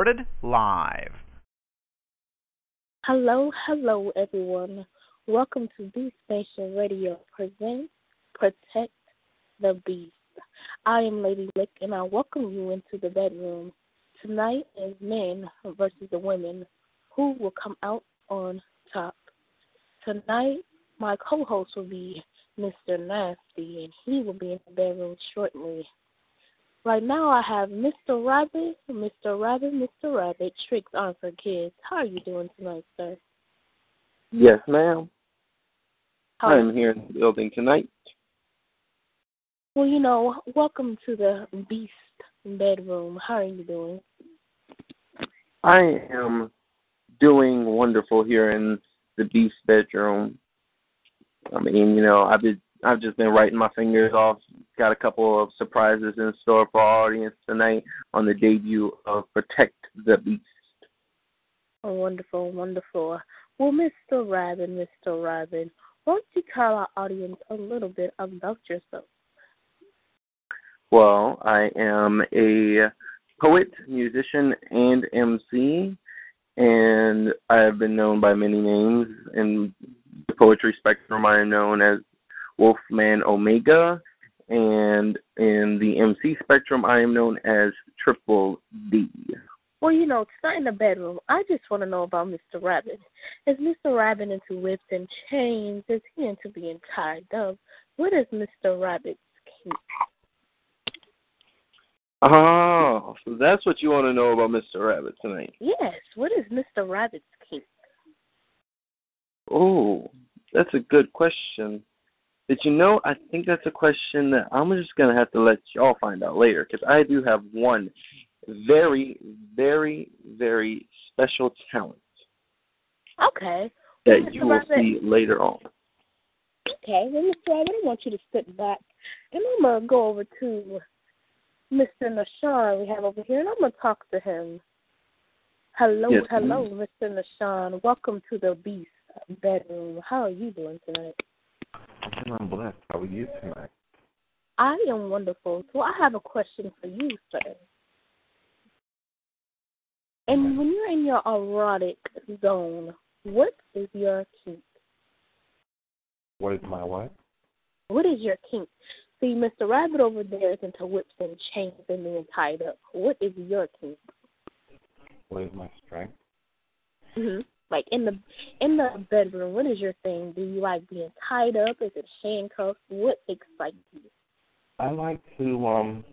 Recorded live. Hello, hello, everyone. Welcome to Beast Nation Radio presents Protect the Beast. I am Lady Lick, and I welcome you into the bedroom. Tonight is men versus the women. Who will come out on top? Tonight, my co-host will be Mr. Nasty, and he will be in the bedroom shortly. Right now, I have Mr. Rabbit, Mr. Rabbit, Mr. Rabbit, Tricks on for Kids. How are you doing tonight, sir? Yes, ma'am. How I'm here in the building tonight. Well, you know, welcome to the Beast bedroom. How are you doing? I am doing wonderful here in the Beast bedroom. I mean, you know, I've been I've just been writing my fingers off. Got a couple of surprises in store for our audience tonight on the debut of Protect the Beast. Oh, wonderful, wonderful. Well, Mr. Rabbit, Mr. Rabbit, won't you tell our audience a little bit about yourself? Well, I am a poet, musician, and MC, and I have been known by many names. In the poetry spectrum, I am known as Wolfman Omega, and in the MC spectrum, I am known as Triple D. Well, you know, tonight in the bedroom, I just want to know about Mr. Rabbit. Is Mr. Rabbit into whips and chains? Is he into being tied up? What is Mr. Rabbit's kink? Oh, so that's what you want to know about Mr. Rabbit tonight. Yes, what is Mr. Rabbit's kink? Oh, that's a good question. Did you know? I think that's a question that I'm just gonna have to let y'all find out later because I do have one very, very, very special talent Okay. that you will see later on. Okay, well, Mr. Rabbit, I want you to sit back, and I'm gonna go over to Mr. Nashawn we have over here, and I'm gonna talk to him. Hello, Yes, hello, Mr. Nashawn. Welcome to the Beast bedroom. How are you doing tonight? I'm blessed. How are you tonight? I am wonderful. So I have a question for you, sir. And when you're in your erotic zone, what is your kink? What is my what? What is your kink? See, Mr. Rabbit over there is into whips and chains and being tied up. What is your kink? What is my strength? hmm Like in the in the bedroom, what is your thing? Do you like being tied up? Is it handcuffs? What excites you? I like to um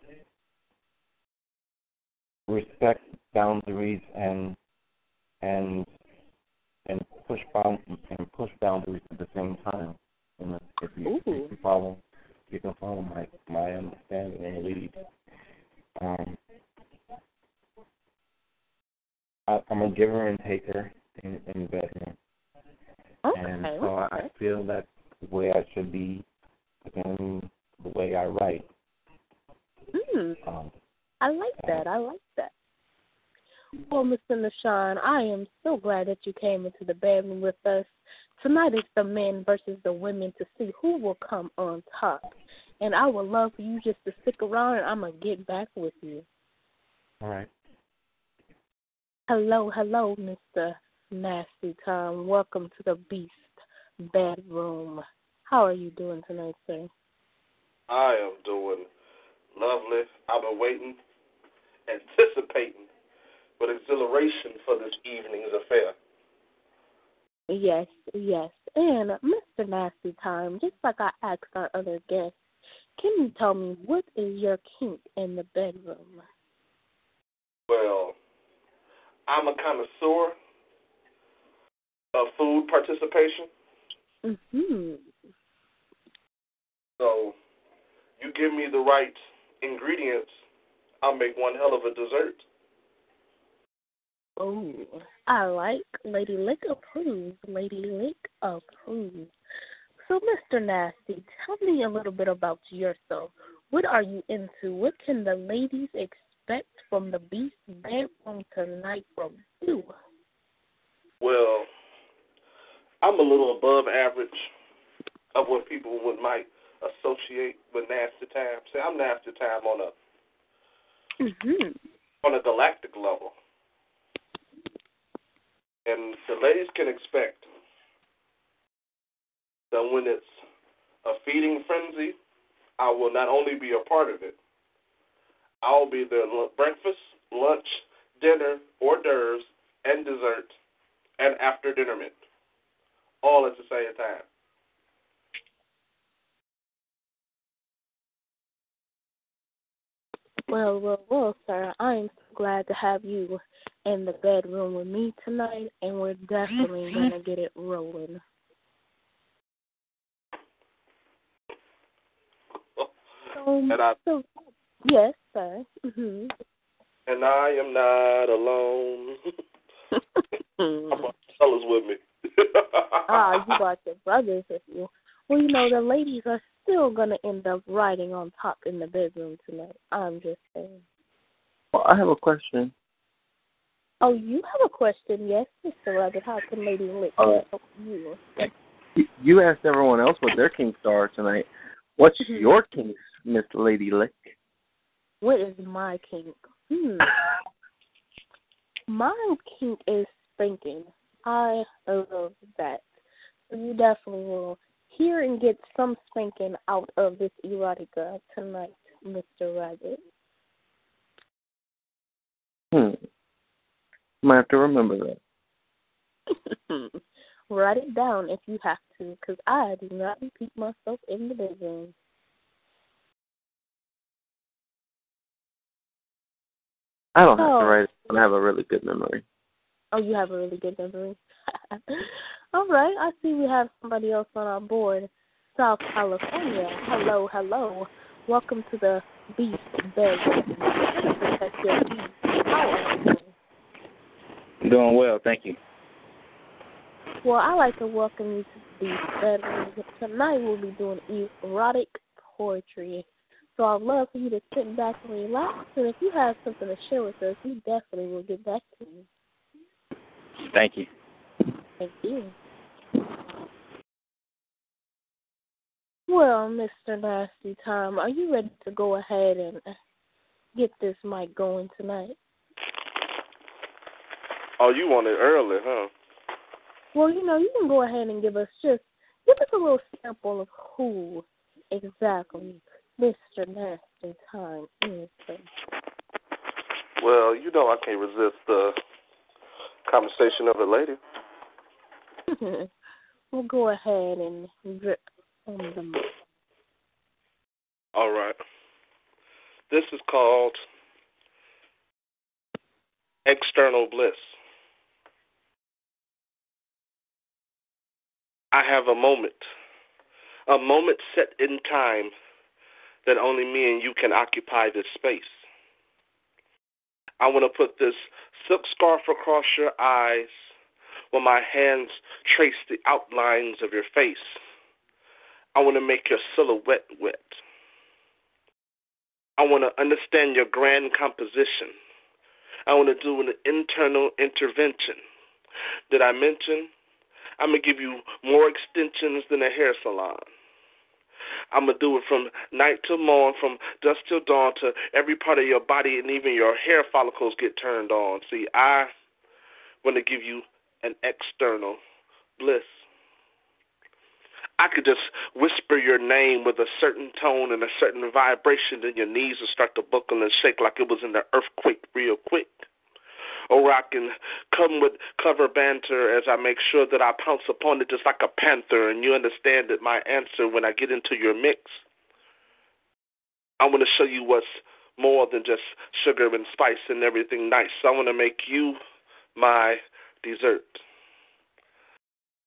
respect boundaries and and and push bound and push boundaries at the same time. And if if you, Ooh. if you follow you can follow my my understanding and lead. Um I, I'm a giver and taker in, in bedroom. Okay. and so I, I feel that's the way I should be within the way I write. Hmm. Um, I like that. I like that. Well, Mr. Nashawn, I am so glad that you came into the bedroom with us. Tonight is the men versus the women to see who will come on top. And I would love for you just to stick around and I'm going to get back with you. all right. Hello, hello, Mr. Nasty Tom. Welcome to the Beast bedroom. How are you doing tonight, sir? I am doing lovely. I've been waiting, anticipating with exhilaration for this evening's affair. Yes, yes. And Mr. Nasty Time, just like I asked our other guests, can you tell me what is your kink in the bedroom? Well, I'm a connoisseur of food participation. Mhm. So you give me the right ingredients, I'll make one hell of a dessert. Oh, I like Lady Lick approves. Lady Lick approves. So, Mr. Nasty, tell me a little bit about yourself. What are you into? What can the ladies expect from the Beast Bedroom tonight from you? Well, I'm a little above average of what people would might associate with nasty time. Say I'm nasty time on a mm-hmm. on a galactic level, and the ladies can expect that when it's a feeding frenzy, I will not only be a part of it, I'll be their breakfast, lunch, dinner, hors d'oeuvres, and dessert, and after dinnerment, all at the same time. Well, well, well, sir, I am glad to have you in the bedroom with me tonight, and we're definitely going to get it rolling. Um, and I, so, yes, sir. Mm-hmm. And I am not alone. I brought fellas with me. Ah, you got your brothers with you. Well, you know, the ladies are still going to end up riding on top in the bedroom tonight. I'm just saying. Well, I have a question. Oh, you have a question, yes, Mr. Rabbit. How can Lady Lick uh, help you? You asked everyone else what their kinks are tonight. What's Mm-hmm. your kinks, Miss Lady Lick? What is my kink? Hmm. my kink is spanking. I love that. You definitely will hear and get some spanking out of this erotica tonight, Mr. Rabbit. Hmm. Might have to remember that. Write it down if you have to, because I do not repeat myself in the bedroom. I don't have Oh. to write it. I have a really good memory. Oh, you have a really good memory. All right, I see we have somebody else on our board. South California. Hello, hello. Welcome to the Beast Bedroom. Protect your beast. How are you? Doing well, thank you. Well, I'd like to welcome you to the Beast Bedroom. Tonight we'll be doing erotic poetry. So I'd love for you to sit back and relax. And if you have something to share with us, we definitely will get back to you. Thank you. Thank you. Well, Mr. Nasty Time, are you ready to go ahead and get this mic going tonight? oh, you want it early, huh? Well, you know, you can go ahead and give us just give us a little sample of who exactly Mr. Nasty Time is. Well, you know I can't resist the conversation of a lady. we'll go ahead and drip on the mic. All right. This is called external bliss. I have a moment, a moment set in time that only me and you can occupy this space. I want to put this silk scarf across your eyes while my hands trace the outlines of your face. I want to make your silhouette wet. I want to understand your grand composition. I want to do an internal intervention. Did I mention? I'm going to give you more extensions than a hair salon. I'm going to do it from night till morn, from dusk till dawn, to every part of your body and even your hair follicles get turned on. See, I want to give you an external bliss. I could just whisper your name with a certain tone and a certain vibration, and your knees will start to buckle and shake like it was in the earthquake real quick. Or I can come with clever banter as I make sure that I pounce upon it just like a panther, and you understand that my answer when I get into your mix. I want to show you what's more than just sugar and spice and everything nice. I want to make you my dessert.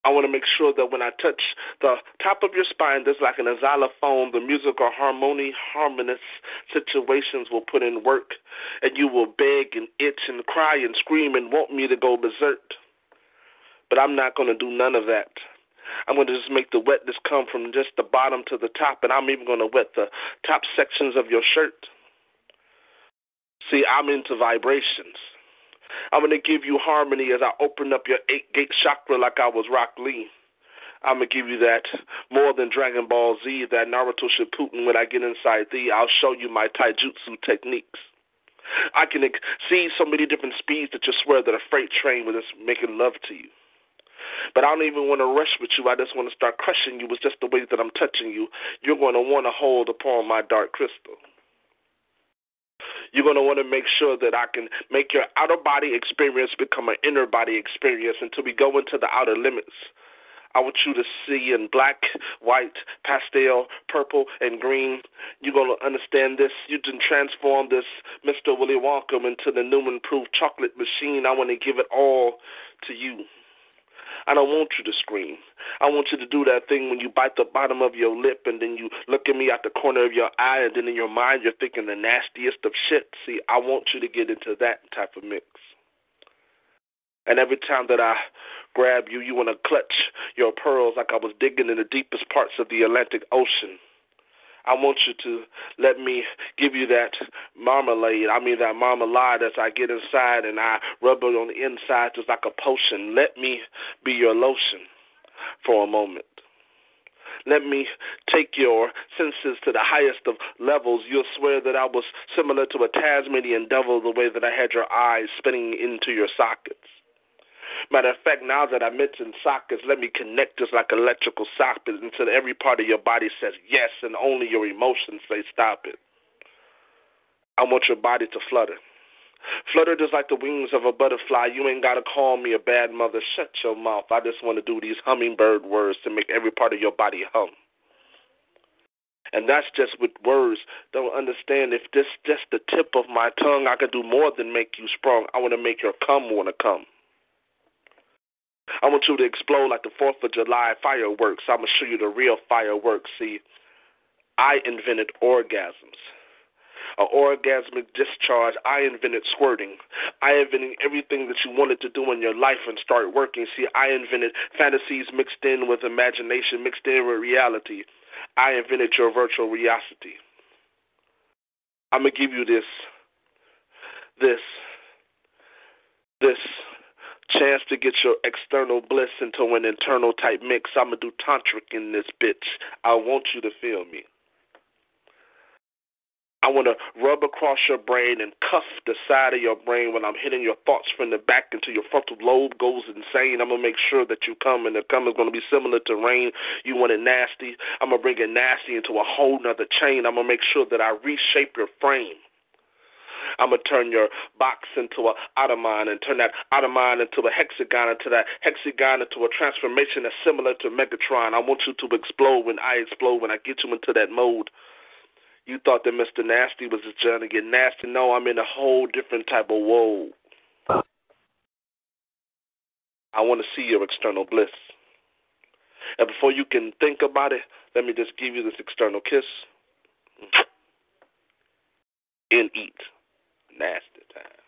I want to make sure that when I touch the top of your spine, there's like an xylophone, the musical harmony, harmonious situations will put in work, and you will beg and itch and cry and scream and want me to go berserk. But I'm not going to do none of that. I'm going to just make the wetness come from just the bottom to the top, and I'm even going to wet the top sections of your shirt. See, I'm into vibrations. I'm going to give you harmony as I open up your eight gate chakra like I was Rock Lee. I'm to give you that more than Dragon Ball Z, that Naruto Shippuden when I get inside thee. I'll show you my taijutsu techniques. I can see so many different speeds that you swear that a freight train was making love to you. But I don't even want to rush with you. I just want to start crushing you with just the way that I'm touching you. You're going to want to hold upon my dark crystal. You're going to want to make sure that I can make your outer body experience become an inner body experience until we go into the outer limits. I want you to see in black, white, pastel, purple, and green. You're going to understand this. You can transform this Mr. Willy Wonka into the Newman proof chocolate machine. I want to give it all to you. I don't want you to scream. I want you to do that thing when you bite the bottom of your lip and then you look at me out the corner of your eye and then in your mind you're thinking the nastiest of shit. See, I want you to get into that type of mix. And every time that I grab you, you want to clutch your pearls like I was digging in the deepest parts of the Atlantic Ocean. I want you to let me give you that marmalade. I mean, that marmalade as I get inside and I rub it on the inside just like a potion. Let me be your lotion for a moment. Let me take your senses to the highest of levels. You'll swear that I was similar to a Tasmanian devil the way that I had your eyes spinning into your sockets. Matter of fact, now that I mentioned sockets, let me connect this like electrical sockets until every part of your body says yes and only your emotions say stop it. I want your body to flutter. Flutter just like the wings of a butterfly. You ain't got to call me a bad mother. Shut your mouth. I just want to do these hummingbird words to make every part of your body hum. And that's just with words. Don't understand if this just the tip of my tongue, I could do more than make you sprung. I want to make your come want to come. I want you to explode like the 4th of July fireworks. I'm going to show you the real fireworks. See, I invented orgasms. An orgasmic discharge. I invented squirting. I invented everything that you wanted to do in your life and start working. See, I invented fantasies mixed in with imagination, mixed in with reality. I invented your virtual reality. I'm going to give you this, this, this chance to get your external bliss into an internal type mix. I'm gonna do tantric in this bitch. I want you to feel me. I want to rub across your brain and cuff the side of your brain when I'm hitting your thoughts from the back until your frontal lobe goes insane. I'm going to make sure that you come, and the come is going to be similar to rain. You want it nasty. I'm going to bring it nasty into a whole nother chain. I'm going to make sure that I reshape your frame. I'm gonna turn your box into a ottoman and turn that ottoman into a hexagon, into that hexagon into a transformation that's similar to Megatron. I want you to explode when I explode, when I get you into that mode. You thought that Mr. Nasty was just trying to get nasty. No, I'm in a whole different type of world. I want to see your external bliss. And before you can think about it, let me just give you this external kiss and eat nasty time.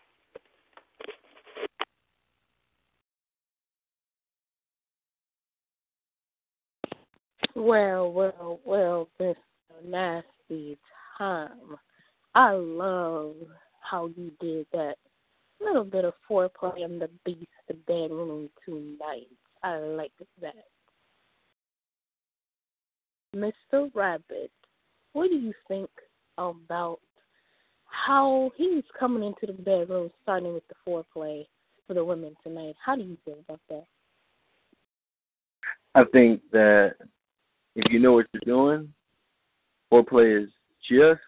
Well, well, well, Mr. Nasty Time. I love how you did that little bit of foreplay in the beast the bedroom tonight. I like that. Mr. Rabbit, what do you think about how he's coming into the bedroom, starting with the foreplay for the women tonight. How do you feel about that? I think that if you know what you're doing, foreplay is just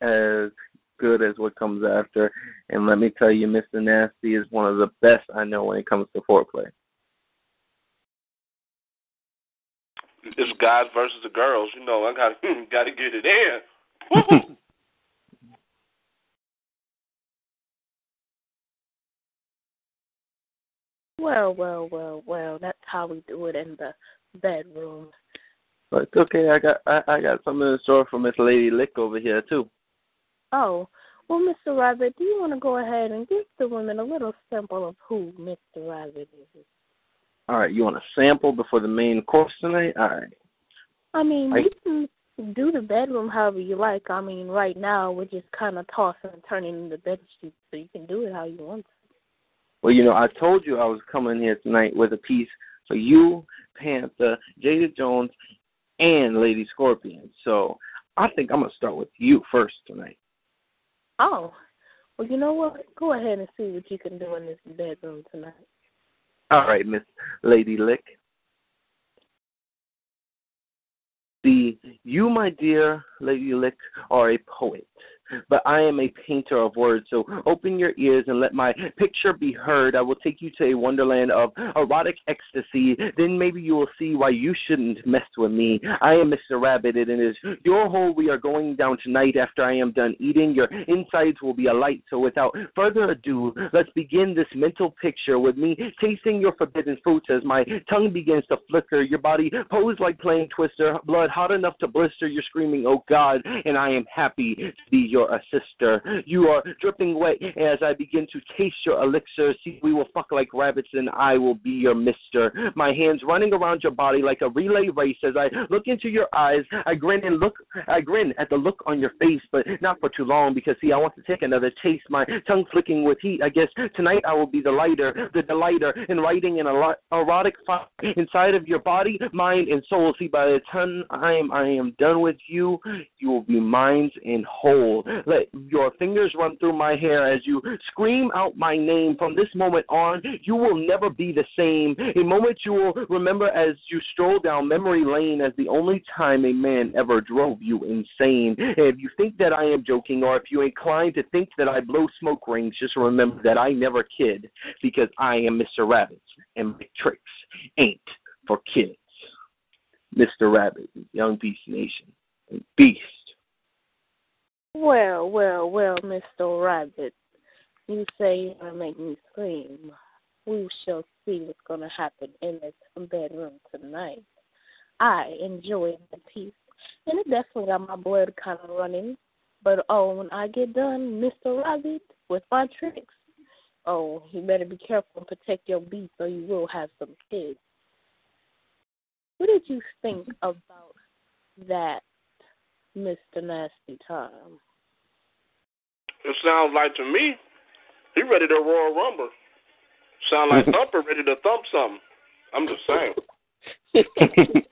as good as what comes after. And let me tell you, Mr. Nasty is one of the best I know when it comes to foreplay. It's guys versus the girls, you know. I got got to get it in. Well, well, well, well. That's how we do it in the bedroom. But it's okay. I got I, I got something in store for Miss Lady Lick over here too. Oh, well, Mr. Rabbit, do you want to go ahead and give the women a little sample of who Mr. Rabbit is? All right, you want a sample before the main course tonight? All right. I mean, I- you can do the bedroom however you like. I mean, right now we're just kind of tossing and turning in the bed sheets, so you can do it how you want. Well, you know, I told you I was coming here tonight with a piece for you, Panther, Jada Jones, and Lady Scorpion. So I think I'm gonna start with you first tonight. Oh, well, you know what? Go ahead and see what you can do in this bedroom tonight. All right, Miss Lady Lick. See, you, my dear Lady Lick, are a poet, but I am a painter of words. So open your ears and let my picture be heard. I will take you to a wonderland of erotic ecstasy. Then maybe you will see why you shouldn't mess with me. I am Mr. Rabbit, and it is your hole we are going down tonight after I am done eating. Your insides will be alight. So without further ado, let's begin this mental picture with me tasting your forbidden fruits as my tongue begins to flicker. Your body posed like playing twister, blood hot enough to blister. You're screaming, oh God, and I am happy to be your assister. Uh, you are dripping wet as I begin to taste your elixir. See, we will fuck like rabbits and I will be your mister. My hands running around your body like a relay race as I look into your eyes. I grin and look, I grin at the look on your face, but not for too long because see, I want to take another taste. My tongue flicking with heat. I guess tonight I will be the lighter, the delighter, in writing an erotic fire inside of your body, mind, and soul. See, by the time I am I am done with you, you will be mine and whole. Let your fingers run through my hair as you scream out my name. From this moment on, you will never be the same. A moment you will remember as you stroll down memory lane as the only time a man ever drove you insane. If you think that I am joking, or if you're inclined to think that I blow smoke rings, just remember that I never kid because I am Mr. Rabbit and my tricks ain't for kids. Mr. Rabbit, Young Beast Nation, Beast. Well, well, well, Mr. Rabbit, you say you're going to make me scream. We shall see what's going to happen in this bedroom tonight. I enjoyed the piece, and it definitely got my blood kind of running. But oh, when I get done, Mr. Rabbit, with my tricks, oh, you better be careful and protect your beast, or you will have some kids. What did you think about that, Mr. Nasty Time? It sounds like to me, he ready to Royal Rumble. Sound like Thumper ready to thump something. I'm just saying.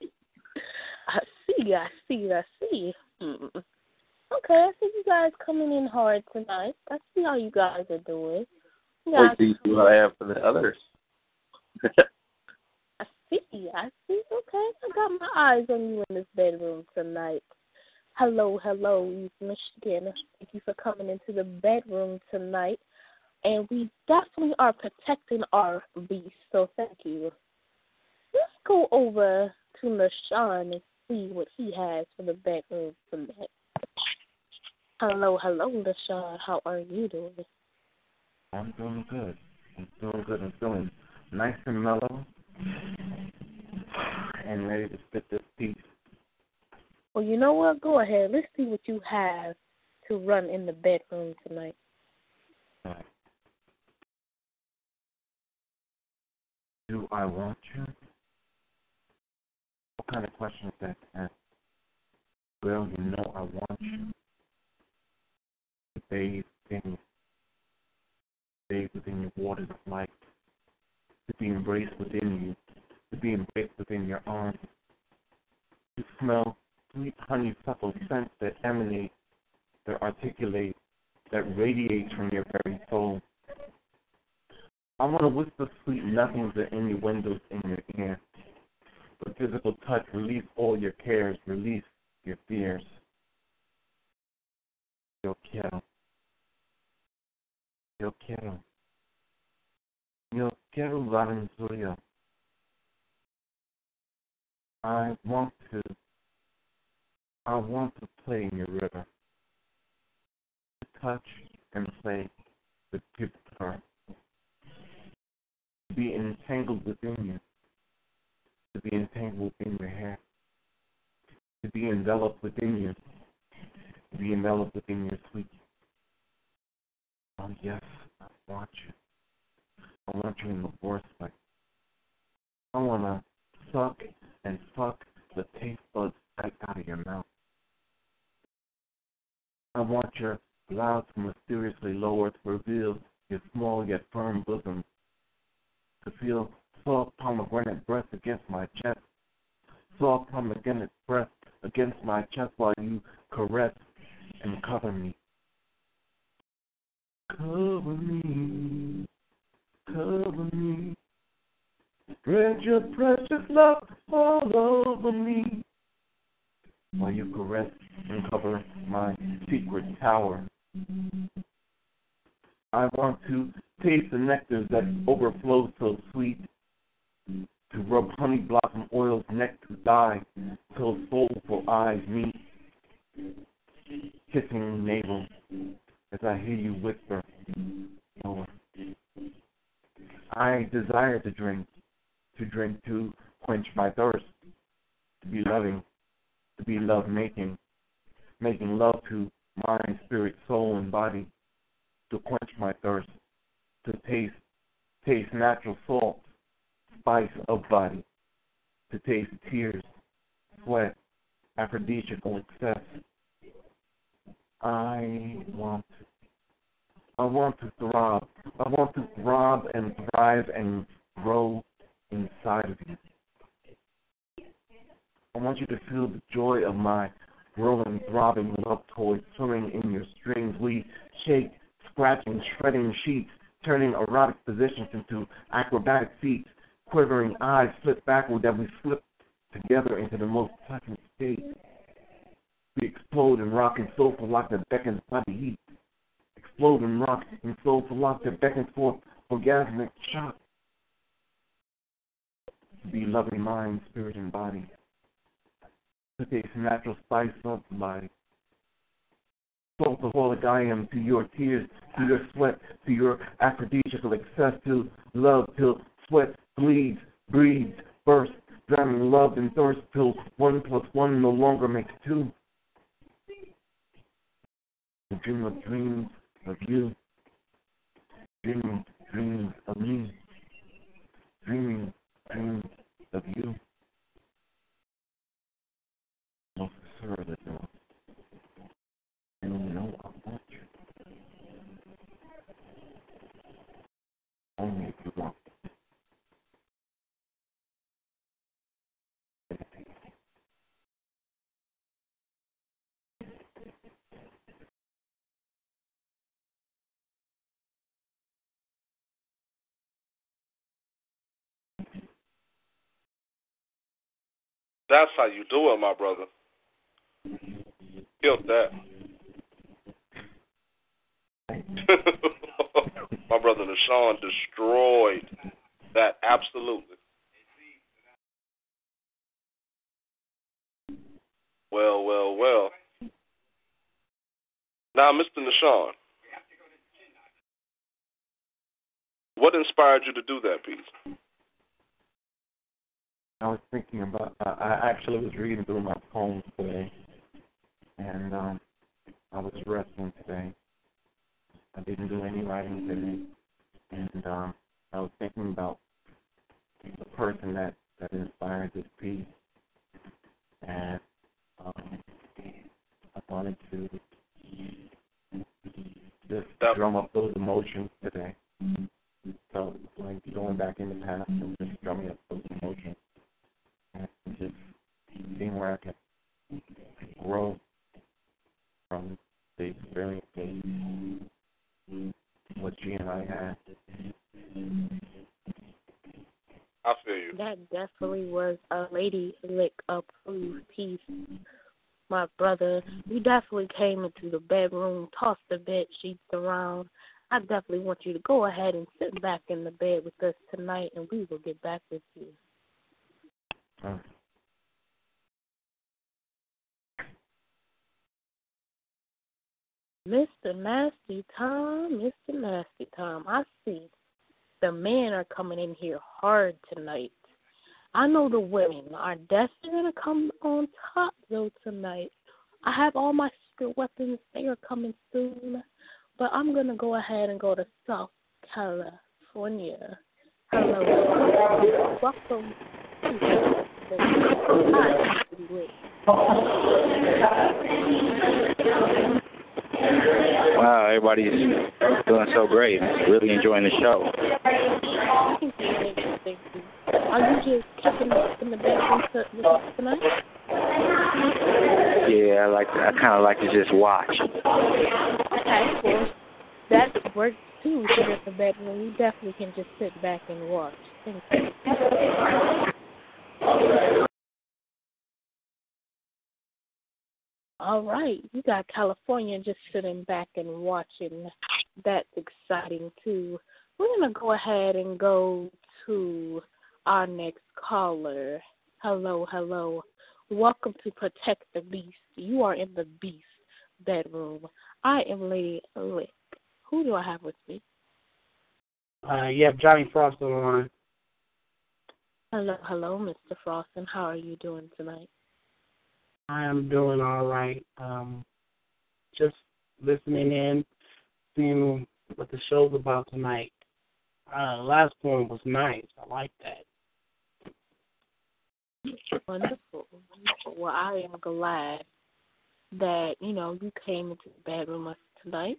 I see, I see, I see. Hmm. Okay, I see you guys coming in hard tonight. I see how you guys are doing. You Wait guys till you see what I have for the others. I see, I see. Okay, I got my eyes on you in this bedroom tonight. Hello, hello, East Michigan. Thank you for coming into the bedroom tonight. And we definitely are protecting our beast, so thank you. Let's go over to LaShawn and see what he has for the bedroom tonight. Hello, hello, LaShawn. How are you doing? I'm doing good. I'm doing good. I'm feeling nice and mellow and ready to spit this piece. Well, you know what? Go ahead. Let's see what you have to run in the bedroom tonight. Do I want you? What kind of question is that to ask? Well, you know I want you to bathe in bathe within your waters of life, to be embraced within you, to be embraced within your arms, to smell sweet honeysuckle scents that emanate, that articulate, that radiates from your very soul. I want to whisper sweet nothings at any windows in your ear. With physical touch, release all your cares, release your fears. Yo quiero. Yo quiero. Yo quiero la aventura. I want to I want to play in your river. To touch and play with good her. To be entangled within you, to be entangled within your hair, to be enveloped within you, to be enveloped within your sleep. Oh, yes, I want you. I want you in the vortex. I want to suck and suck the taste buds right out of your mouth. I want your blouse mysteriously lower to reveal your small yet firm bosom, to feel soft pomegranate breath against my chest, soft pomegranate breath against my chest while you caress and cover me. Cover me, cover me. Spread your precious love all over me while you caress and cover my secret tower. I want to taste the nectar that overflows so sweet, to rub honey blossom oil's neck to thigh, till soulful eyes meet, kissing navel as I hear you whisper, Lord. I desire to drink, to drink to quench my thirst, to be loving, to be love making, making love to mind, spirit, soul, and body to quench my thirst, to taste taste natural salt, spice of body, to taste tears, sweat, aphrodisiacal excess. I want to. I want to throb. I want to throb and thrive and grow inside of you. I want you to feel the joy of my growing, throbbing love toys swimming in your strings. We shake, scratching, shredding sheets, turning erotic positions into acrobatic feats, quivering eyes flip backward that we slip together into the most pleasant state. We explode and rock and soulful lock that beckons by the heat. Explode and rock and soulful lock that beckons for orgasmic shock. Be loving mind, spirit, and body to taste natural spice of life. Saltaholic I am to your tears, to your sweat, to your aphrodisiacal excess, to love till sweat bleeds, breathes, bursts, drowning love and thirst till one plus one no longer makes two. The dream of dreams of you, dreaming dreams of me, dreaming dreams of you. Her the. Only if you want That's how you do it, my brother. Killed that. My brother Nashawn destroyed that absolutely. Well, well, well. Now, Mr. Nashawn, what inspired you to do that piece? I was thinking about. I actually was reading through my poems today, and um, I was resting today. I didn't do any writing today, and um, I was thinking about the person that that inspired this piece, and um, I wanted to just drum up those emotions today. So, like going back in the past and just drumming up those emotions, and just seeing where I can grow from the experiences what G and I had. I feel you. That definitely was a lady lick approved piece. My brother, we definitely came into the bedroom, tossed the bed sheets around. I definitely want you to go ahead and sit back in the bed with us tonight, and we will get back with you. Uh, Mr. Nasty Tom, Mr. Nasty Tom, I see the men are coming in here hard tonight. I know the women are definitely gonna come on top though tonight. I have all my secret weapons. They are coming soon, but I'm gonna go ahead and go to South California. Hello, welcome to the Wow, everybody's doing so great. Really enjoying the show. Are you just keeping in the bedroom tonight? Yeah, I like. To, I kind of like to just watch. Okay, well, that works too. Here in the bedroom, you definitely can just sit back and watch. Thank you. All right, you got California just sitting back and watching. That's exciting too. We're gonna go ahead and go to our next caller. Hello, hello. Welcome to Protect the Beast. You are in the Beast bedroom. I am Lady Lick. Who do I have with me? Uh, you have Johnny Frost on the line. Hello, hello, Mr. Frost, and how are you doing tonight? I am doing all right. Um, just listening in, seeing what the show's about tonight. Uh, last poem was nice. I like that. Wonderful, wonderful. Well, I am glad that you know you came into the bedroom with us tonight.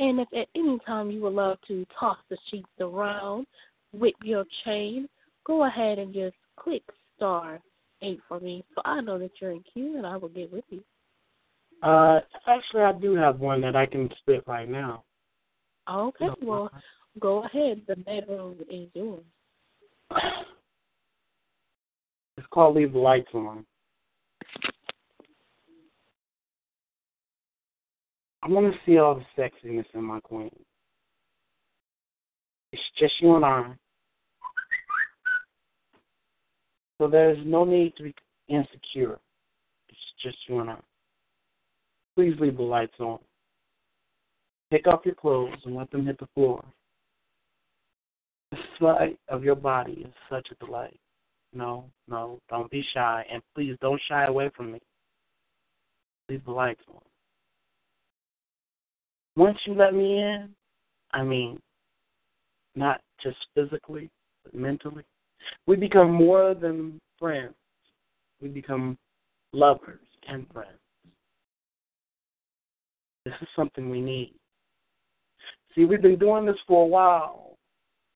And if at any time you would love to toss the sheets around, whip your chain, go ahead and just click star eight for me, so I know that you're in queue, and I will get with you. Uh, actually, I do have one that I can spit right now. Okay, no, well, go ahead. The bedroom is yours. It's called "Leave the Lights On." I want to see all the sexiness in my queen. It's just you and I. So there's no need to be insecure. It's just you and I. Please leave the lights on. Take off your clothes and let them hit the floor. The sight of your body is such a delight. No, no, don't be shy. And please don't shy away from me. Leave the lights on. Once you let me in, I mean, not just physically, but mentally, we become more than friends. We become lovers and friends. This is something we need. See, we've been doing this for a while,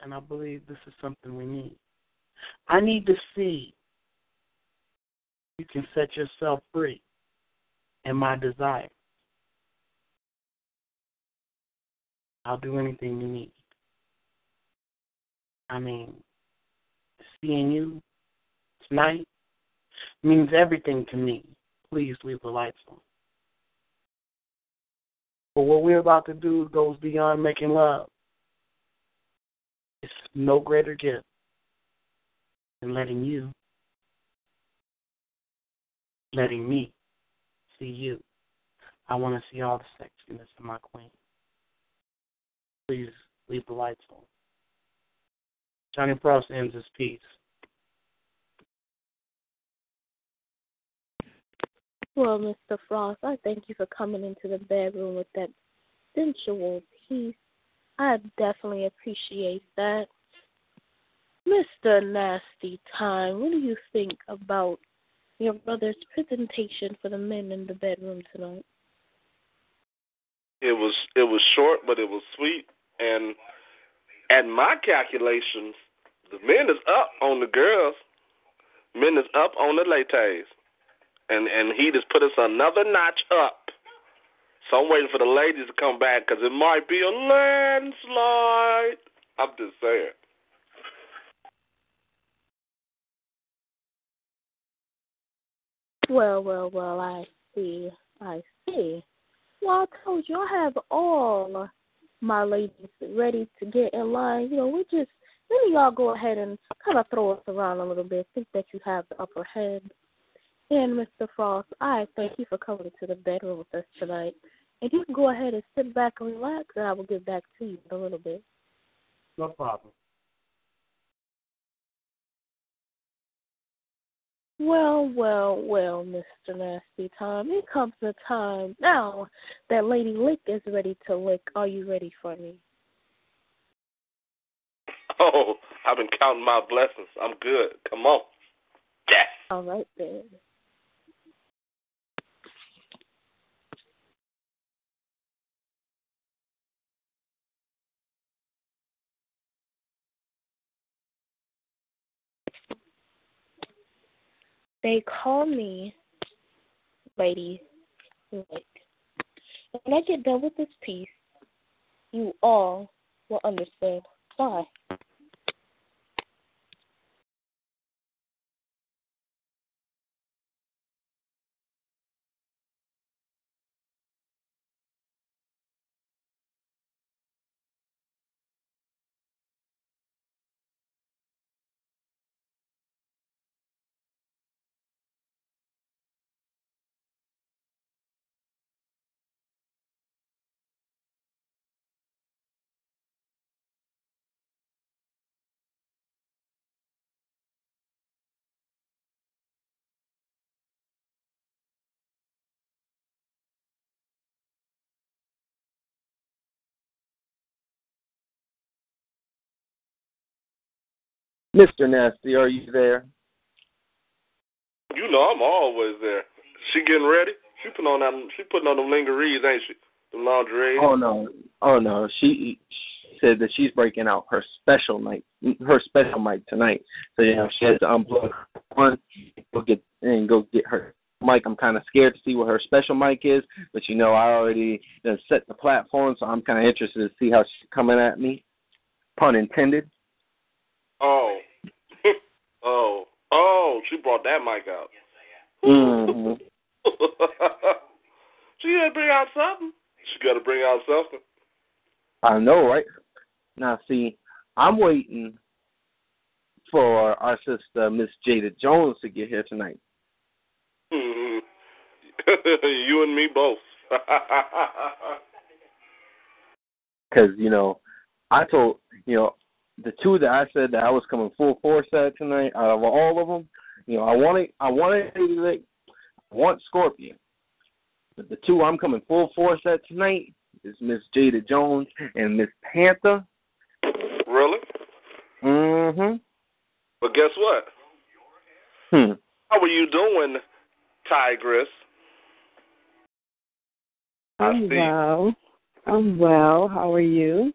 and I believe this is something we need. I need to see you can set yourself free in my desire. I'll do anything you need. I mean, seeing you tonight means everything to me. Please leave the lights on. But what we're about to do goes beyond making love. It's no greater gift than letting you, letting me see you. I want to see all the sexiness of my queen. Please leave the lights on. Johnny Frost ends his piece. Well, Mr. Frost, I thank you for coming into the bedroom with that sensual piece. I definitely appreciate that. Mr. Nasty Time, what do you think about your brother's presentation for the men in the bedroom tonight? It was it was short, but it was sweet, and at my calculations, the men is up on the girls. Men is up on the ladies and and he just put us another notch up. So I'm waiting for the ladies to come back because it might be a landslide. I'm just saying. Well, well, well, I see. I see. Well, I told you I have all my ladies ready to get in line. You know, we just then y'all go ahead and kind of throw us around a little bit. Think that you have the upper hand. And Mr. Frost, I thank you for coming to the bedroom with us tonight. And you can go ahead and sit back and relax, and I will get back to you in a little bit. No problem. Well, well, well, Mr. Nasty Tom, it comes the time now that Lady Lick is ready to lick. Are you ready for me? Oh, I've been counting my blessings. I'm good. Come on. Yes. All right then. They call me Lady. When I get done with this piece, you all will understand why. Mr. Nasty, are you there? You know I'm always there. She getting ready? She putting on that she putting on them lingeries, ain't she? The lingerie. Oh no, oh no. She, she said that she's breaking out her special night, her special mic tonight. So you know she has to unplug one, go get and go get her mic. I'm kind of scared to see what her special mic is, but you know I already set the platform, so I'm kind of interested to see how she's coming at me. Pun intended. Oh. oh. Oh, she brought that mic out. Mm-hmm. she got to bring out something. She got to bring out something. I know, right? Now, see, I'm waiting for our sister Miss Jada Jones to get here tonight. Mm-hmm. you and me both. Because you know, I told you know the two that I said that I was coming full force at tonight. Out of all of them, you know, I wanted I wanted like I want Scorpion, but the two I'm coming full force at tonight is Miss Jada Jones and Miss Panther. Really? Mm-hmm. But guess what? Hmm. How are you doing, Tigress? I I'm well. I'm well. How are you?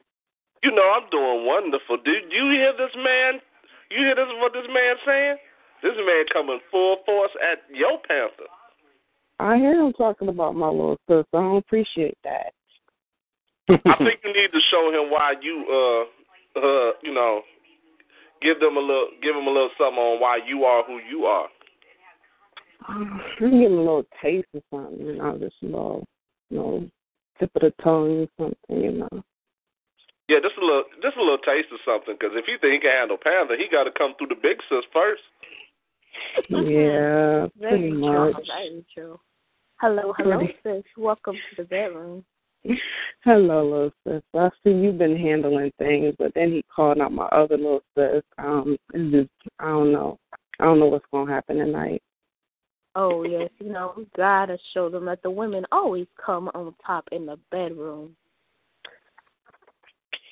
You know I'm doing wonderful. Did you hear this man? You hear this? What this man saying? This man coming full force at your Panther. I hear him talking about my little sister. I don't appreciate that. I think you need to show him why you uh uh you know give them a little give him a little something on why you are who you are. I'm getting a little taste of something, you know, just a little, you know, tip of the tongue or something, you know. Yeah, just a little just a little taste of something. Because if he think he can handle Panther, he got to come through the big sis first. Yeah, Very pretty true. much. Very true. Hello, hello, Pretty. sis. Welcome to the bedroom. Hello, little sis. I see you've been handling things, but then he called out my other little sis. Um, it's just I don't know. I don't know what's gonna happen tonight. Oh yes, you know we gotta show them that the women always come on top in the bedroom.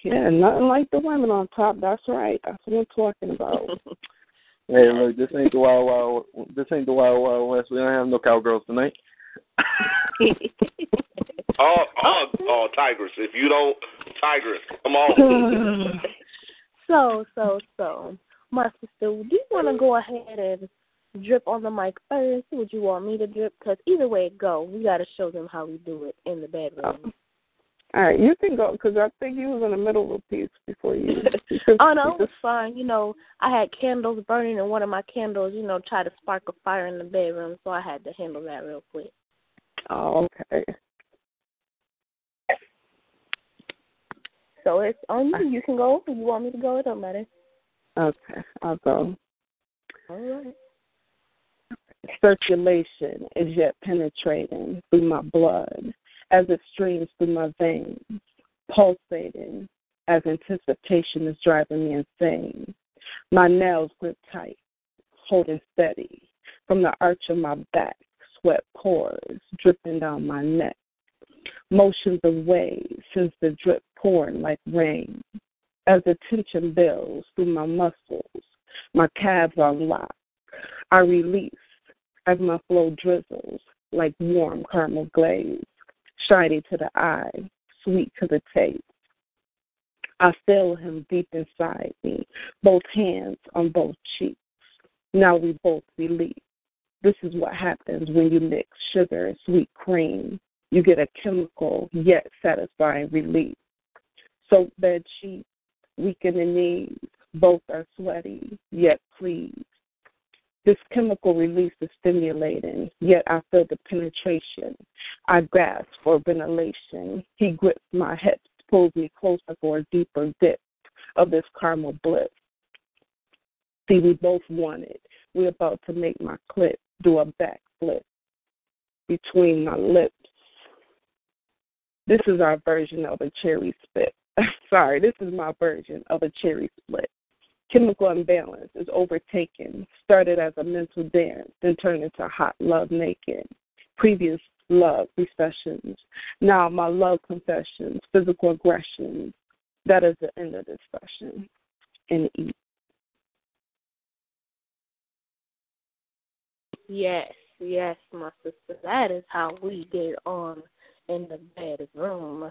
Yeah, nothing like the women on top. That's right. That's what I'm talking about. Hey, look, this ain't the wild wild. This ain't the wild wild west. We don't have no cowgirls tonight. Oh, oh, oh, Tigress. If you don't, Tigress, come on. so, so, so, my sister, do you want to go ahead and drip on the mic first? Would you want me to drip? Because either way it go, we got to show them how we do it in the bedroom. All right, you can go because I think you was in the middle of a piece before you. oh no, it was fine. You know, I had candles burning, and one of my candles, you know, tried to spark a fire in the bedroom, so I had to handle that real quick. Oh, okay. So it's on you. You can go. If you want me to go, it don't matter. Okay, I'll go. All right. Circulation is yet penetrating through my blood as it streams through my veins, pulsating as anticipation is driving me insane. My nails grip tight, holding steady. From the arch of my back, sweat pours, dripping down my neck. Motions of waves, since the drip pouring like rain. As the tension builds through my muscles, my calves unlock. I release as my flow drizzles like warm caramel glaze, shiny to the eye, sweet to the taste. I feel him deep inside me, both hands on both cheeks. Now we both release. This is what happens when you mix sugar and sweet cream. You get a chemical yet satisfying relief. Soak bed sheets, weaken the knees, both are sweaty yet pleased. This chemical release is stimulating, yet I feel the penetration. I gasp for ventilation. He grips my hips, pulls me closer for a deeper dip of this caramel bliss. See, we both want it. We're about to make my clip do a backflip between my lips. This is our version of a cherry split. Sorry, this is my version of a cherry split. Chemical imbalance is overtaken, started as a mental dance, then turned into hot love naked. Previous love recessions, now my love confessions, physical aggressions. That is the end of this session. And eat. Yes, yes, my sister. That is how we get on in the bedroom.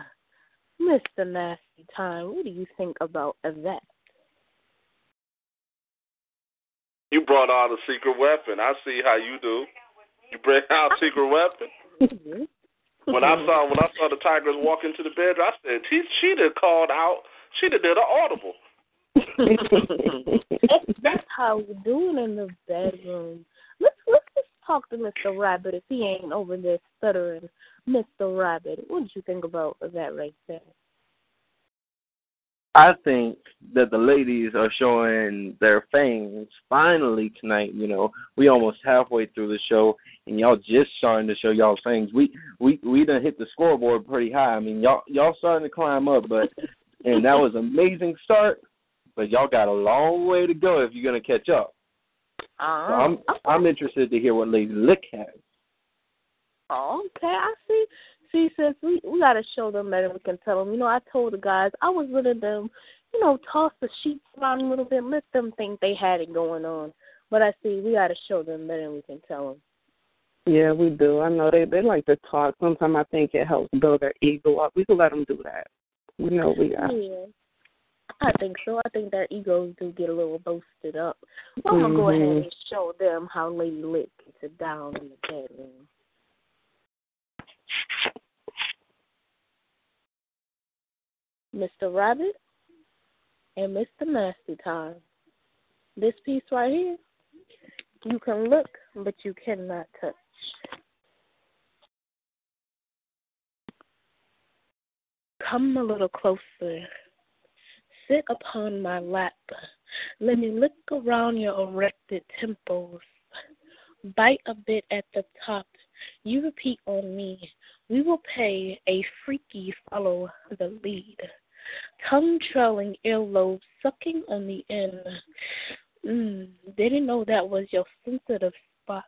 Mr. Nasty Time, what do you think about that? You brought out a secret weapon. I see how you do. You bring out a secret weapon. Mm-hmm. when I saw when I saw the tigers walk into the bedroom, I said, "She she done called out. She done did an audible." That's how we doing in the bedroom. Let's let's just talk to Mr. Rabbit if he ain't over there stuttering. Mr. Rabbit, what did you think about that right there? I think that the ladies are showing their fangs finally tonight. You know, we almost halfway through the show, and y'all just starting to show y'all fangs. We we we done hit the scoreboard pretty high. I mean, y'all y'all starting to climb up, but and that was amazing start. But y'all got a long way to go if you're gonna catch up. So uh-huh. I'm I'm interested to hear what Lady Lick has. Okay, I see. See, sis, we we gotta show them better. We can tell them. You know, I told the guys I was letting them, you know, toss the sheets around a little bit, let them think they had it going on. But I see we gotta show them better. We can tell them. Yeah, we do. I know they they like to talk. Sometimes I think it helps build their ego up. We can let them do that. We know we got. Yeah. I think so. I think their egos do get a little boosted up. So I'm gonna go ahead Mhm. and show them how Lady Lick gets it down in the bedroom. Mr. Rabbit and Mr. Nasty Time. This piece right here, you can look, but you cannot touch. Come a little closer. Sit upon my lap. Let me look around your erected temples. Bite a bit at the top. You repeat on me. We will pay a freaky follow the lead. Tongue trailing earlobe sucking on the end. Mm, didn't know that was your sensitive spot.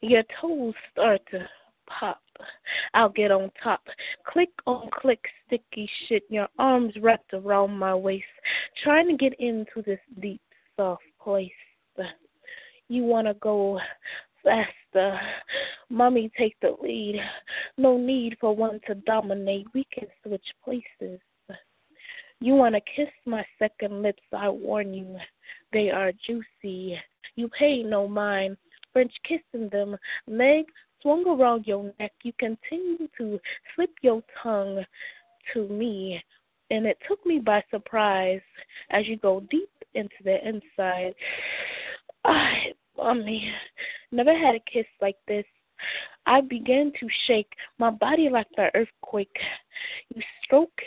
Your toes start to pop. I'll get on top. Click on click, sticky shit. Your arms wrapped around my waist, trying to get into this deep, soft place. You wanna go faster. Mommy, take the lead. No need for one to dominate. We can switch places. You want to kiss my second lips, I warn you. They are juicy. You pay no mind. French kissing them. Legs swung around your neck. You continue to slip your tongue to me. And it took me by surprise as you go deep into the inside. I, Oh, mommy, never had a kiss like this. I began to shake, my body like an earthquake. You stroke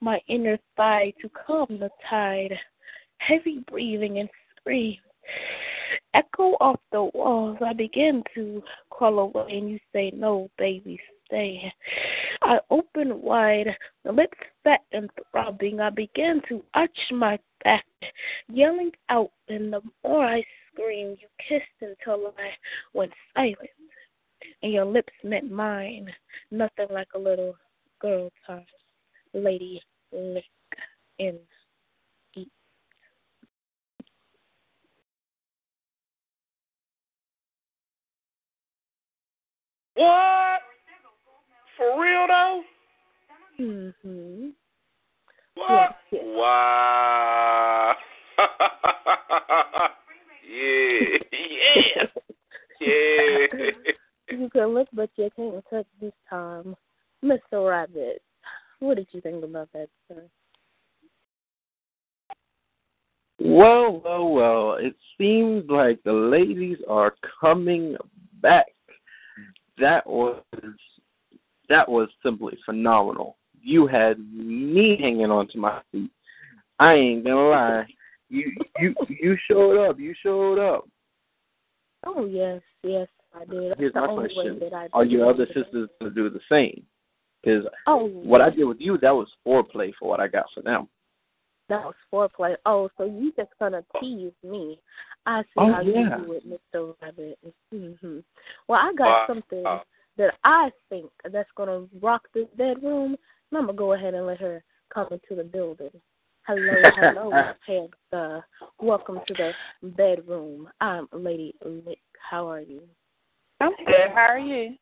my inner thigh to calm the tide. Heavy breathing and screams Echo off the walls. I begin to crawl away, and you say, No, baby, stay. I open wide, the lips fat and throbbing. I begin to arch my back, yelling out, and the more I scream. You kissed until I went silent, and your lips met mine. Nothing like a little girl toss, lady lick in deep. What? For real though? Mhm. What? Yes, yes. Wow. yeah. Yeah. Yeah. You can look, but you can't touch this time. Mr. Rabbit, what did you think about that, sir? Well, well, well. It seems like the ladies are coming back. That was that was simply phenomenal. You had me hanging onto my feet. I ain't gonna lie. You you you showed up. You showed up. Oh yes, yes, I did. That's Here's the my only question: way that I Are your other sisters gonna do the same? Because Oh, what I did with you, that was foreplay for what I got for them. that was foreplay. Oh, so you just gonna tease me? I see Oh, how yeah. you do it, Mr. Rabbit. Mm-hmm. Well, I got Wow. something that I think that's gonna rock this bedroom, and I'm gonna go ahead and let her come into the building. Hello, hello, Panther. Uh, welcome to the bedroom. I'm Lady Lick. How are you? I'm good. How are you?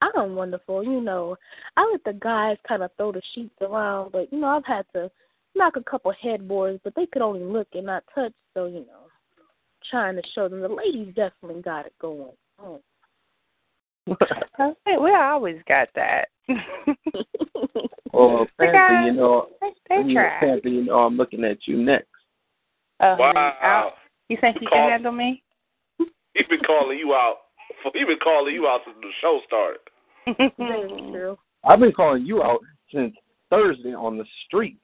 I'm wonderful. You know, I let the guys kind of throw the sheets around, but you know, I've had to knock a couple headboards, but they could only look and not touch. So you know, trying to show them the ladies definitely got it going. on. Okay, we always got that. Well, The Panther, you know, they, they you know, try. Panther, you know, I'm looking at you next. Oh, Wow. You think you Call- can handle me? He's been calling you out. He's been calling you out since the show started. True. I've been calling you out since Thursday on the street.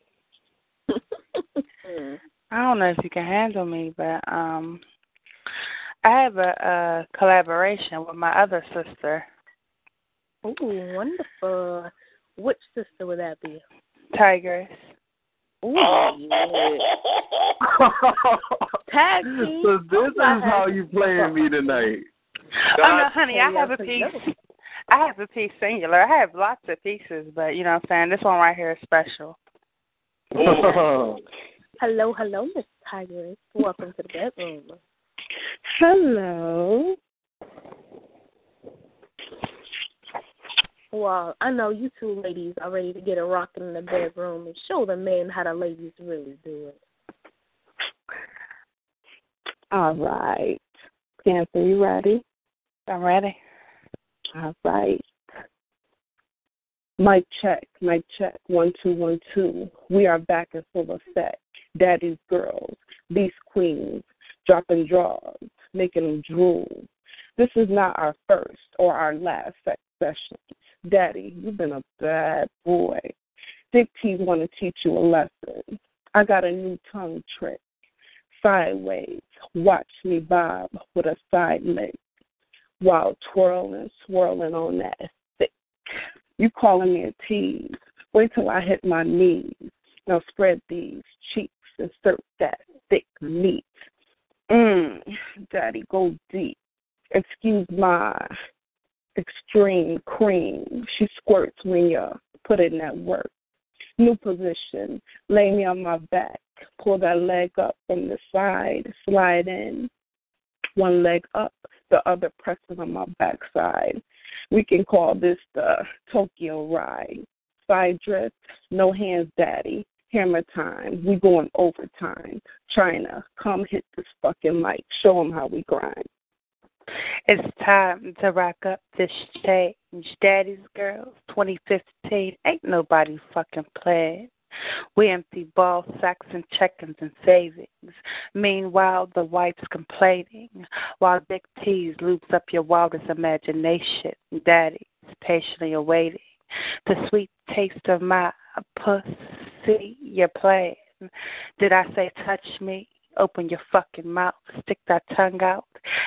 I don't know if you can handle me, but um, I have a, a collaboration with my other sister, Ooh, wonderful. Which sister would that be? Tigress. Ooh, yeah. Tag team. so this oh, is I how you playing me tonight. Oh, oh no, honey, I Oh, have a piece. I have a piece singular. I have lots of pieces, but you know what I'm saying? This one right here is special. Hello, hello, Miss Tigress. Welcome to the bedroom. Hello. Well, I know you two ladies are ready to get it rocking in the bedroom and show the men how the ladies really do it. All right. Panther, you ready? I'm ready. All right. Mic check, mic check, one, two, one, two. We are back in full effect. Daddy's girls, these queens, dropping draws, making them drool. This is not our first or our last sex session. Daddy, you've been a bad boy. Dick T's want to teach you a lesson. I got a new tongue trick. Sideways, watch me bob with a side leg while twirling, swirling on that thick. You calling me a tease. Wait till I hit my knees. Now spread these cheeks and serve that thick meat. Mmm, daddy, go deep. Excuse my extreme cream. She squirts when you put in that work. New position. Lay me on my back. Pull that leg up from the side. Slide in. One leg up, the other pressing on my backside. We can call this the Tokyo ride. Side drift, no hands, daddy. Hammer time. We going overtime. China, come hit this fucking mic. Show 'em how we grind. It's time to rock up this change. Daddy's Girls 2015. Ain't nobody fucking playing. We empty ball sacks and check-ins and savings. Meanwhile, the wife's complaining. While Dick T's loops up your wildest imagination. Daddy's patiently awaiting the sweet taste of my pussy. You're playing. Did I say touch me? Open your fucking mouth. Stick that tongue out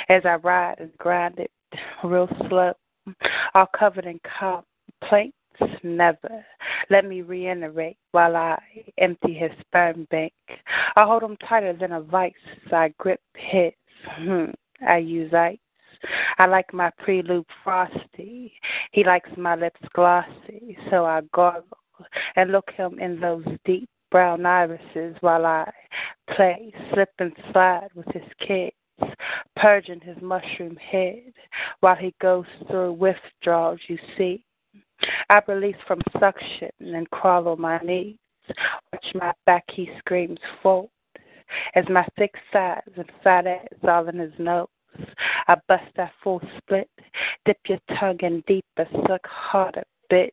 as I ride and grind it real slow. All covered in complaints. Never. Let me reiterate while I empty his sperm bank. I hold him tighter than a vice. I grip his Hmm. I use ice. I like my prelude frosty. He likes my lips glossy, so I gargle and look him in those deep brown irises while I play slip and slide with his kids, purging his mushroom head while he goes through withdrawals, you see. I release from suction and crawl on my knees. Watch my back, he screams fold as my thick sides and fat ass all in his nose. I bust that full split, dip your tongue in deeper, suck harder, bitch.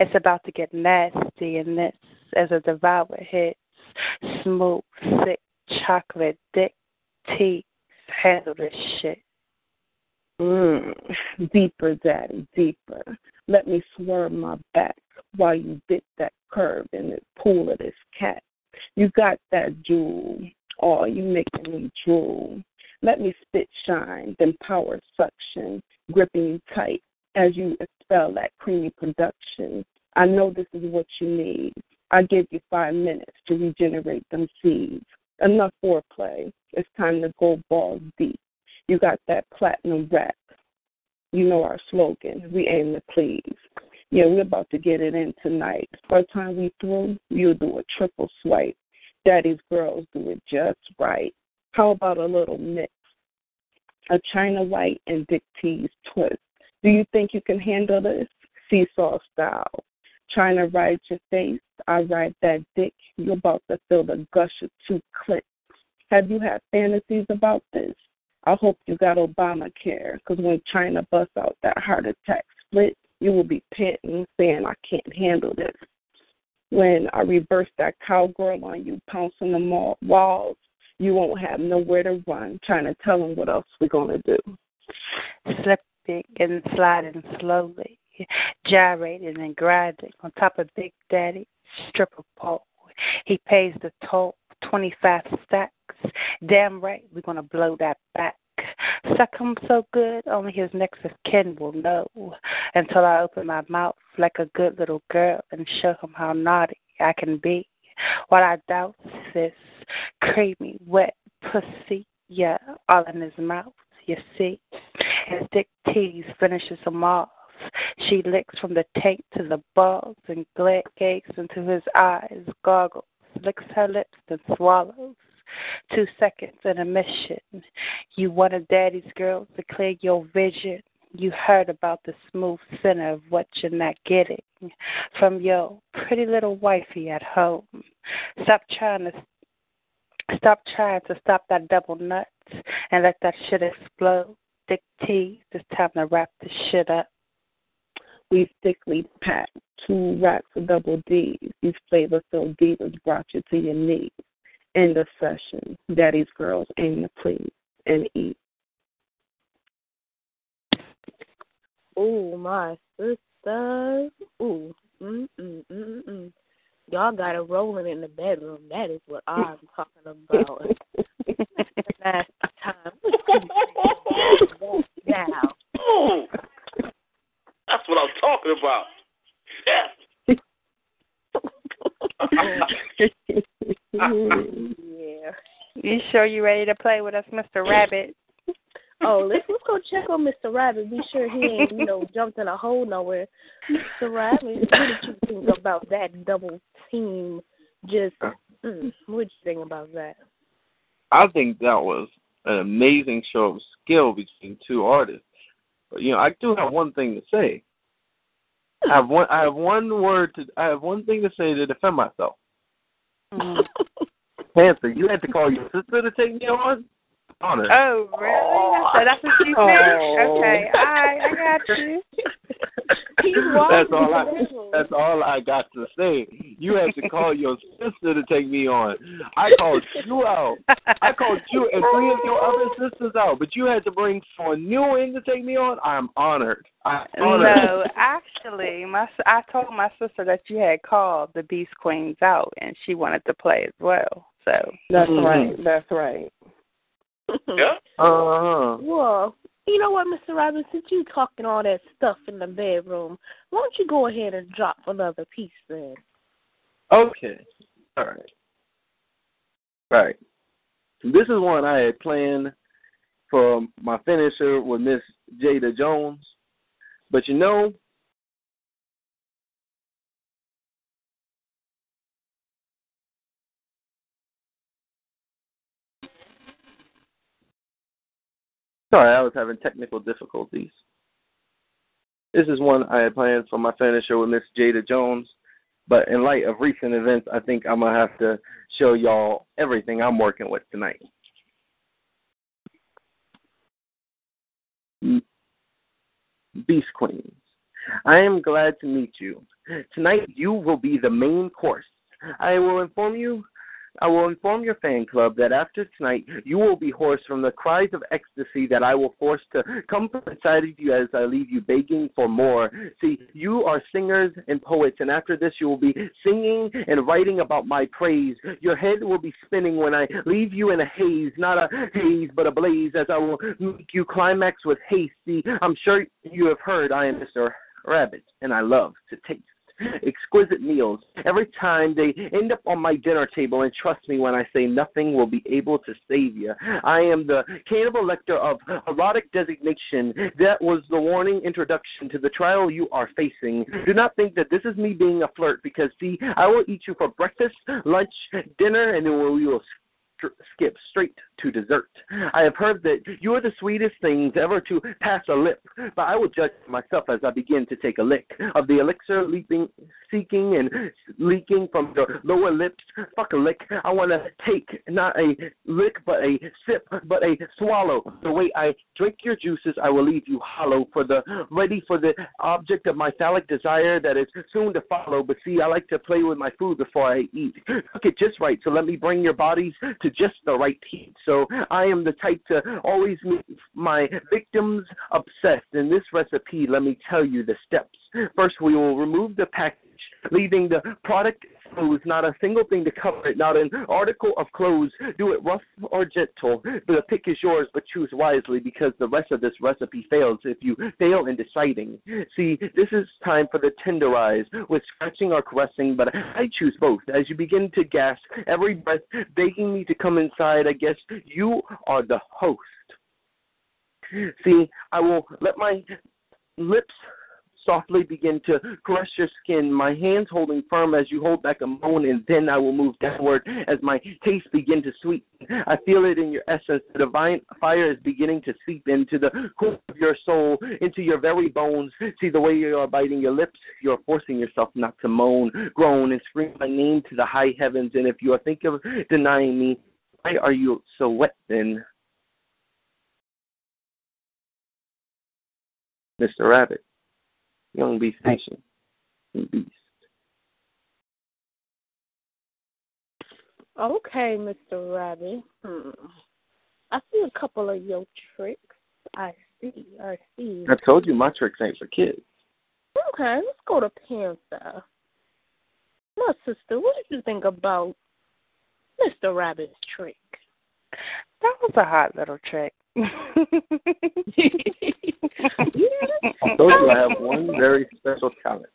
It's about to get nasty in this as a devourer hits. Smooth, thick, chocolate, dick, teeth. Handle this shit. Mm, deeper, daddy, deeper. Let me swerve my back while you dip that curve in the pool of this cat. You got that jewel. Oh, you making me drool. Let me spit shine, then power suction, gripping you tight as you expel that creamy production. I know this is what you need. I give you five minutes to regenerate them seeds. Enough foreplay. It's time to go balls deep. You got that platinum rap. You know our slogan. We aim to please. Yeah, we're about to get it in tonight. The time we through, you'll do a triple swipe. Daddy's girls do it just right. How about a little mix? A China White and Dick T's twist. Do you think you can handle this? Seesaw style. Trying to ride your face, I ride that dick. You're about to feel the gush of two clicks. Have you had fantasies about this? I hope you got Obamacare, because when China busts out that heart attack split, you will be panting, saying, I can't handle this. When I reverse that cowgirl on you, pouncing the walls, you won't have nowhere to run, trying to tell them what else we're going to do. Slipping and sliding slowly, gyrating and grinding on top of Big Daddy stripper pole. He pays the toll, 25 stacks. Damn right, we're going to blow that back. Suck him so good, only his next of kin will know. Until I open my mouth like a good little girl and show him how naughty I can be. While I douse this creamy, wet pussy, yeah, all in his mouth, you see. His dick tease finishes him off. She licks from the tank to the balls and gazes into his eyes, goggles, licks her lips, then swallows. Two seconds in a mission. You wanted daddy's girl to clear your vision. You heard about the smooth center of what you're not getting from your pretty little wifey at home. Stop trying to stop trying to stop that double nuts and let that shit explode. Dick tea. it's time to wrap this shit up. We thickly packed two racks of double D's. These flavor filled divas brought you to your knees. End of session. Daddy's girls aim to please and eat. Oh, my sister. Ooh. Mm, mm, mm, mm. Y'all got it rolling in the bedroom. That is what I'm talking about. Last time. now. Ooh. That's what I'm talking about. yeah. You sure you ready to play with us, Mr. Rabbit? Oh, let's let's go check on Mr. Rabbit. Be sure he ain't, you know, jumped in a hole nowhere. Mr. Rabbit, what did you think about that double team? Just mm, what did you think about that? I think that was an amazing show of skill between two artists. But you know, I do have one thing to say. I have one. I have one word to. I have one thing to say to defend myself. Mm. Panther, you had to call your sister to take me on. Honor. Oh, really? So that's what you said? Oh. Okay, all right, I got you. That's all I. That's all I got to say. You had to call your sister to take me on. I called you out. I called you and three of your other sisters out, but you had to bring someone new in to take me on. I'm honored. I'm honored. No, actually, my s- I told my sister that you had called the Beast Queens out, and she wanted to play as well. So That's Mhm. right. That's right. Yeah. Uh huh. Well, you know what, Mr. Robinson? since you talking all that stuff in the bedroom, why don't you go ahead and drop another piece then? Okay. All right. Right. This is one I had planned for my finisher with Miss Jada Jones. But you know, Sorry, I was having technical difficulties. This is one I had planned for my finisher with Miss Jada Jones, but in light of recent events, I think I'm gonna have to show y'all everything I'm working with tonight. Beast Queens, I am glad to meet you. Tonight you will be the main course. I will inform you I will inform your fan club that after tonight you will be hoarse from the cries of ecstasy that I will force to come from inside of you as I leave you begging for more. See, you are singers and poets, and after this you will be singing and writing about my praise. Your head will be spinning when I leave you in a haze, not a haze but a blaze, as I will make you climax with haste. See, I'm sure you have heard I am Mr. Rabbit, and I love to taste exquisite meals. Every time they end up on my dinner table, and trust me when I say nothing will be able to save you. I am the cannibal Lecter of erotic designation. That was the warning introduction to the trial you are facing. Do not think that this is me being a flirt, because see, I will eat you for breakfast, lunch, dinner, and then we will skip straight to dessert. I have heard that you are the sweetest things ever to pass a lip, but I will judge myself as I begin to take a lick of the elixir leaping, seeking and leaking from your lower lips. Fuck a lick. I want to take not a lick, but a sip, but a swallow. The way I drink your juices, I will leave you hollow for the ready for the object of my phallic desire that is soon to follow. But see, I like to play with my food before I eat. Cook it just right, so let me bring your bodies to just the right heat. So I am the type to always make my victims obsessed. In this recipe, let me tell you the steps. First, we will remove the package, leaving the product clothes, not a single thing to cover it, not an article of clothes. Do it rough or gentle. The pick is yours, but choose wisely because the rest of this recipe fails if you fail in deciding. See, this is time for the tenderize with scratching or caressing, but I choose both. As you begin to gasp, every breath begging me to come inside, I guess you are the host. See, I will let my lips softly begin to caress your skin, my hands holding firm as you hold back a moan, and then I will move downward as my taste begin to sweeten. I feel it in your essence. The divine fire is beginning to seep into the core of your soul, into your very bones. See the way you are biting your lips, you are forcing yourself not to moan, groan, and scream my name to the high heavens. And if you are thinking of denying me, why are you so wet then? Mr. Rabbit. Young Beast Nation. Beast. Okay, Mr. Rabbit. Hmm. I see a couple of your tricks. I see. I see. I told you my tricks ain't for kids. Okay, let's go to Panther. My sister, what did you think about Mr. Rabbit's trick? That was a hot little trick. I told you I have one very special talent.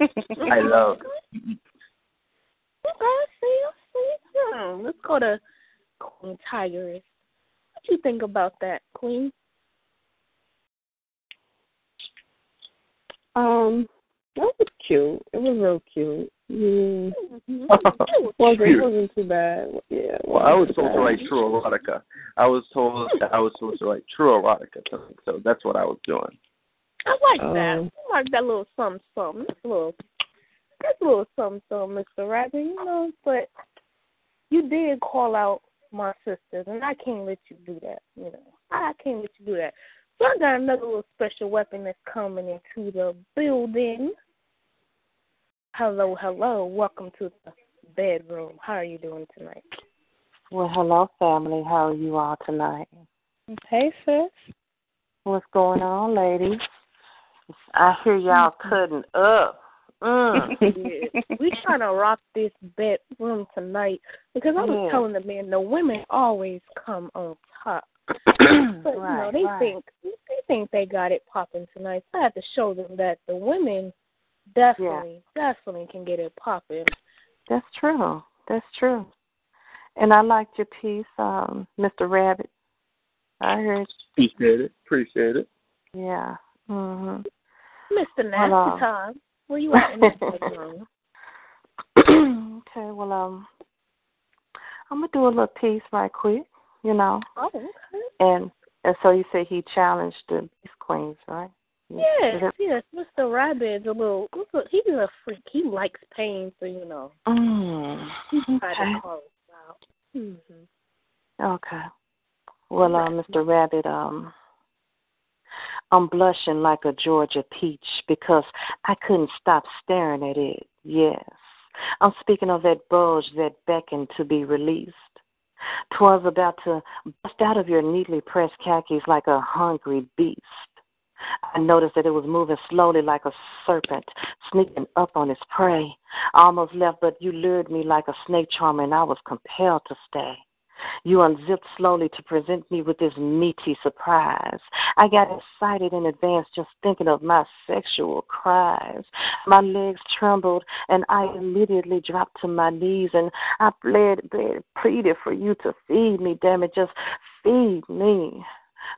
I love. Okay, see, see. Hmm. Let's go to Queen Tigress. What do you think about that, Queen? Um, that was cute. It was real cute. Mm. Mm-hmm. it, wasn't, wasn't too bad. Yeah. Well, I was told to write true erotica. I was told that I was supposed to write true erotica so that's what I was doing. I like that. Um, I like that little something, something. That's a little, that's a little something, something, Mister Rabbit. You know, but you did call out my sisters, and I can't let you do that. You know, I can't let you do that. So I got another little special weapon that's coming into the building. Hello, hello. Welcome to the bedroom. How are you doing tonight? Well, hello, family. How are you all tonight? Hey, sis. What's going on, ladies? I hear y'all cutting up. Mm. yeah. We trying to rock this bedroom tonight because I was Yeah. telling the men the women always come on top. but you know they right. think they think they got it popping tonight. So I have to show them that the women definitely definitely can get it popping. That's true. That's true. And I liked your piece, um, Mr. Rabbit. I heard you. Appreciate it. Appreciate it. Yeah. Mhm. Mr. Nasty Well, uh, Time, where you at in that bedroom? okay, well, um, I'm gonna do a little piece right quick, you know. Oh, okay. And and so you say he challenged the Beast Queens, right? Yes, yes. Mr. Rabbit's a little. He's a freak. He likes pain, so you know. Mm, okay. to call us out. Mm-hmm. Okay. Well, uh, Mr. Rabbit, um, I'm blushing like a Georgia peach because I couldn't stop staring at it. Yes. I'm speaking of that bulge that beckoned to be released. 'Twas about to bust out of your neatly pressed khakis like a hungry beast. I noticed that it was moving slowly like a serpent, sneaking up on its prey. I almost left, but you lured me like a snake charmer, and I was compelled to stay. You unzipped slowly to present me with this meaty surprise. I got excited in advance just thinking of my sexual cries. My legs trembled, and I immediately dropped to my knees, and I bled, bled, pleaded for you to feed me. Damn it, just feed me.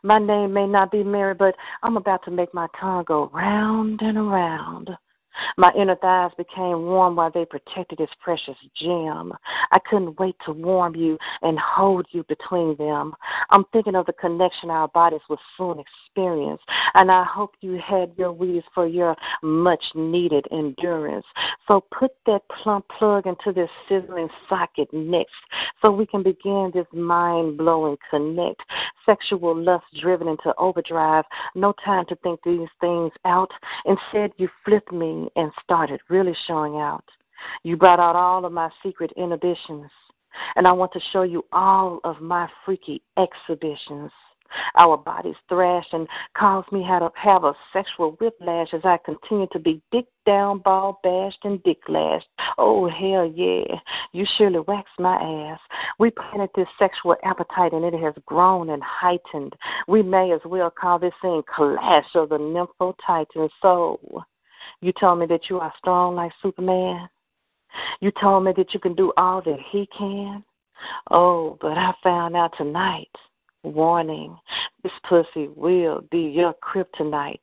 My name may not be Mary, but I'm about to make my tongue go round and around. My inner thighs became warm while they protected this precious gem. I couldn't wait to warm you and hold you between them. I'm thinking of the connection our bodies will soon experience, and I hope you had your weeds for your much needed endurance. So put that plump plug into this sizzling socket next so we can begin this mind blowing connect. Sexual lust driven into overdrive. No time to think these things out. Instead, you flipped me and started really showing out. You brought out all of my secret inhibitions, and I want to show you all of my freaky exhibitions. Our bodies thrashed and caused me how to have a sexual whiplash as I continue to be dick down, ball bashed, and dick lashed. Oh, hell yeah. You surely waxed my ass. We planted this sexual appetite and it has grown and heightened. We may as well call this thing Clash of the Nympho Titan. So, you told me that you are strong like Superman. You told me that you can do all that he can. Oh, but I found out tonight. Warning, this pussy will be your kryptonite.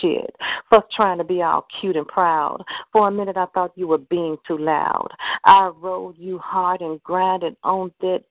Shit. Fuck trying to be all cute and proud. For a minute I thought you were being too loud. I rolled you hard and grinded on that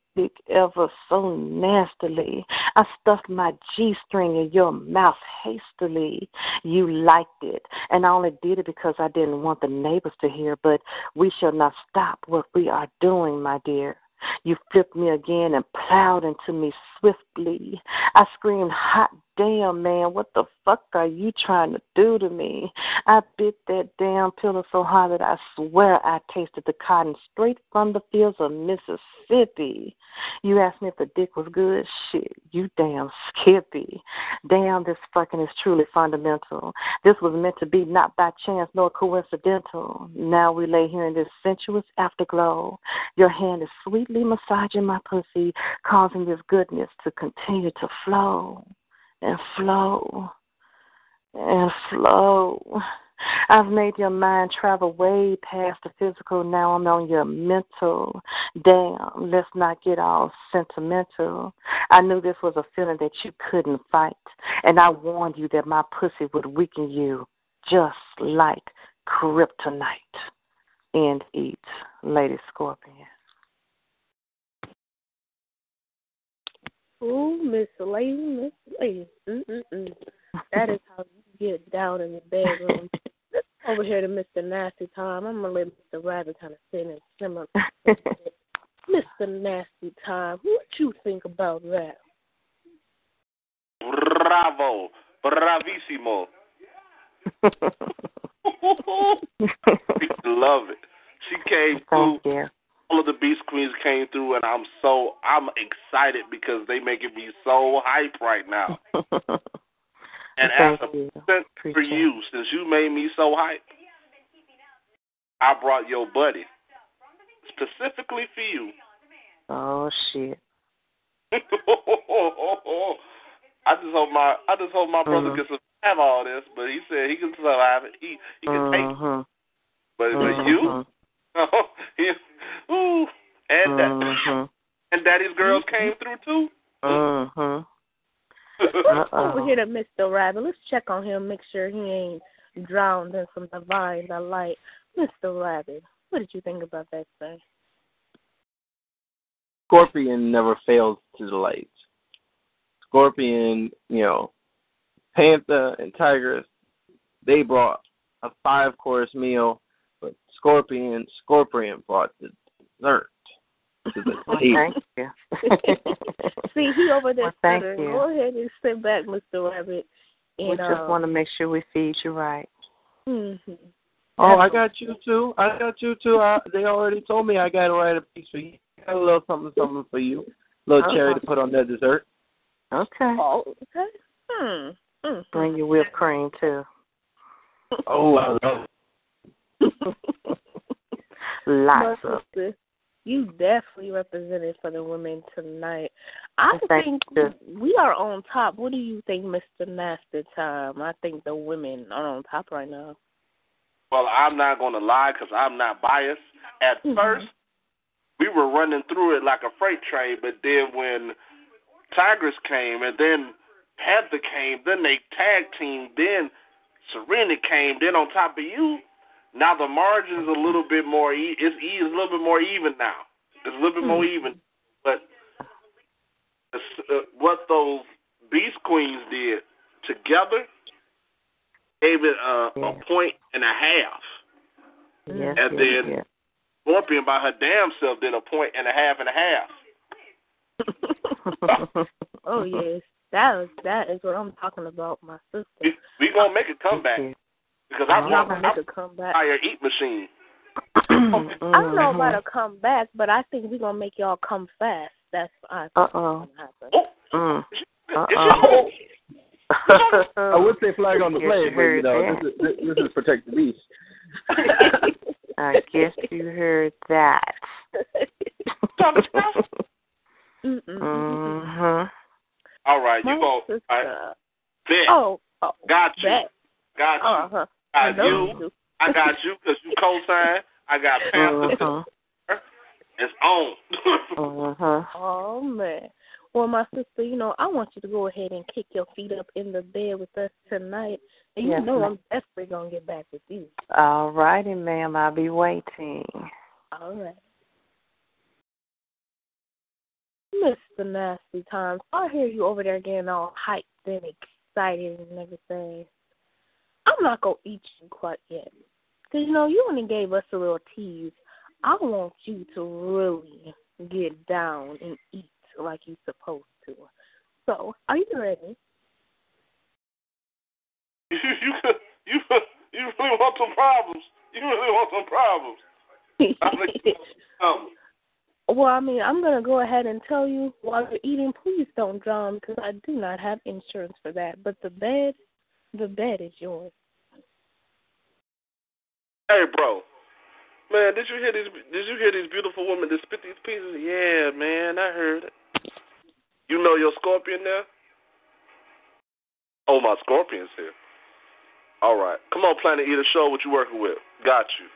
ever so nastily. I stuffed my G string in your mouth hastily. You liked it, and I only did it because I didn't want the neighbors to hear. But we shall not stop what we are doing, my dear. You flipped me again and plowed into me swiftly. I screamed, Hot damn, man, what the fuck are you trying to do to me? I bit that damn pillow so hard that I swear I tasted the cotton straight from the fields of Mississippi. You asked me if the dick was good? Shit, you damn skippy. Damn, this fucking is truly fundamental. This was meant to be not by chance nor coincidental. Now we lay here in this sensuous afterglow. Your hand is sweetly massaging my pussy, causing this goodness to continue to flow and flow and flow. I've made your mind travel way past the physical. Now I'm on your mental. Damn, let's not get all sentimental. I knew this was a feeling that you couldn't fight, and I warned you that my pussy would weaken you just like kryptonite. End eat, Lady Scorpion. Ooh, Miss Lady, Miss Lady. Mm-mm-mm. That is how you get down in the bedroom. Over here to Mr. Nasty Time. I'm going to let Mr. Rabbit kind of sit and simmer. Mr. Nasty Time, what you think about that? Bravo. Bravissimo. Love it. She came through. All of the Beast Queens came through, and I'm so I'm excited because they making me so hype right now. And as Thank a you. present for you, since you made me so hype, I brought your buddy specifically for you. Oh shit. I just hope my I just hope my brother Mhm. can survive all this, but he said he can survive it. He he can take it. Mhm. But but you, Mhm. he, ooh, and that, Mhm. and Daddy's girls came through too. Mhm. Uh-oh. over here to Mr. Rabbit. Let's check on him, make sure he ain't drowned in some divine delight. Mr. Rabbit, what did you think about that, sir? Scorpion never fails to delight. Scorpion, you know, Panther and Tigress, they brought a five course meal, but Scorpion Scorpion brought the dessert to the Well, thank you. See, he over there Well, thank you. Go ahead and sit back, Mr. Rabbit. And, we just um, want to make sure we feed you right. Mm-hmm. Oh, I got you too. I got you too. I, they already told me I got to write a piece for you. I got a little something, something for you. A little cherry to put on that dessert. Okay. Oh, okay. Hmm. Hmm. Bring your whipped cream too. Oh, I love Lots My of. sister, you definitely represented for the women tonight. I Thank think you. we are on top. What do you think, Mr. Master Time? I think the women are on top right now. Well, I'm not going to lie because I'm not biased. At Mhm. first, we were running through it like a freight train, but then when Tigers came and then Panther came, then they tag team, then Serena came, then on top of you, now the margin's a little bit more. E- it's, e- it's a little bit more even now. It's a little bit more even, but uh, what those Beast Queens did together gave it a, a point and a half. Yes, And yes, then yes. Scorpion by her damn self did a point and a half and a half. Oh yes, that was that is what I'm talking about, my sister. We, we gonna make a comeback because I I'm not want gonna I make a comeback. fire eat machine. I don't know Mm-hmm. about a comeback, but I think we're gonna make y'all come fast. That's I think Uh oh. Mm. Uh oh. I would say flag on the Yes, play, but you know, this is, this is protect the beast. I guess you heard that. mhm. All right, you go. All right. Bet. Oh, oh, got you. bet. Got you. Uh huh. I Got know you. you. I got you because you co-sign. I got Panther. Mhm. It's on. Mhm. Oh man. Well, my sister, you know, I want you to go ahead and kick your feet up in the bed with us tonight, and Yes, you know ma'am. I'm definitely gonna get back with you. All righty, ma'am. I'll be waiting. All right. Mr. Nasty Times, I hear you over there getting all hyped and excited and everything. I'm not gonna eat you quite yet, cause you know you only gave us a little tease. I want you to really get down and eat like you're supposed to. So, are you ready? you you you you really want some problems. You really want some problems. I think you want some um, Well, I mean, I'm gonna go ahead and tell you while you're eating, please don't drown because I do not have insurance for that. But the bed, the bed is yours. Hey, bro. Man, did you hear these? Did you hear these beautiful women that spit these pieces? Yeah, man, I heard it. You know your scorpion there? Oh, my scorpion's here. All right, come on, Planet Eater, show what you working with. Got you.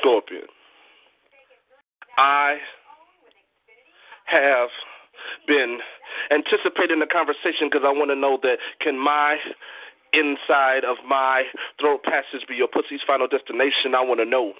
Scorpion. I have been anticipating the conversation because I want to know that can my inside of my throat passage be your pussy's final destination? I want to know.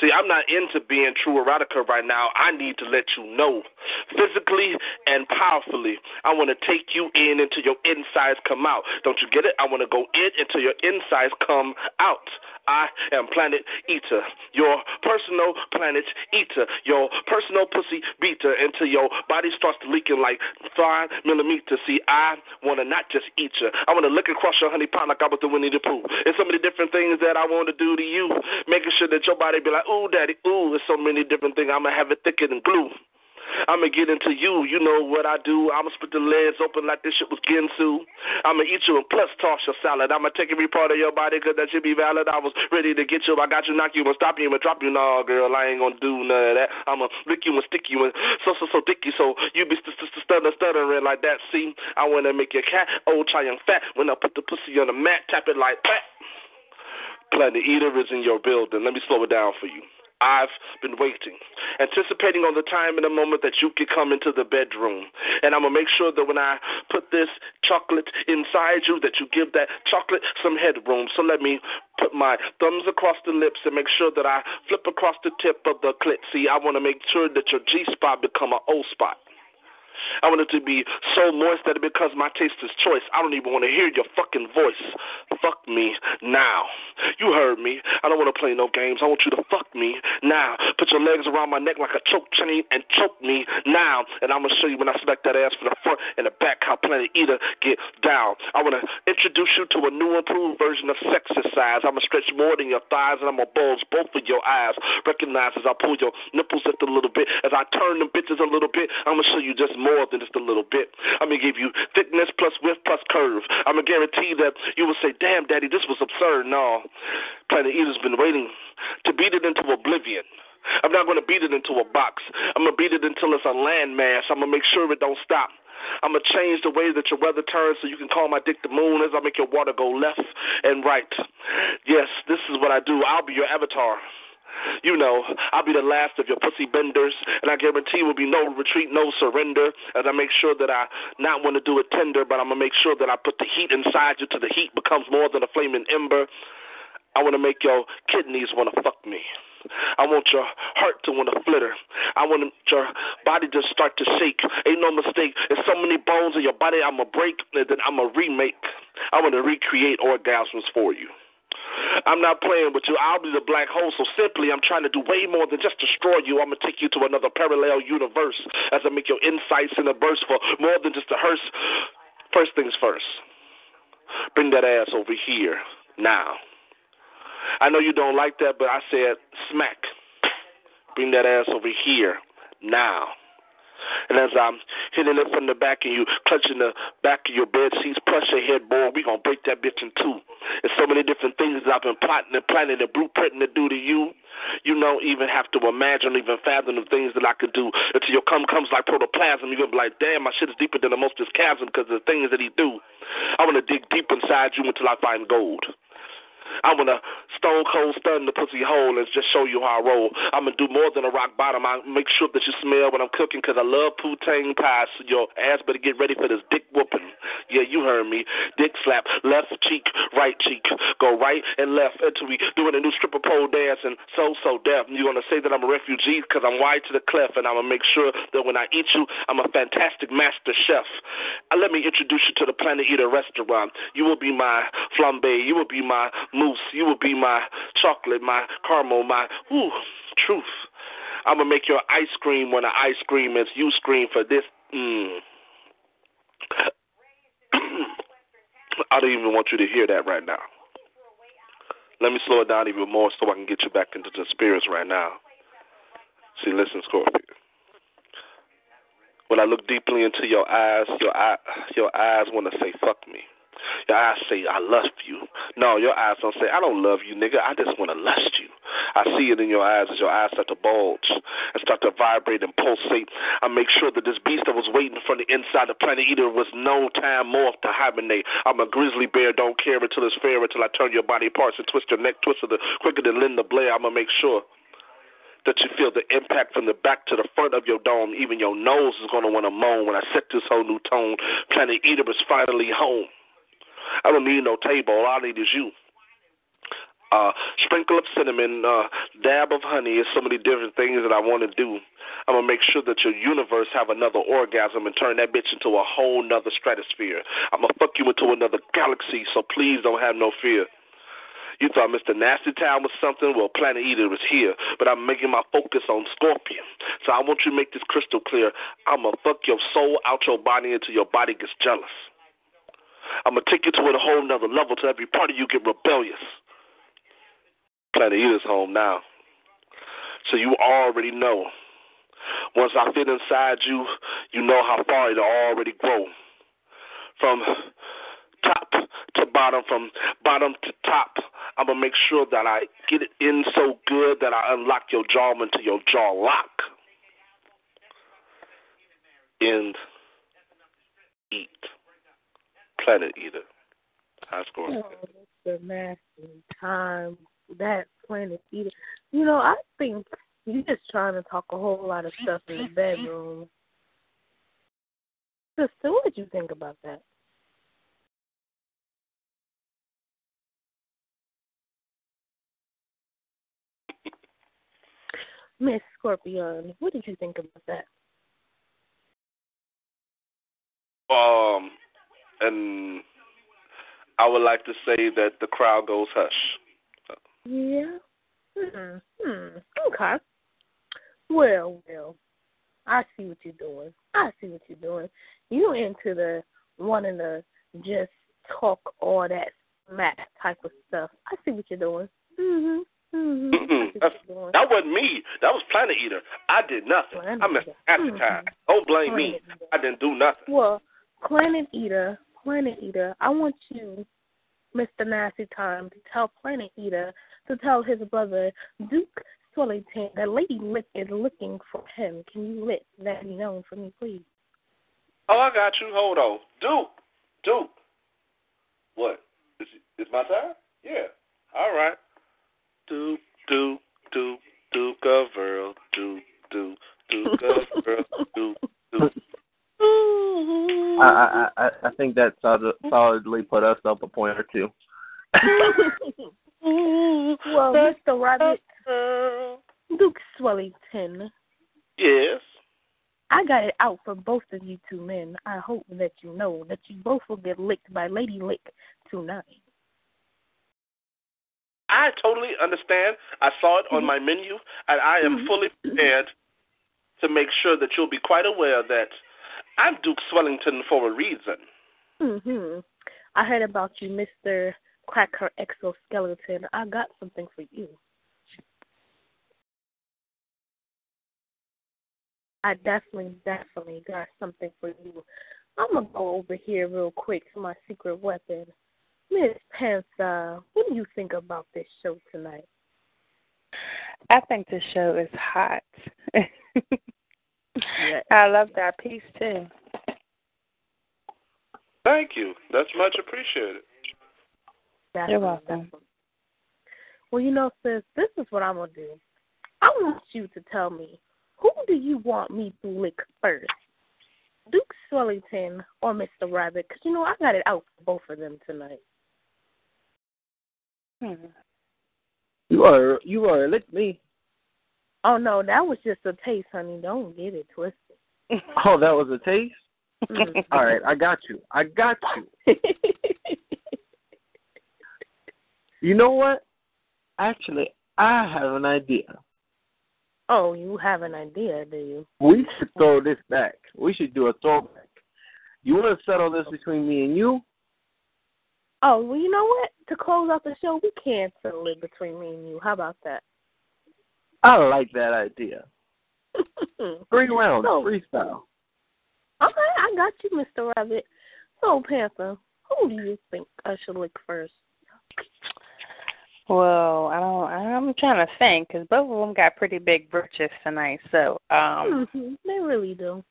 See, I'm not into being true erotica right now. I need to let you know physically and powerfully. I want to take you in until your insides come out. Don't you get it? I want to go in until your insides come out. I am Planet Eater, your personal planet eater, your personal pussy beater until your body starts to leaking like five millimeters. See, I want to not just eat you. I want to look across your honey pot like I was the Winnie the Pooh. There's so many different things that I want to do to you, making sure that your body be like, ooh, daddy, ooh, there's so many different things. I'm going to have it thicker than glue. I'm going to get into you. You know what I do. I'm going to split the legs open like this shit was Ginsu. I'm going to eat you and plus toss your salad. I'm going to take every part of your body because that should be valid. I was ready to get you. I got you, knock you, and stop you, and drop you. No, girl, I ain't going to do none of that. I'm going to lick you and stick you and so, so, so dicky. So you be st- st- stuttering, stuttering like that. See, I want to make your cat old, try, and fat. When I put the pussy on the mat, tap it like that. Planet Eater is in your building. Let me slow it down for you. I've been waiting, anticipating on the time and the moment that you could come into the bedroom. And I'm going to make sure that when I put this chocolate inside you, that you give that chocolate some headroom. So let me put my thumbs across the lips and make sure that I flip across the tip of the clit. See, I want to make sure that your G spot become an O spot. I want it to be so moist that it becomes my taster's choice. I don't even want to hear your fucking voice. Fuck me now. You heard me. I don't want to play no games. I want you to fuck me now. Put your legs around my neck like a choke chain and choke me now. And I'm gonna show you when I smack that ass for the front and the back how Planet Eater get down. I want to introduce you to a new improved version of sex exercise. I'm gonna stretch more than your thighs and I'm gonna bulge both of your eyes. Recognize as I pull your nipples just a little bit. As I turn them bitches a little bit, I'm gonna show you just more more than just a little bit. I'm gonna give you thickness plus width plus curve. I'm gonna guarantee that you will say, "Damn, Daddy, this was absurd." No, Planet Eater's been waiting to beat it into oblivion. I'm not gonna beat it into a box. I'm gonna beat it until it's a landmass. I'm gonna make sure it don't stop. I'm gonna change the way that your weather turns so you can call my dick the moon as I make your water go left and right. Yes, this is what I do. I'll be your avatar. You know, I'll be the last of your pussy benders, and I guarantee will be no retreat, no surrender. As I make sure that I not want to do it tender, but I'm gonna make sure that I put the heat inside you till the heat becomes more than a flaming ember. I want to make your kidneys want to fuck me. I want your heart to want to flitter. I want your body to start to shake. Ain't no mistake. There's so many bones in your body I'm going to break and then I'm going to remake. I want to recreate orgasms for you. I'm not playing with you. I'll be the black hole. So simply, I'm trying to do way more than just destroy you. I'm gonna take you to another parallel universe as I make your insights in a burst for more than just a hearse. First things first. Bring that ass over here now. I know you don't like that, but I said smack. Bring that ass over here now. And as I'm hitting it from the back and you clutching the back of your bed sheets, plus your headboard, we gonna break that bitch in two. There's so many different things that I've been plotting and planning and blueprinting to do to you. You don't even have to imagine, even fathom the things that I could do until your come comes like protoplasm. You're gonna be like, damn, my shit is deeper than the most of chasm because of the things that he do. I wanna dig deep inside you until I find gold. I'm gonna stone cold stun the pussy hole and just show you how I roll. I'm gonna do more than a rock bottom. I make sure that you smell when I'm cooking because I love poutine pie. So your ass better get ready for this dick whooping. Yeah, you heard me. Dick slap, left cheek, right cheek, go right and left until we doing a new stripper pole dance and so so deaf. You're gonna say that I'm a refugee because I'm white to the cleft, and I'm gonna make sure that when I eat you, I'm a fantastic master chef. Uh, let me introduce you to the Planet Eater restaurant. You will be my flambe. You will be my mousse. You will be my chocolate, my caramel, my ooh, truth. I'm gonna make your ice cream when the ice cream is you scream for this. Mm. I don't even want you to hear that right now. Let me slow it down even more so I can get you back into the spirits right now. See, listen, Scorpio. When I look deeply into your eyes, your eye, your eyes want to say "fuck me." Your eyes say, I love you. No, your eyes don't say, I don't love you, nigga. I just want to lust you. I see it in your eyes as your eyes start to bulge and start to vibrate and pulsate. I make sure that this beast that was waiting from the inside of Planet Eater was no time morph to hibernate. I'm a grizzly bear, don't care until it's fair, until I turn your body parts and twist your neck twisted quicker than Linda Blair. I'm going to make sure that you feel the impact from the back to the front of your dome. Even your nose is going to want to moan when I set this whole new tone. Planet Eater is finally home. I don't need no table. All I need is you. Uh, sprinkle of cinnamon, uh, dab of honey is so many different things that I want to do. I'm gonna make sure that your universe have another orgasm and turn that bitch into a whole nother stratosphere. I'm gonna fuck you into another galaxy, so please don't have no fear. You thought Mr. Nasty Town was something? Well, Planet Eater is here, but I'm making my focus on Scorpion. So I want you to make this crystal clear. I'm gonna fuck your soul out your body until your body gets jealous. I'm gonna take you to a whole nother level to every part of you get rebellious. Planet Eater's home now. So you already know. Once I fit inside you, you know how far it'll already grow. From top to bottom, from bottom to top, I'm gonna make sure that I get it in so good that I unlock your jaw into your jaw lock. And eat. Planet Eater. High score. Oh, Mr. Nasty Time. That Planet Eater. You know, I think you're just trying to talk a whole lot of stuff in the bedroom. Sister, what did you think about that? Miss Scorpion, what did you think about that? Um, and I would like to say that the crowd goes hush. Yeah. Hmm. Hmm. Okay. Well, well. I see what you're doing. I see what you're doing. You into the wanting to just talk all that smack type of stuff. I see what you're doing. Mhm. Mm-hmm. That's, that wasn't me. That was Planet Eater. I did nothing. Planet I missed half the time. Don't blame Planet me. Eater. I didn't do nothing. Well, Planet Eater, Planet Eater, I want you, Mr. Nasty Time, to tell Planet Eater to tell his brother Duke Swellington that Lady Lick is looking for him. Can you let that be known for me, please? Oh, I got you. Hold on. Duke. Duke. What? Is, is my time? Yeah. All right. Duke, Duke, Duke, Duke of Earl. Duke, Duke, Duke of Earl. Duke, Duke. I, I I I think that solid, solidly put us up a point or two. well, Mr. Rabbit, Duke Swellington, Yes. I got it out for both of you two men. I hope that you know that you both will get licked by Lady Lick tonight. I totally understand. I saw it on mm-hmm. my menu, and I am mm-hmm. fully prepared to make sure that you'll be quite aware that I'm Duke Swellington for a reason. hmm I heard about you, Mr. Cracker Exoskeleton. I got something for you. I definitely, definitely got something for you. I'm gonna go over here real quick to my secret weapon. Miss Panther, what do you think about this show tonight? I think the show is hot. I love that piece too. Thank you. That's much appreciated. Definitely, You're welcome. definitely. Well, you know, sis, this is what I'm gonna do. I want you to tell me who do you want me to lick first, Duke Swellington or Mr. Rabbit? Because you know I got it out for both of them tonight. Hmm. You are you are lick me. Oh no, that was just a taste, honey. Don't get it twisted. Oh, that was a taste. Mhm. All right, I got you. I got you. You know what? Actually, I have an idea. oh, you have an idea, do you? We should throw this back. We should do a throwback. You want to settle this between me and you? Oh, well, you know what? To close out the show, we can settle it between me and you. How about that? I like that idea. Three rounds, So- freestyle. Okay, I got you, Mr. Rabbit. So, Panther, who do you think I should lick first? Well, I don't. I'm trying to think because both of them got pretty big britches tonight. So, um, hmm They really do.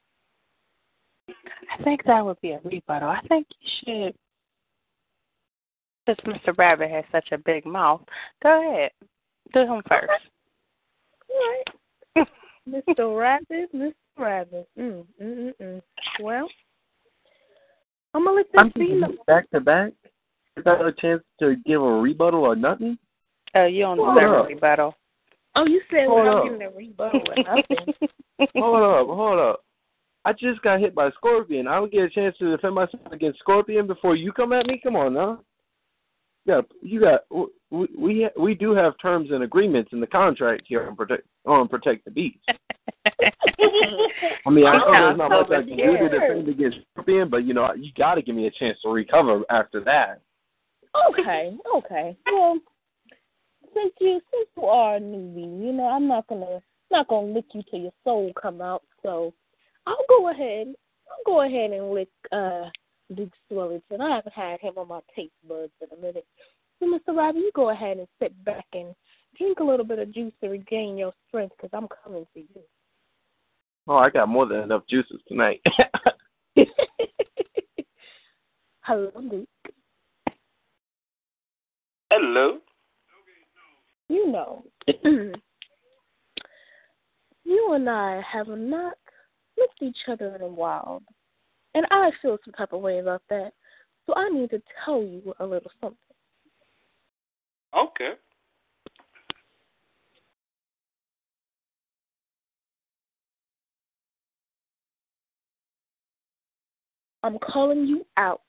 I think that would be a rebuttal. I think you should, since Mr. Rabbit has such a big mouth. Go ahead, do him first. All right. Mr. Rabbit, Mr. Rabbit. Mm, mm, mm, mm. Well, I'm gonna let I'm this be. back to back. Is that a chance to give a rebuttal or nothing? Oh, you don't Hold deserve up. a rebuttal. Oh, you said Hold without up. giving a rebuttal or nothing. hold up, hold up. I just got hit by a scorpion. I would get a chance to defend myself against scorpion before you come at me. Come on now. Yeah, you got. We we we do have terms and agreements in the contract here on protect on protect the beast. I mean, I know there's not much I can do to defend against scorpion, but you know, you got to give me a chance to recover after that. Okay, okay. Well, since you since you are a newbie, you know I'm not gonna not gonna lick you till your soul come out. So I'll go ahead. I'll go ahead and lick uh Duke Swellington. I haven't had him on my taste buds in a minute. So Mr. Robbie, you go ahead and sit back and drink a little bit of juice to regain your strength because I'm coming for you. Oh, I got more than enough juices tonight. Hello, Duke. Hello. You know. you and I have not looked each other in a while, and I feel some type of way about that. So I need to tell you a little something. Okay. I'm calling you out,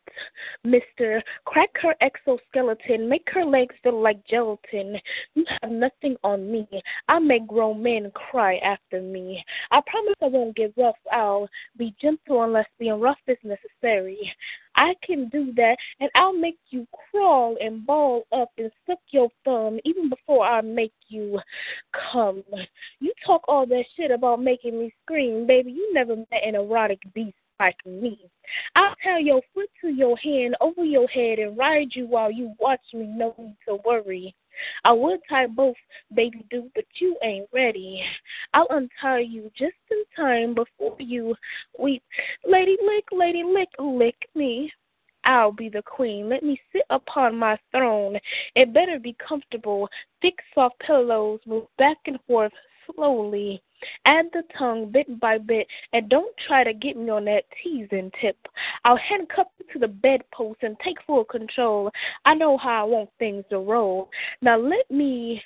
Mr. Crack her exoskeleton, make her legs feel like gelatin. You have nothing on me. I make grown men cry after me. I promise I won't get rough. I'll be gentle unless being rough is necessary. I can do that, and I'll make you crawl and ball up and suck your thumb even before I make you come. You talk all that shit about making me scream, baby. You never met an erotic beast like me. I'll tie your foot to your hand over your head and ride you while you watch me, no need to worry. I would tie both, baby do, but you ain't ready. I'll untie you just in time before you weep. Lady lick, lady lick, lick me. I'll be the queen. Let me sit upon my throne. It better be comfortable. Thick, soft pillows move back and forth slowly. Add the tongue bit by bit, and don't try to get me on that teasing tip. I'll handcuff you to the bedpost and take full control. I know how I want things to roll. Now let me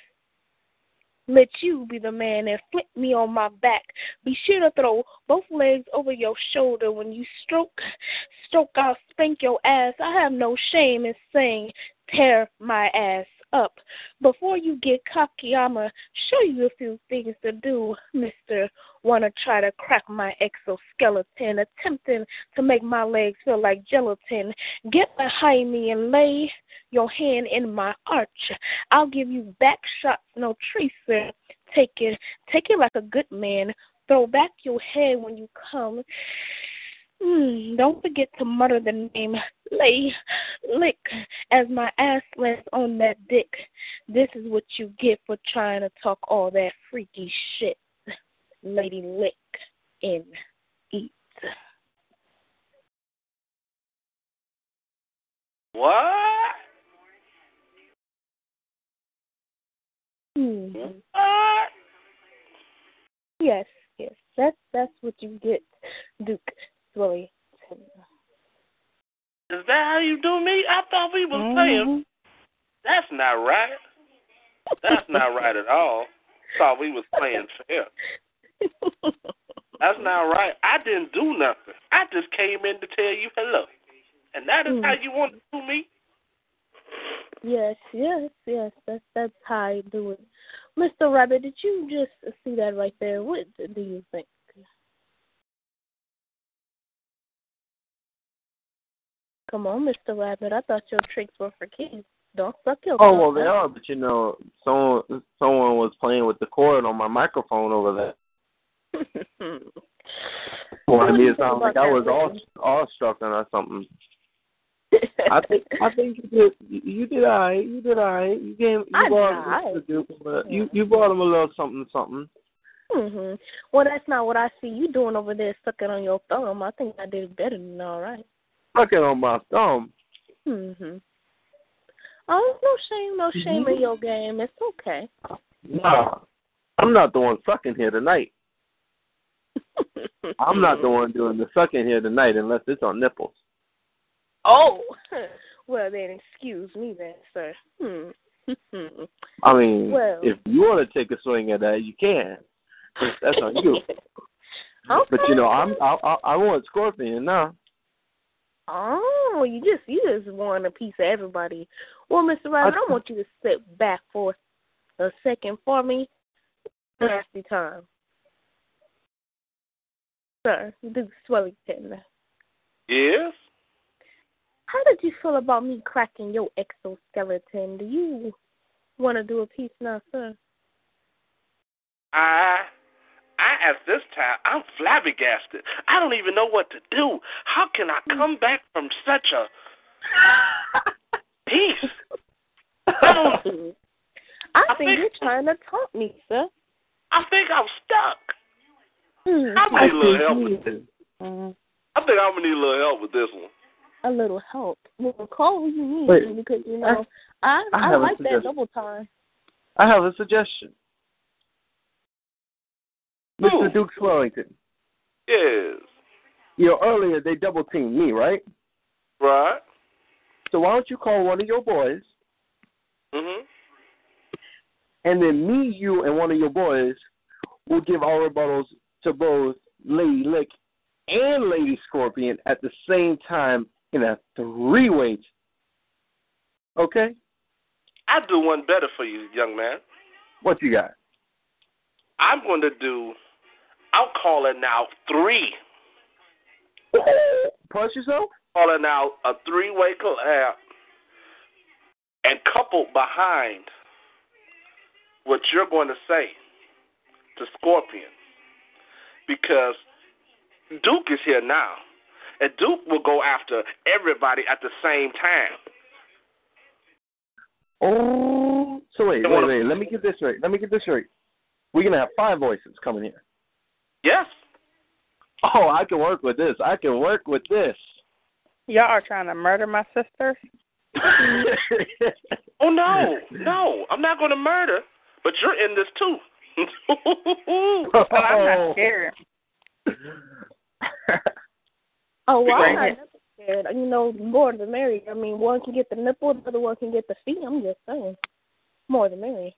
let you be the man and flip me on my back. Be sure to throw both legs over your shoulder when you stroke. Stroke, I'll spank your ass. I have no shame in saying, tear my ass up. Before you get cocky, I'ma show you a few things to do, Mister. Wanna try to crack my exoskeleton, attempting to make my legs feel like gelatin. Get behind me and lay your hand in my arch. I'll give you back shots, no tracer. Take it, take it like a good man. Throw back your head when you come. Mm, don't forget to mutter the name Lay Lick as my ass lands on that dick. This is what you get for trying to talk all that freaky shit. Lady Lick in eat. What? Hmm. What? Yes, yes. That's that's what you get, Duke Swilly. Is that how you do me? I thought we was Mm-hmm. playing. That's not right. That's not right at all. Thought we was playing fair. That's not right. I didn't do nothing. I just came in to tell you hello. And that is how you want to do me? Yes, yes, yes. That's that's how I do it. Mr. Rabbit, did you just see that right there? What do you think? Come on, Mr. Rabbit. I thought your tricks were for kids. Don't suck your Oh well, they are, but you know, someone someone was playing with the cord on my microphone over there. Wanted me to sound like I was all awestruck or something. I think I think you did you did all right. You did all right. You gave you I brought did him do, but you you brought him a little something something. Mhm. Well, that's not what I see you doing over there, sucking on your thumb. I think I did better than all right. Sucking on my thumb. Mhm. Oh, no shame, no shame Mm-hmm. in your game. It's okay. No, I'm not the one sucking here tonight. I'm not the one doing the sucking here tonight unless it's on nipples. Oh, well then, excuse me then, sir. Hmm. I mean, Well. if you want to take a swing at that, you can. That's on you. okay. But you know, I'm I I, I want Scorpion now. Oh, you just you just want a piece of everybody. Well, Mr. Rabbit, I want you to sit back for a second for me. Nasty time. Sir, Duke Swellington. Yes? How did you feel about me cracking your exoskeleton? Do you want to do a piece now, sir? I I at this time I'm flabbergasted. I don't even know what to do. How can I come back from such a peace? I don't I, I think think- you're trying to taunt me, sir. I think I'm stuck. Hmm. I need a little help with this. Mm, I think I'm gonna need a little help with this one. a little help. Well, call who you need Wait, because you know I I I, have like that double time. I have a suggestion. Mr. Duke Swellington. Yes. You know, earlier they double teamed me, right? Right. So why don't you call one of your boys, Mhm. and then me, you, and one of your boys will give our rebuttals to both Lady Lick and Lady Scorpion at the same time in a three way. Okay? I do one better for you, young man. What you got? I'm going to do. I'll call it now three. Punch yourself? Calling out a three-way collab, and coupled behind what you're going to say to Scorpion, because Duke is here now, and Duke will go after everybody at the same time. Oh, so wait, wait, wait. Let me get this right. Let me get this right. We're gonna have five voices coming here. Yes. Oh, I can work with this. I can work with this. Y'all are trying to murder my sister? Oh no, no, I'm not going to murder, but you're in this too. Well, I'm not oh. scared. Oh, well, I'm Bring not it. never scared. You know, more the merrier. I mean, one can get the nipple, the other one can get the feet. I'm just saying, more the merrier.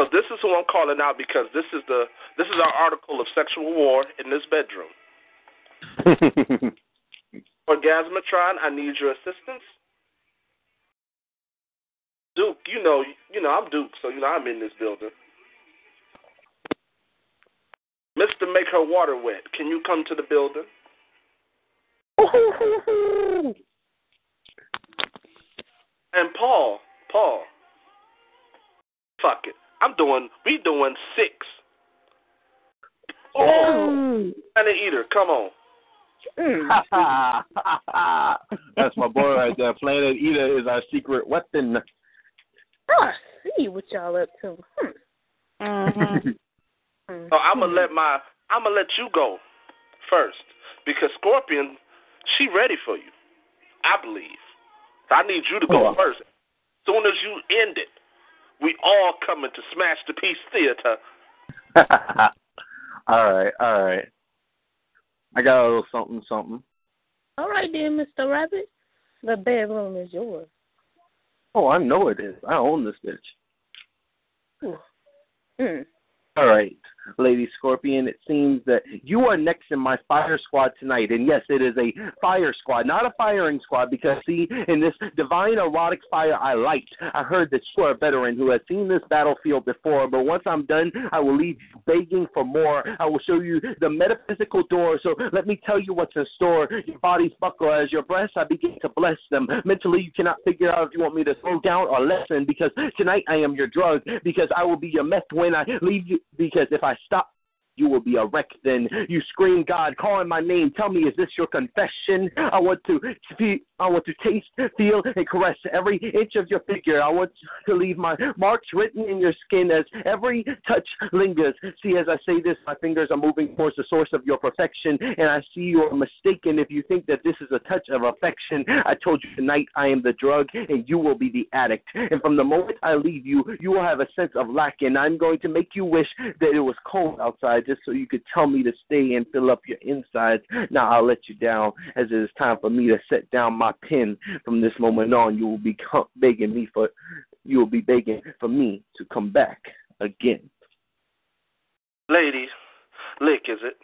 So this is who I'm calling out because this is the this is our article of sexual war in this bedroom. Orgasmatron, I need your assistance. Duke, you know, you know I'm Duke, so you know I'm in this building. Mister, make her water wet. Can you come to the building? And Paul, Paul, fuck it. I'm doing. We doing six. Oh. Planet Eater, come on. That's my boy right there. Planet Eater is our secret weapon. I see what y'all up to. Hmm. Mm-hmm. So I'm gonna let my I'm gonna let you go first because Scorpion, she ready for you. I believe. So I need you to go Oh. first. Soon as you end it, we all coming to Smash the Peace Theater. all right, all right. I got a little something, something. All right then, Mr. Rabbit. The bedroom is yours. Oh, I know it is. I own this bitch. Mm. All right, Lady Scorpion, it seems that you are next in my fire squad tonight. And yes, it is a fire squad, not a firing squad, because see, in this divine erotic fire I light, I heard that you are a veteran who has seen this battlefield before. But once I'm done, I will leave you begging for more. I will show you the metaphysical door. So let me tell you what's in store. Your bodies buckle as your breasts, I begin to bless them. Mentally, you cannot figure out if you want me to slow down or lessen, because tonight I am your drug, because I will be your meth when I leave you, because if I stop, you will be a wreck then. You scream, God, calling my name. Tell me, is this your confession? I want to I want to taste, feel, and caress every inch of your figure. I want to leave my marks written in your skin as every touch lingers. See, as I say this, my fingers are moving towards the source of your perfection, and I see you are mistaken if you think that this is a touch of affection. I told you tonight I am the drug, and you will be the addict. And from the moment I leave you, you will have a sense of lack, and I'm going to make you wish that it was cold outside just so you could tell me to stay and fill up your insides. Now I'll let you down as it is time for me to set down my pen. From this moment on, you will be begging me for you will be begging for me to come back again. Ladies, Lick, is it?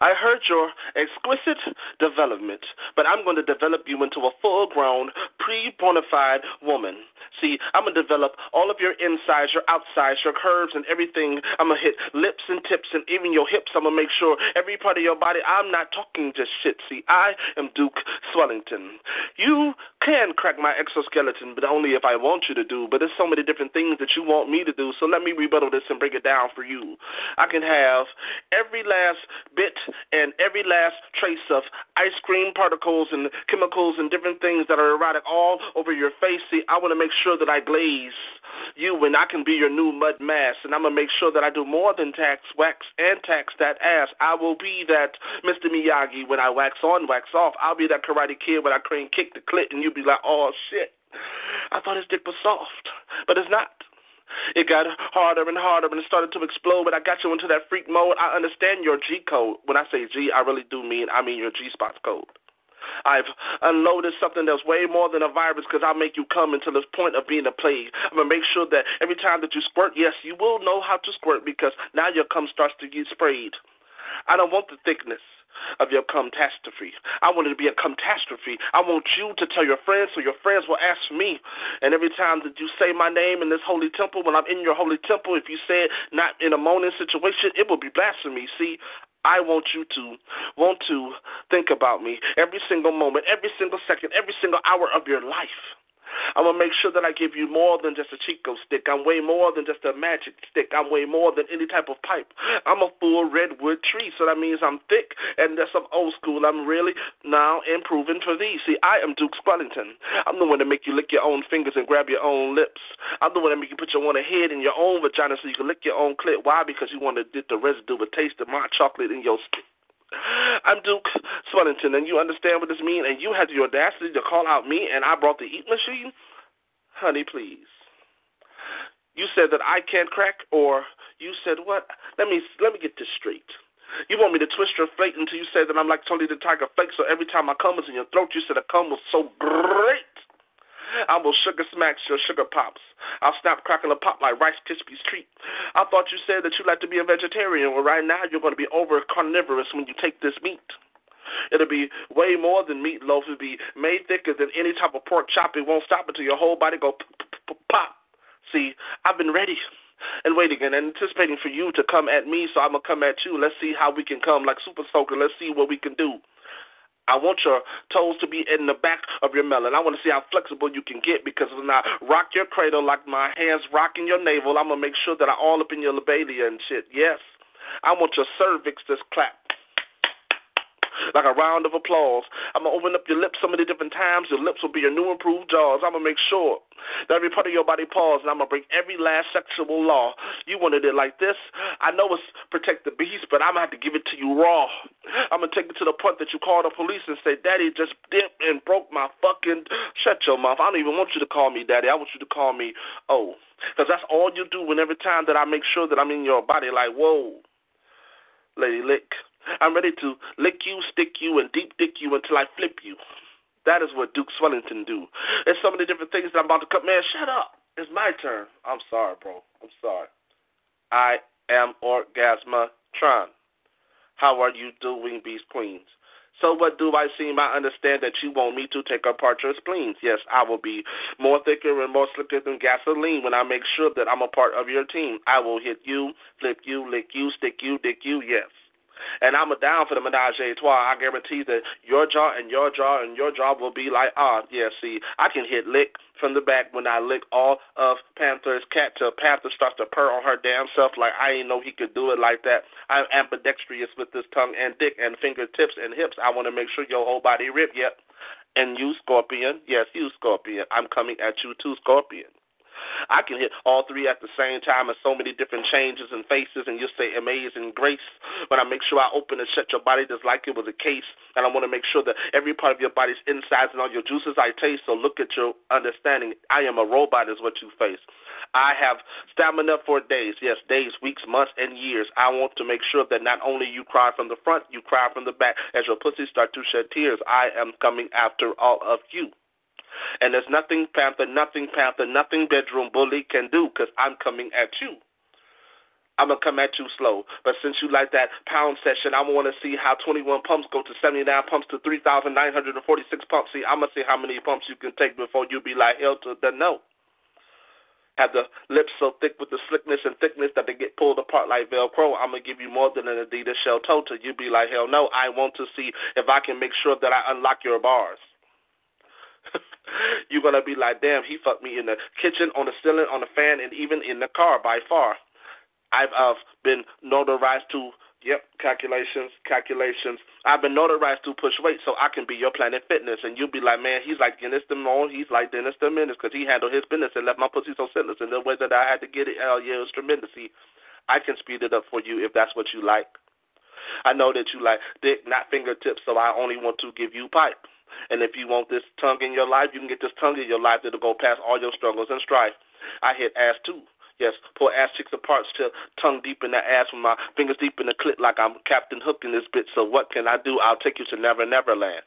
I heard your exquisite development, but I'm going to develop you into a full grown, pre bona fide woman. See, I'm going to develop all of your insides, your outsides, your curves, and everything. I'm going to hit lips and tips and even your hips. I'm going to make sure every part of your body, I'm not talking just shit. See, I am Duke Swellington. You can crack my exoskeleton, but only if I want you to do. But there's so many different things that you want me to do, so let me rebuttal this and break it down for you. I can have every last bit and every last trace of ice cream particles and chemicals and different things that are erotic all over your face. See, I want to make sure that I glaze you and I can be your new mud mask. And I'm going to make sure that I do more than tax, wax, and tax that ass. I will be that Mr. Miyagi when I wax on, wax off. I'll be that karate kid when I crane kick the clit and you'll be like, oh, shit. I thought his dick was soft, but it's not. It got harder and harder and it started to explode, but I got you into that freak mode. I understand your G code. When I say G, I really do mean I mean your G spots code. I've unloaded something that's way more than a virus because I'll make you come into this point of being a plague. I'm going to make sure that every time that you squirt, yes, you will know how to squirt because now your cum starts to get sprayed. I don't want the thickness of your catastrophe. I want it to be a catastrophe. I want you to tell your friends so your friends will ask me. And every time that you say my name in this holy temple, when I'm in your holy temple, if you say it not in a moaning situation, it will be blasphemy. See, I want you to want to think about me every single moment, every single second, every single hour of your life. I'm going to make sure that I give you more than just a Chick-O-Stick. I'm way more than just a magic stick. I'm way more than any type of pipe. I'm a full redwood tree, so that means I'm thick and that's some old school. I'm really now improving for thee. See, I am Duke Swellington. I'm the one that make you lick your own fingers and grab your own lips. I'm the one that make you put your own head in your own vagina so you can lick your own clit. Why? Because you want to get the residue, a taste of my chocolate in your spit. I'm Duke Swellington, and you understand what this means, and you had the audacity to call out me, and I brought the eat machine? Honey, please. You said that I can't crack, or you said what? Let me let me get this straight. You want me to twist your fate until you say that I'm like Tony the Tiger Flake, so every time I come is in your throat, you said the cum was so great I will sugar smack your sugar pops. I'll snap, crackle, and pop like Rice Krispies treat. I thought you said that you like to be a vegetarian. Well, right now you're going to be over carnivorous when you take this meat. It'll be way more than meatloaf. It'll be made thicker than any type of pork chop. It won't stop until your whole body go pop. See, I've been ready and waiting and anticipating for you to come at me, so I'm gonna come at you. Let's see how we can come like Super Soaker. Let's see what we can do. I want your toes to be in the back of your melon. I want to see how flexible you can get because when I rock your cradle like my hands rocking your navel, I'm gonna make sure that I all up in your labia and shit. Yes, I want your cervix to clap like a round of applause. I'm gonna open up your lips so many different times. Your lips will be your new improved jaws. I'm gonna make sure that every part of your body pause, and I'm gonna break every last sexual law. You wanted it like this. I know it's protect the beast, but I'm gonna have to give it to you raw. I'm gonna take it to the point that you call the police and say, "Daddy just dipped and broke my fucking." Shut your mouth. I don't even want you to call me daddy. I want you to call me oh, because that's all you do. Whenever time that I make sure that I'm in your body, like whoa, lady lick. I'm ready to lick you, stick you, and deep dick you until I flip you. That is what Duke Swellington do. There's so many different things that I'm about to cut. Man, shut up. It's my turn. I'm sorry, bro. I'm sorry. I am Orgasmatron. How are you doing, Beast Queens? So what do I seem? I understand that you want me to take apart your spleens. Yes, I will be more thicker and more slicker than gasoline when I make sure that I'm a part of your team. I will hit you, flip you, lick you, stick you, dick you, yes. And I'm a down for the menage a trois. I guarantee that your jaw and your jaw and your jaw will be like, ah, yeah, see, I can hit lick from the back when I lick all of Panther's cat till Panther starts to purr on her damn self like I ain't know he could do it like that. I'm ambidextrous with this tongue and dick and fingertips and hips. I want to make sure your whole body rip, yep. And you, Scorpion, yes, you, Scorpion. I'm coming at you too, Scorpion. I can hit all three at the same time in so many different changes and faces, and you'll say amazing grace. But I make sure I open and shut your body just like it was a case, and I want to make sure that every part of your body's insides and all your juices I taste. So look at your understanding. I am a robot, is what you face. I have stamina for days, yes, days, weeks, months, and years. I want to make sure that not only you cry from the front, you cry from the back. As your pussy start to shed tears, I am coming after all of you. And there's nothing Panther, nothing Panther, nothing bedroom bully can do because I'm coming at you. I'm gonna come at you slow. But since you like that pound session, I want to see how 21 pumps go to 79 pumps to 3,946 pumps. See, I'm gonna see how many pumps you can take before you be like hell to the no. Have the lips so thick with the slickness and thickness that they get pulled apart like Velcro. I'm gonna give you more than an Adidas shell toe to you be like hell no. I want to see if I can make sure that I unlock your bars. You're gonna be like, damn, he fucked me in the kitchen, on the ceiling, on the fan, and even in the car by far. I've uh, been notarized to Yep, calculations, calculations. I've been notarized to push weight so I can be your Planet Fitness. And you'll be like, man, he's like Dennis the DeMone. He's like Dennis the Menace because he handled his business and left my pussy so sinless. And the way that I had to get it, hell yeah, it was tremendous. See, I can speed it up for you if that's what you like. I know that you like dick, not fingertips, so I only want to give you pipe. And if you want this tongue in your life, you can get this tongue in your life that'll go past all your struggles and strife. I hit ass too. Yes, pull ass cheeks apart, still tongue deep in the ass with my fingers deep in the clit like I'm Captain Hook in this bit. So what can I do? I'll take you to Never Never Land.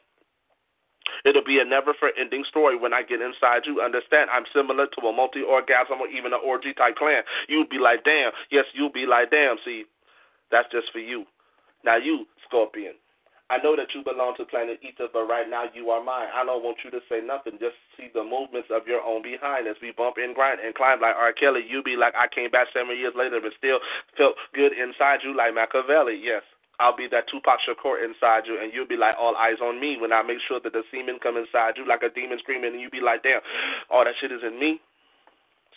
It'll be a never for ending story when I get inside you. Understand? I'm similar to a multi orgasm or even an orgy type clan. You'll be like, damn. Yes, you'll be like, damn. See, that's just for you. Now, you, Scorpion. I know that you belong to planet Eater, but right now you are mine. I don't want you to say nothing. Just see the movements of your own behind as we bump and grind and climb like R. Kelly. You be like I came back seven years later, but still felt good inside you like Machiavelli. Yes. I'll be that Tupac Shakur inside you, and you'll be like, all eyes on me when I make sure that the semen come inside you like a demon screaming, and you be like, damn, all that shit is in me.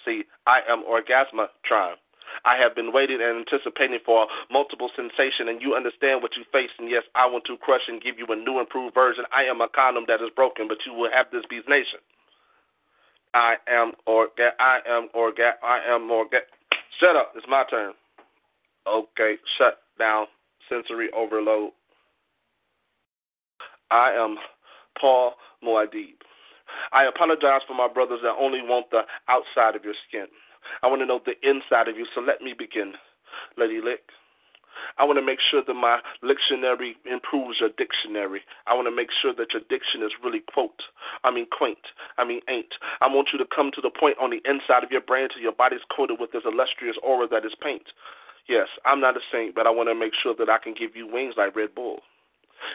See, I am orgasmatron. I have been waiting and anticipating for multiple sensation, and you understand what you face. And yes, I want to crush and give you a new, improved version. I am a condom that is broken, but you will have this beast nation. I am orga. I am orga. I am orga. Shut up. It's my turn. Okay, shut down. Sensory overload. I am Paul Muad'Dib. I apologize for my brothers that only want the outside of your skin. I want to know the inside of you, so let me begin, Lady Lick. I want to make sure that my dictionary improves your dictionary. I want to make sure that your diction is really quote. I mean quaint. I mean ain't. I want you to come to the point on the inside of your brain till your body's coated with this illustrious aura that is paint. Yes, I'm not a saint, but I want to make sure that I can give you wings like Red Bull.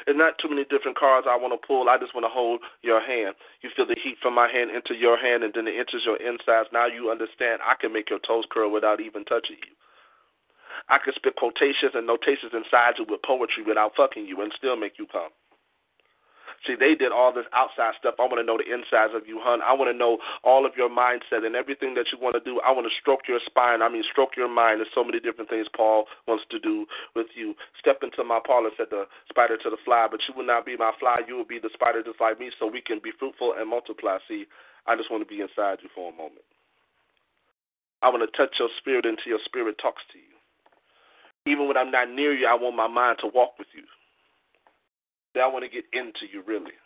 There's not too many different cards I want to pull. I just want to hold your hand. You feel the heat from my hand into your hand, and then it enters your insides. Now you understand I can make your toes curl without even touching you. I can spit quotations and notations inside you with poetry without fucking you and still make you come. See, they did all this outside stuff. I want to know the insides of you, hun. I want to know all of your mindset and everything that you want to do. I want to stroke your spine. I mean, stroke your mind. There's so many different things Paul wants to do with you. Step into my parlor, said the spider to the fly, but you will not be my fly. You will be the spider just like me, so we can be fruitful and multiply. See, I just want to be inside you for a moment. I want to touch your spirit until your spirit talks to you. Even when I'm not near you, I want my mind to walk with you. I want to get into you, really.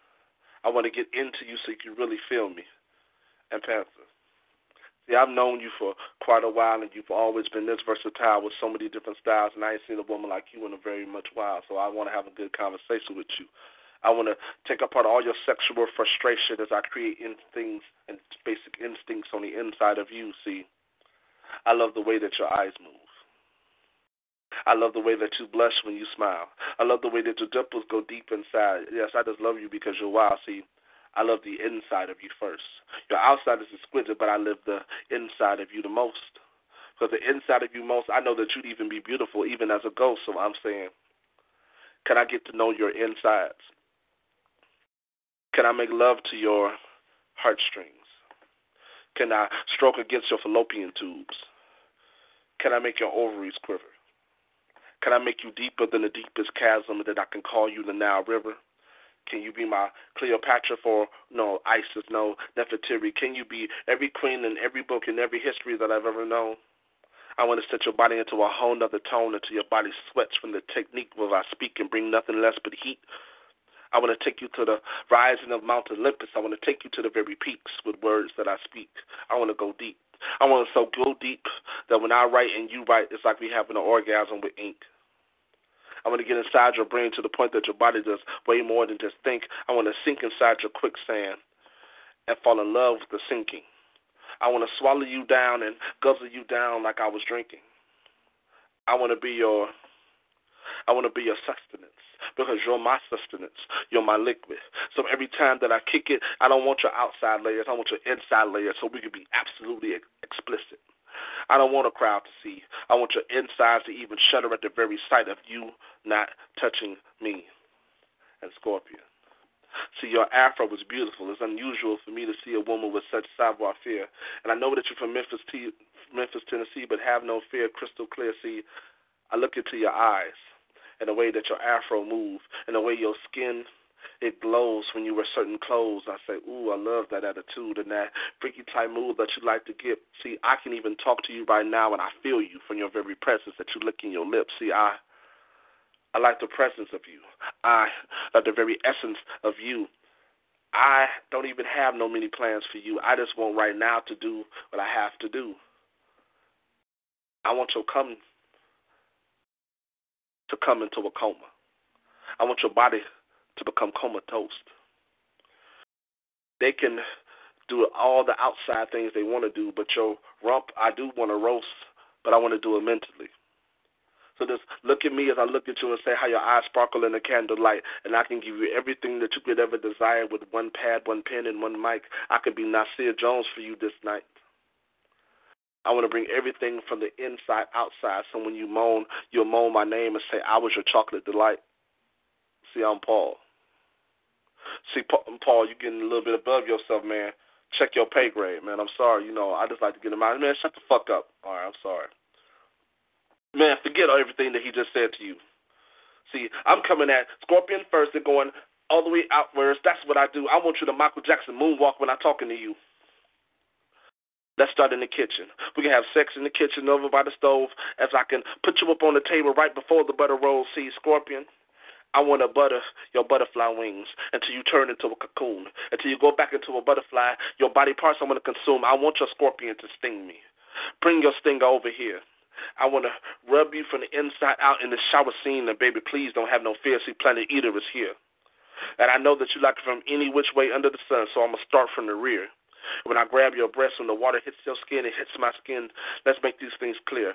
I want to get into you so you can really feel me. And Panther. See, I've known you for quite a while, and you've always been this versatile with so many different styles, and I ain't seen a woman like you in a very much while, so I want to have a good conversation with you. I want to take apart all your sexual frustration as I create instincts and basic instincts on the inside of you. See, I love the way that your eyes move. I love the way that you blush when you smile. I love the way that your dimples go deep inside. Yes, I just love you because you're wild. See, I love the inside of you first. Your outside is exquisite, but I love the inside of you the most. Because the inside of you most, I know that you'd even be beautiful even as a ghost. So I'm saying, can I get to know your insides? Can I make love to your heartstrings? Can I stroke against your fallopian tubes? Can I make your ovaries quiver? Can I make you deeper than the deepest chasm that I can call you the Nile River? Can you be my Cleopatra for no Isis, no Nefertiti? Can you be every queen in every book in every history that I've ever known? I want to set your body into a whole nother tone until your body sweats from the technique of I speak and bring nothing less but heat. I want to take you to the rising of Mount Olympus. I want to take you to the very peaks with words that I speak. I want to go deep. I want to so go deep that when I write and you write, it's like we having an orgasm with ink. I want to get inside your brain to the point that your body does way more than just think. I want to sink inside your quicksand and fall in love with the sinking. I want to swallow you down and guzzle you down like I was drinking. I want to be your I want to be your sustenance because you're my sustenance. You're my liquid. So every time that I kick it, I don't want your outside layers. I want your inside layers so we can be absolutely explicit. I don't want a crowd to see. I want your insides to even shudder at the very sight of you not touching me. And Scorpion. See, your afro was beautiful. It's unusual for me to see a woman with such savoir faire. And I know that you're from Memphis, T- Memphis, Tennessee, but have no fear, crystal clear. See, I look into your eyes and the way that your afro moves and the way your skin it glows when you wear certain clothes. I say, ooh, I love that attitude and that freaky type move that you like to get. See, I can even talk to you right now, and I feel you from your very presence that you licking your lips. See, I, I like the presence of you. I like the very essence of you. I don't even have no many plans for you. I just want right now to do what I have to do. I want your come to come into a coma. I want your body to become comatose. They can do all the outside things they want to do, but your rump, I do want to roast, but I want to do it mentally. So just look at me as I look at you and say how your eyes sparkle in the candlelight, and I can give you everything that you could ever desire with one pad, one pen, and one mic. I could be Nasir Jones for you this night. I want to bring everything from the inside outside. So when you moan, you'll moan my name and say, I was your chocolate delight. See, I'm Paul. See, Paul, you're getting a little bit above yourself, man. Check your pay grade, man. I'm sorry. You know, I just like to get him out. Man, shut the fuck up. All right, I'm sorry. Man, forget everything that he just said to you. See, I'm coming at Scorpion first and going all the way outwards. That's what I do. I want you to Michael Jackson moonwalk when I'm talking to you. Let's start in the kitchen. We can have sex in the kitchen over by the stove as I can put you up on the table right before the butter rolls. See, Scorpion, I want to butter your butterfly wings until you turn into a cocoon. Until you go back into a butterfly, your body parts I want to consume. I want your scorpion to sting me. Bring your stinger over here. I want to rub you from the inside out in the shower scene, and baby, please don't have no fear. See, Planet Eater is here. And I know that you like it from any which way under the sun, so I'm going to start from the rear. When I grab your breast, when the water hits your skin, it hits my skin. Let's make these things clear.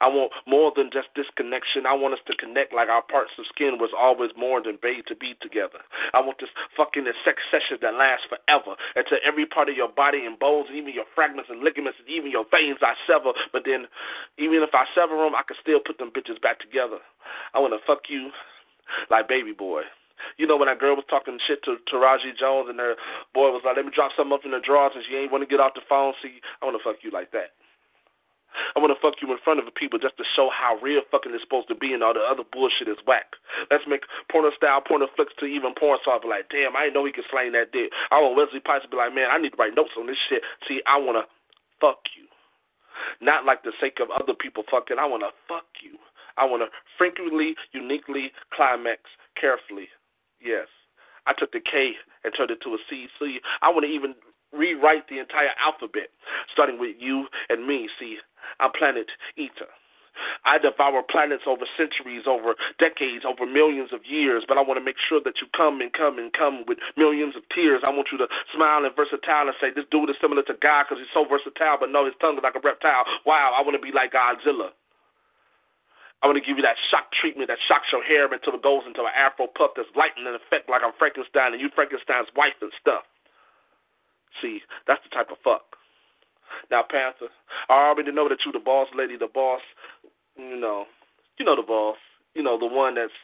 I want more than just this connection. I want us to connect like our parts of skin was always mourned and made to be together. I want this fucking sex session that lasts forever. And to every part of your body and bones, and even your fragments and ligaments, and even your veins, I sever. But then, even if I sever them, I can still put them bitches back together. I want to fuck you like baby boy. You know when that girl was talking shit to Taraji Jones and her boy was like, "Let me drop something up in the drawers," and she ain't want to get off the phone. See, I want to fuck you like that. I want to fuck you in front of the people just to show how real fucking it's supposed to be and all the other bullshit is whack. Let's make porno style porno flicks to even porn stars be like, damn, I didn't know he could slang that dick. I want Wesley Pipes to be like, man, I need to write notes on this shit. See, I want to fuck you. Not like the sake of other people fucking. I want to fuck you. I want to frequently, uniquely climax carefully. Yes. I took the K and turned it to a C. C. I want to even rewrite the entire alphabet, starting with you and me. See, I'm Planet Eater. I devour planets over centuries, over decades, over millions of years, but I want to make sure that you come and come and come with millions of tears. I want you to smile and versatile and say, This dude is similar to God because he's so versatile, but no, his tongue is like a reptile. Wow, I want to be like Godzilla. I want to give you that shock treatment that shocks your hair until it goes into an afro puff that's lightning effect like I'm Frankenstein and you Frankenstein's wife and stuff. See, that's the type of fuck. Now, Panther, I already know that you the boss lady, the boss, you know, you know the boss, you know the one that's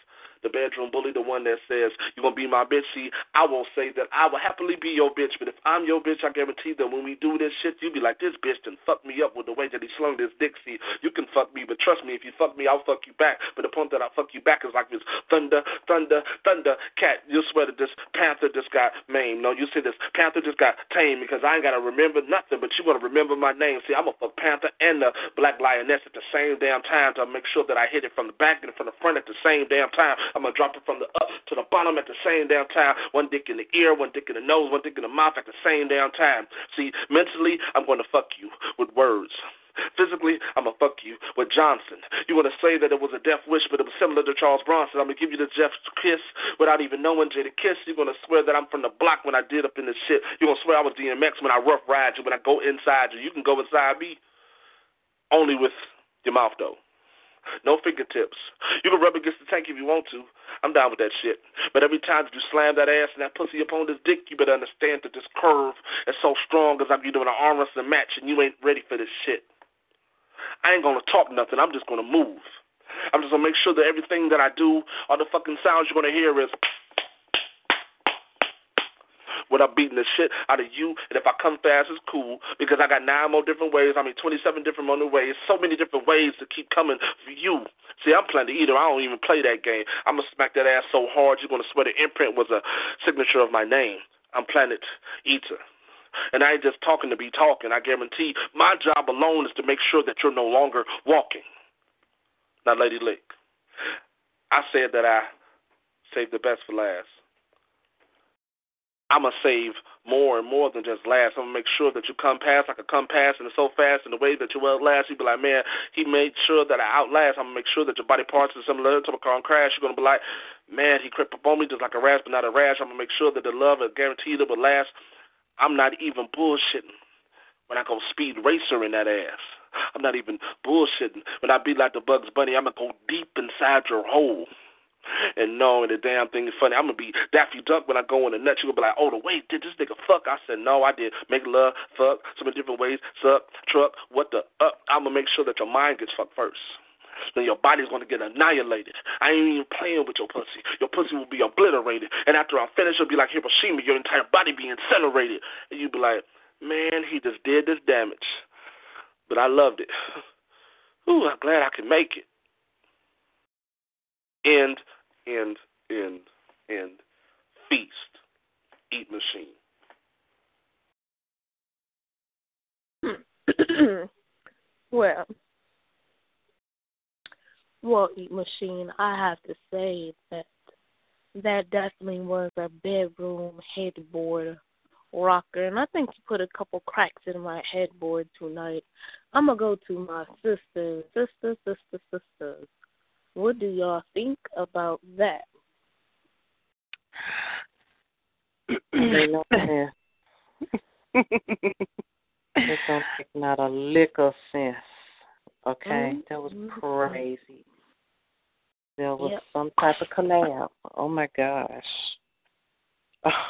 the bedroom bully, the one that says you're gonna be my bitch. See, I won't say that I will happily be your bitch, but if I'm your bitch, I guarantee that when we do this shit, you'll be like, this bitch done fuck me up with the way that he slung this dick. See, you can fuck me, but trust me, if you fuck me, I'll fuck you back. But the point that I fuck you back is like this thunder, thunder, thunder, cat. You'll swear that this panther just got maimed. No, you see this panther just got tamed because I ain't gotta remember nothing, but you gonna remember my name. See, I'm gonna fuck panther and the black lioness at the same damn time to make sure that I hit it from the back and from the front at the same damn time. I'm gonna drop it from the up to the bottom at the same damn time. One dick in the ear, one dick in the nose, one dick in the mouth at the same damn time. See, mentally, I'm gonna fuck you with words. Physically, I'm gonna fuck you with Johnson. You wanna say that it was a death wish, but it was similar to Charles Bronson. I'm gonna give you the Jeff kiss without even knowing Jadakiss. You're gonna swear that I'm from the block when I did up in this shit. You're gonna swear I was DMX when I rough ride you, when I go inside you. You can go inside me, only with your mouth though. No fingertips. You can rub against the tank if you want to. I'm down with that shit. But every time you slam that ass and that pussy upon this dick, you better understand that this curve is so strong as I'm doing an arm wrestling match and you ain't ready for this shit. I ain't gonna talk nothing. I'm just gonna move. I'm just gonna make sure that everything that I do, all the fucking sounds you're gonna hear is without beating the shit out of you. And if I come fast, it's cool because I got nine more different ways. I mean, 27 different more ways. So many different ways to keep coming for you. See, I'm playing the eater. I don't even play that game. I'm to smack that ass so hard you're to swear the imprint was a signature of my name. I'm Planet Eater. And I ain't just talking to be talking. I guarantee my job alone is to make sure that you're no longer walking. Now, Lady Lick, I said that I saved the best for last. I'm going to save more and more than just last. I'm gonna make sure that you come past. I can come past and it's so fast in the way that you outlast. You be like, man, he made sure that I outlast. I'm gonna make sure that your body parts are similar to a car crash. You're gonna be like, man, he crept up on me just like a rash, but not a rash. I'm gonna make sure that the love is guaranteed it will last. I'm not even bullshitting when I go speed racer in that ass. I'm not even bullshitting when I be like the Bugs Bunny. I'm gonna go deep inside your hole and knowing the damn thing is funny. I'm gonna be Daffy Duck when I go in the nut. You gonna be like, oh, the way did this nigga fuck? I said no, I did. Make love, fuck, so many different ways, suck, truck, what the up? I'm gonna make sure that your mind gets fucked first. Then your body's gonna get annihilated. I ain't even playing with your pussy. Your pussy will be obliterated. And after I'm finished, it'll be like Hiroshima, your entire body be incinerated. And you'll be like, man, he just did this damage. But I loved it. Ooh, I'm glad I could make it. And end, end, end, feast, eat machine. Hmm. well, well, eat machine. I have to say that that definitely was a bedroom headboard rocker, and I think you put a couple cracks in my headboard tonight. I'm gonna go to my sisters, sisters, sisters, sisters. What do y'all think about that? Ain't no sense. it don't make not a lick of sense. Okay, mm-hmm. that was crazy. There was yep. some type of collab. Oh my gosh.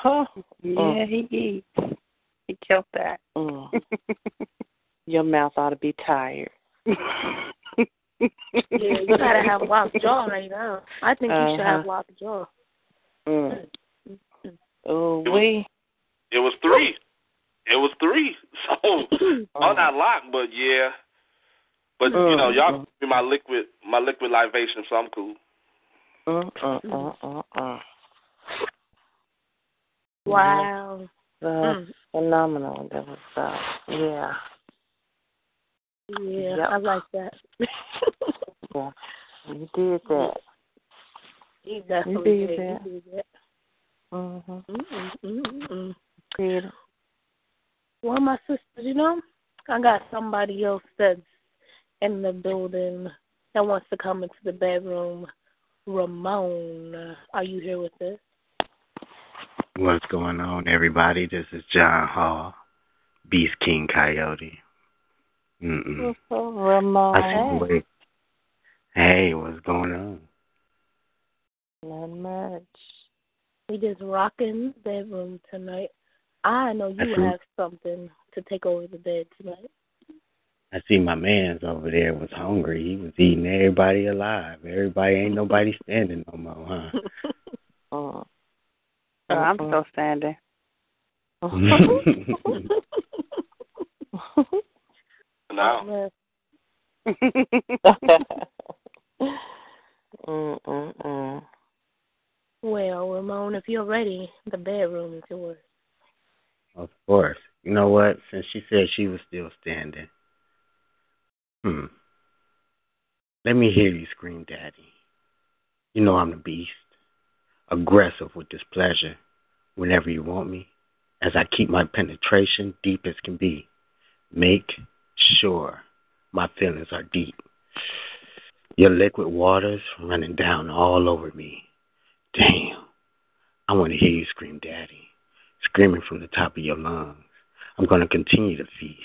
Oh, yeah, he eats. He killed that. Mm. Your mouth ought to be tired. yeah, you gotta have locked jaw right now. I think uh-huh. you should have uh-huh. locked jaw. Mm. Oh, we. It was three. It was three. So I'm not locked, but yeah. But you know, y'all be my liquid, my liquid libation, so I'm cool. Uh, uh, uh, uh, uh. Wow. Uh, mm. Phenomenal. That was, uh, yeah. Yeah, yep. I like that. yeah, you did that. He definitely you did, did. that. He did that. Mhm. Mm-hmm. Did. Well, my sisters, you know, I got somebody else that's in the building that wants to come into the bedroom. Ramon, are you here with us? What's going on, everybody? This is John Hall, Beast King Coyote. Mm-mm. Ramon. Hey. hey, what's going on? Not much. We just rocking the bedroom tonight. I know you I have something to take over the bed tonight. I see my man's over there was hungry. He was eating everybody alive. Everybody ain't mm-hmm. nobody standing no more, huh? oh. oh, I'm still standing. now. Mm-mm-mm. Well, Ramon, if you're ready, the bedroom is yours. Of course. You know what? Since she said she was still standing, hmm. Let me hear you scream, Daddy. You know I'm the beast, aggressive with displeasure whenever you want me, as I keep my penetration deep as can be. Make sure my feelings are deep. Your liquid waters running down all over me. Damn. I want to hear you scream, Daddy. Screaming from the top of your lungs. I'm going to continue to feast.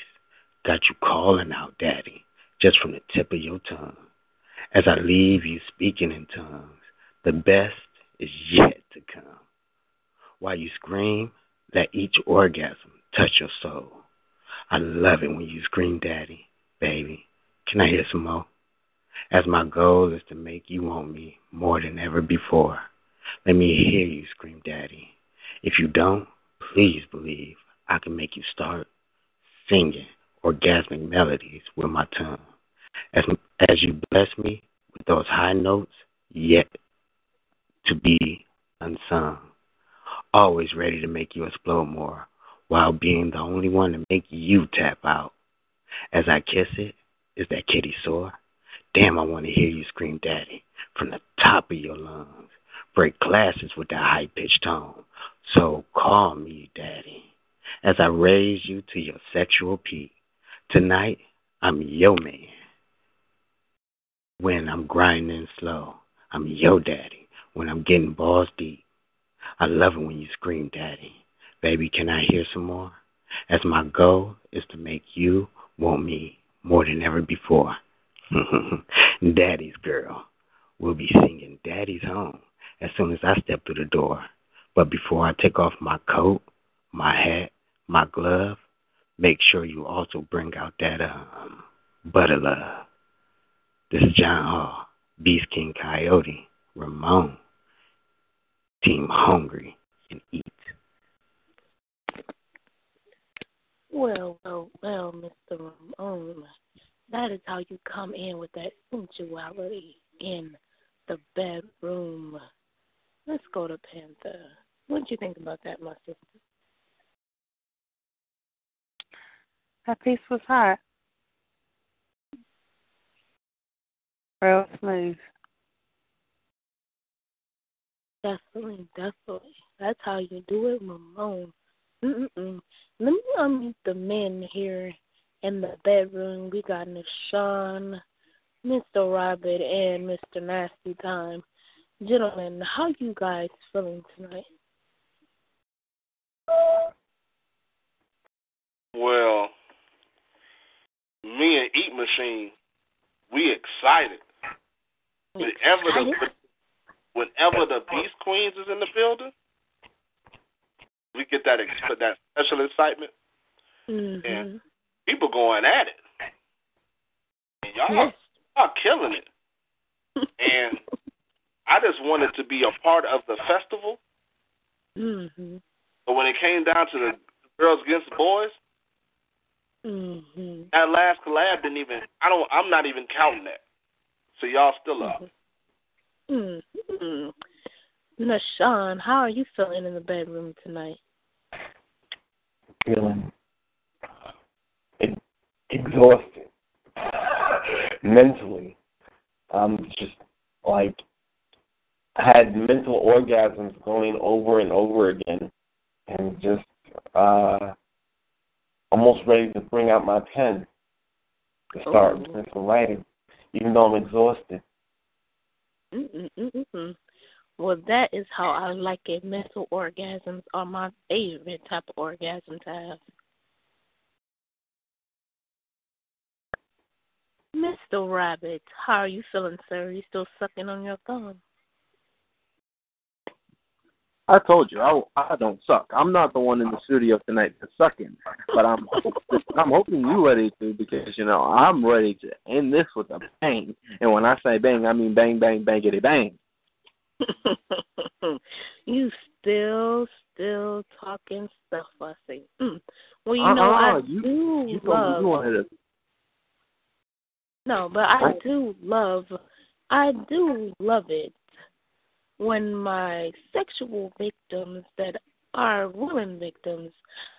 Got you calling out, Daddy, just from the tip of your tongue. As I leave you speaking in tongues, the best is yet to come. While you scream, let each orgasm touch your soul. I love it when you scream, Daddy, baby. Can I hear some more? As my goal is to make you want me more than ever before. Let me hear you scream, Daddy. If you don't, please believe I can make you start singing orgasmic melodies with my tongue. As, as you bless me with those high notes yet to be unsung. Always ready to make you explode more while being the only one to make you tap out. As I kiss it, is that kitty sore? Damn, I want to hear you scream, Daddy, from the top of your lungs. Break glasses with that high pitched tone. So call me, Daddy. as I raise you to your sexual peak. Tonight, I'm your man. When I'm grinding slow, I'm your daddy. When I'm getting balls deep, I love it when you scream, Daddy. Baby, can I hear some more? As my goal is to make you want me more than ever before. Daddy's girl will be singing Daddy's home as soon as I step through the door. But before I take off my coat, my hat, my glove, make sure you also bring out that um butter love. This is John Hall, Beast King Coyote, Ramon, Team Hungry and Eat. Well, well, well, Mr. Ramon, that is how you come in with that sensuality in the bedroom. Let's go to Panther. What do you think about that, my sister? That piece was hot. Real smooth. Definitely, definitely. That's how you do it, Ramon. Mm-mm. Let me unmute the men here in the bedroom. We got Nashawn, Mr. Rabbit, and Mr. Nasty Time. Gentlemen, how you guys feeling tonight? Well, me and Eat Machine, we excited. Whenever the whenever the Beast Queens is in the building, we get that ex- that special excitement, mm-hmm. and people going at it. And y'all, yes. y'all killing it. and I just wanted to be a part of the festival. Mm-hmm. But when it came down to the girls against the boys, mm-hmm. that last collab didn't even. I don't. I'm not even counting that. So y'all still up. Mm-hmm. Nashawn, how are you feeling in the bedroom tonight? Feeling exhausted mentally. I'm just like had mental orgasms going over and over again, and just uh almost ready to bring out my pen to start Oh. some writing, even though I'm exhausted. Mm-mm-mm-mm. Well, that is how I like it. Mental orgasms are my favorite type of orgasm to have. Mr. Rabbit, how are you feeling, sir? you still sucking on your thumb? I told you I, I don't suck. I'm not the one in the studio tonight that's sucking, but I'm I'm hoping you are ready to because you know I'm ready to end this with a bang. And when I say bang, I mean bang, bang, bangity bang. you still, still talking stuff, I see. Mm. Well, you know, I Uh-uh, you, do you love. you. No, but I do love, I do love it when my sexual victims that are women victims,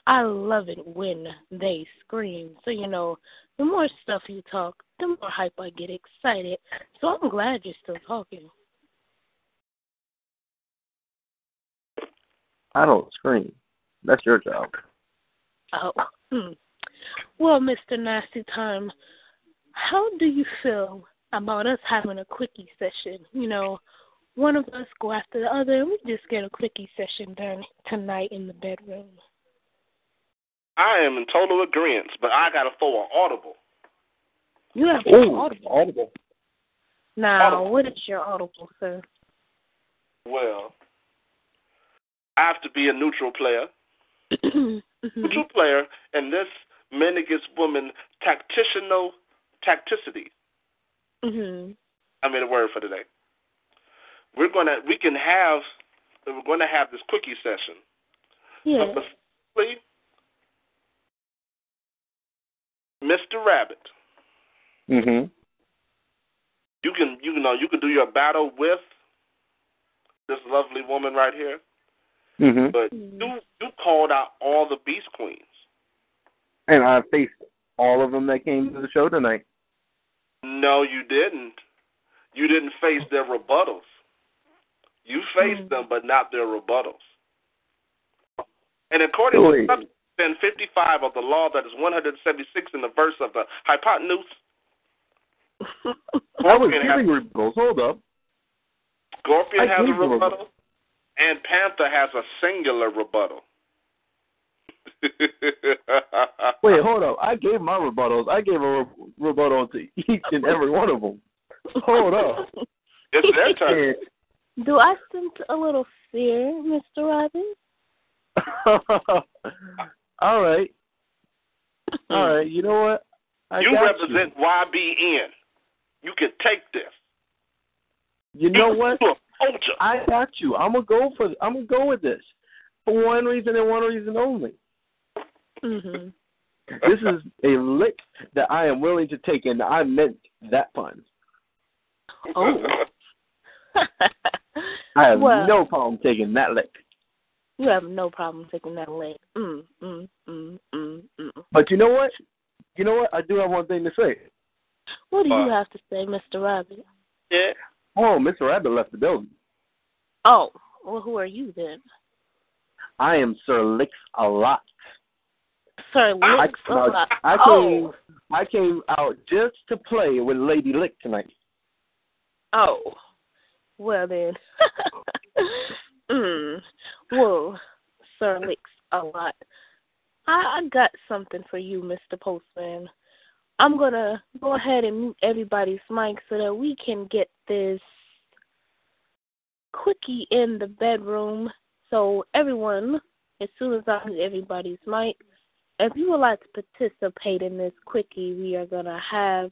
I love it when they scream. So, you know, the more stuff you talk, the more hype I get excited. So I'm glad you're still talking. I don't scream. That's your job. Oh. Hmm. Well, Mr. Nasty Time, how do you feel about us having a quickie session? You know, one of us go after the other, and we just get a quickie session done tonight in the bedroom. I am in total agreement, but I got to throw an audible. You have Ooh, an audible. audible. Now, Audible. what is your audible, sir? Well, I have to be a neutral player. Mhm. Neutral player, and this men against women tactitional tacticity. Mhm. I made a word for today. We're gonna we can have we're gonna have this quickie session. Yeah. But Mr. Rabbit, Mhm. you can you know you can do your battle with this lovely woman right here, Mhm. but Mm-hmm. you you called out all the Beast Queens. And I faced all of them that came to the show tonight. No, you didn't. You didn't face their rebuttals. You faced Mm. them, but not their rebuttals. And according Wait. to some, then 55 of the law that is 176 in the verse of the hypotenuse? I was giving rebuttals. Hold up. Scorpion I has a gave you a rebuttal, and Panther has a singular rebuttal. Wait, hold up. I gave my rebuttals. I gave a re- rebuttal to each and every one of them. Hold up. It's their turn. Do I sense a little fear, Mr. Robbins? All right. All right. You know what? I you got represent YBN. You can take this. You. you know what? You're a poacher. I got you. I'm gonna go for. I'm gonna go with this for one reason and one reason only. Mhm. This is a lick that I am willing to take, and I meant that pun. Oh. I have Well- no problem taking that lick. You have no problem taking that lick. Mm, mm, mm, mm, mm. But you know what? You know what? I do have one thing to say. What do you Uh, have to say, Mr. Rabbit? Yeah. Oh, Mr. Rabbit left the building. Oh, well, who are you then? I am Sir Licks a lot. Sir Licks a lot. I came oh, I came out just to play with Lady Lick tonight. oh. Well then. mm. Well, Sir Licks a lot. I, I got something for you, Mr. Postman. I'm gonna go ahead and mute everybody's mic so that we can get this quickie in the bedroom. So everyone, as soon as I mute everybody's mic, if you would like to participate in this quickie we are gonna have,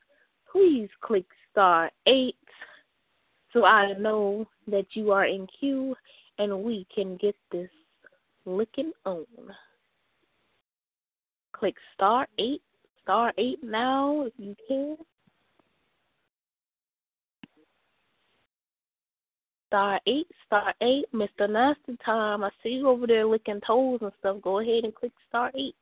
please click star eight so I know that you are in queue and we can get this licking on. Click star eight, star eight now if you can. Star eight, star eight, Mr. Nasty Time. I see you over there licking toes and stuff. Go ahead and click star eight.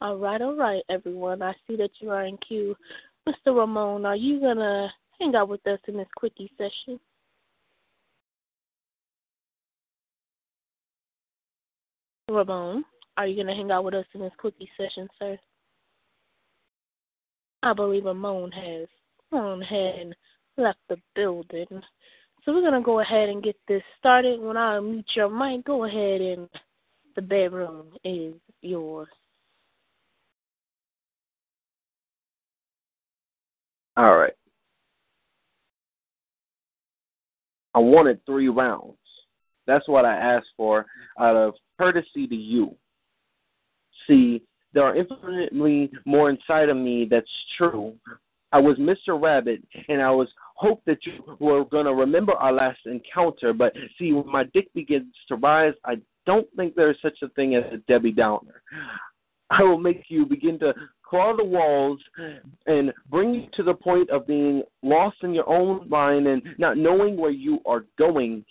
All right, all right, everyone. I see that you are in queue. Mr. Ramon, are you going to hang out with us in this quickie session? Ramon, are you going to hang out with us in this quickie session, sir? I believe Ramon has gone ahead and left the building. So we're going to go ahead and get this started. When I mute your mic, go ahead and the bedroom is yours. All right. I wanted three rounds. That's what I asked for out of courtesy to you. See, there are infinitely more inside of me that's true. I was Mr. Rabbit, and I was hope that you were going to remember our last encounter. But see, when my dick begins to rise, I don't think there's such a thing as a Debbie Downer. I will make you begin to claw the walls and bring you to the point of being lost in your own mind and not knowing where you are going.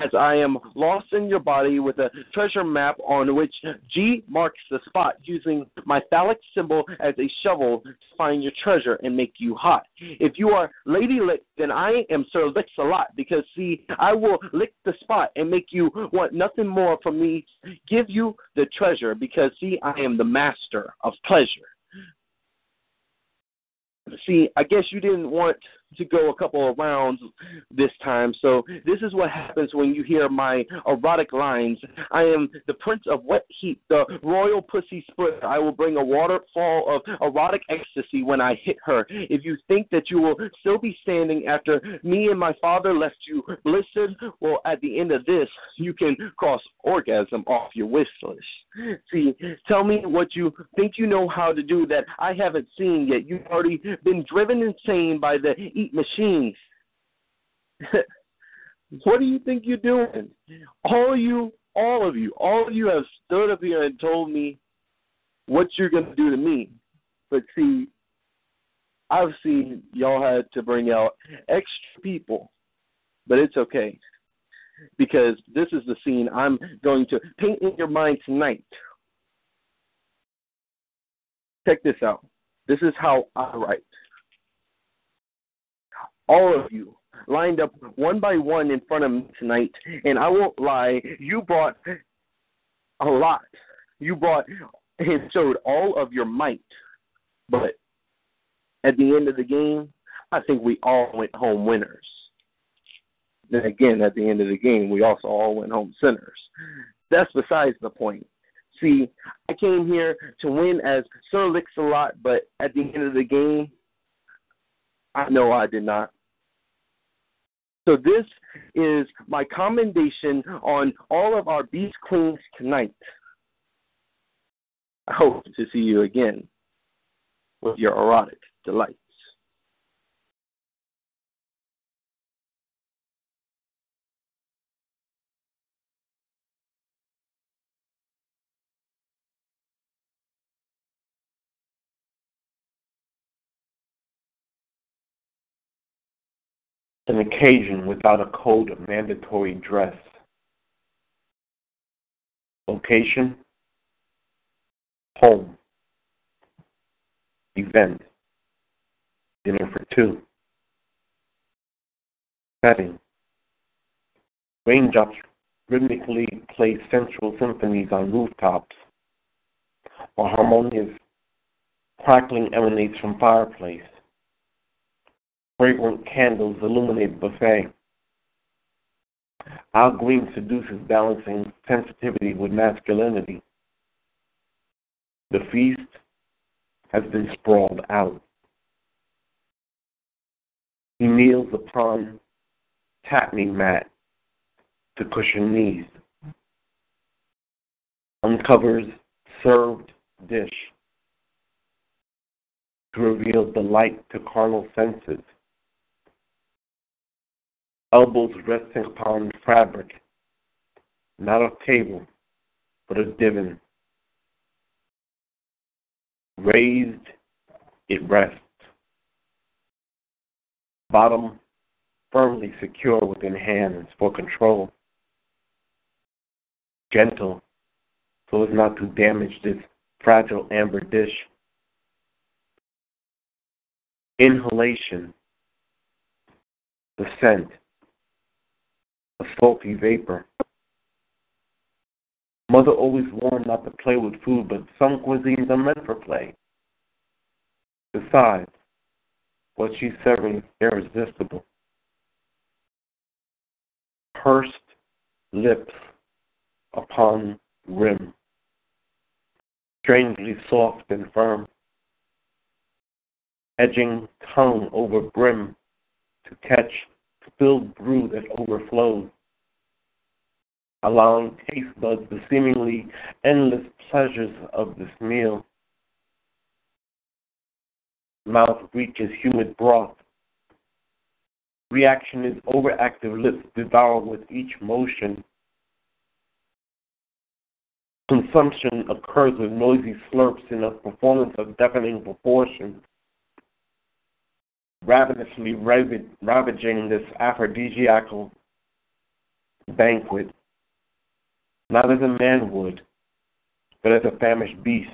As I am lost in your body with a treasure map on which G marks the spot, using my phallic symbol as a shovel to find your treasure and make you hot. If you are Lady Lick, then I am Sir Licks a lot because, see, I will lick the spot and make you want nothing more from me. Give you the treasure because, see, I am the master of pleasure. See, I guess you didn't want to go a couple of rounds this time, so this is what happens when you hear my erotic lines. I am the prince of wet heat, the royal pussy split. I will bring a waterfall of erotic ecstasy when I hit her. If you think that you will still be standing after me and my father left you blistered, well, at the end of this, you can cross orgasm off your wish list. See, tell me what you think you know how to do that I haven't seen yet. You've already been driven insane by the eat machines. what do you think you're doing? All you, all of you, all of you have stood up here and told me what you're going to do to me. But see, I've seen y'all had to bring out extra people, but it's okay because this is the scene I'm going to paint in your mind tonight. check this out. This is how I write. All of you lined up one by one in front of me tonight, and I won't lie, you brought a lot. You brought and showed all of your might. But at the end of the game, I think we all went home winners. Then again, at the end of the game, we also all went home sinners. That's besides the point. See, I came here to win as Sir Licks-a-Lot, but at the end of the game, I know I did not. So this is my commendation on all of our beast queens tonight. I hope to see you again with your erotic delights. An occasion without a code of mandatory dress. Location home, event, dinner for two. Setting, raindrops rhythmically play sensual symphonies on rooftops, while harmonious crackling emanates from fireplace. Fragrant candles illuminate buffet. Our Green seduces balancing sensitivity with masculinity. The feast has been sprawled out. He kneels upon tatami mat to cushion knees, uncovers served dish to reveal delight to carnal senses, elbows resting upon fabric, not a table, but a divan Raised, it rests. Bottom firmly secure within hands for control. Gentle so as not to damage this fragile amber dish. Inhalation, the scent, a salty vapor. Mother always warned not to play with food, but some cuisines are meant for play. Besides, what serving is irresistible. Pursed lips upon rim, strangely soft and firm, edging tongue over brim to catch spilled brew that overflows allowing taste buds the seemingly endless pleasures of this meal. Mouth reaches humid broth. Reaction is overactive lips devour with each motion. Consumption occurs with noisy slurps in a performance of deafening proportions. Ravenously ravaging this aphrodisiacal banquet not as a man would, but as a famished beast.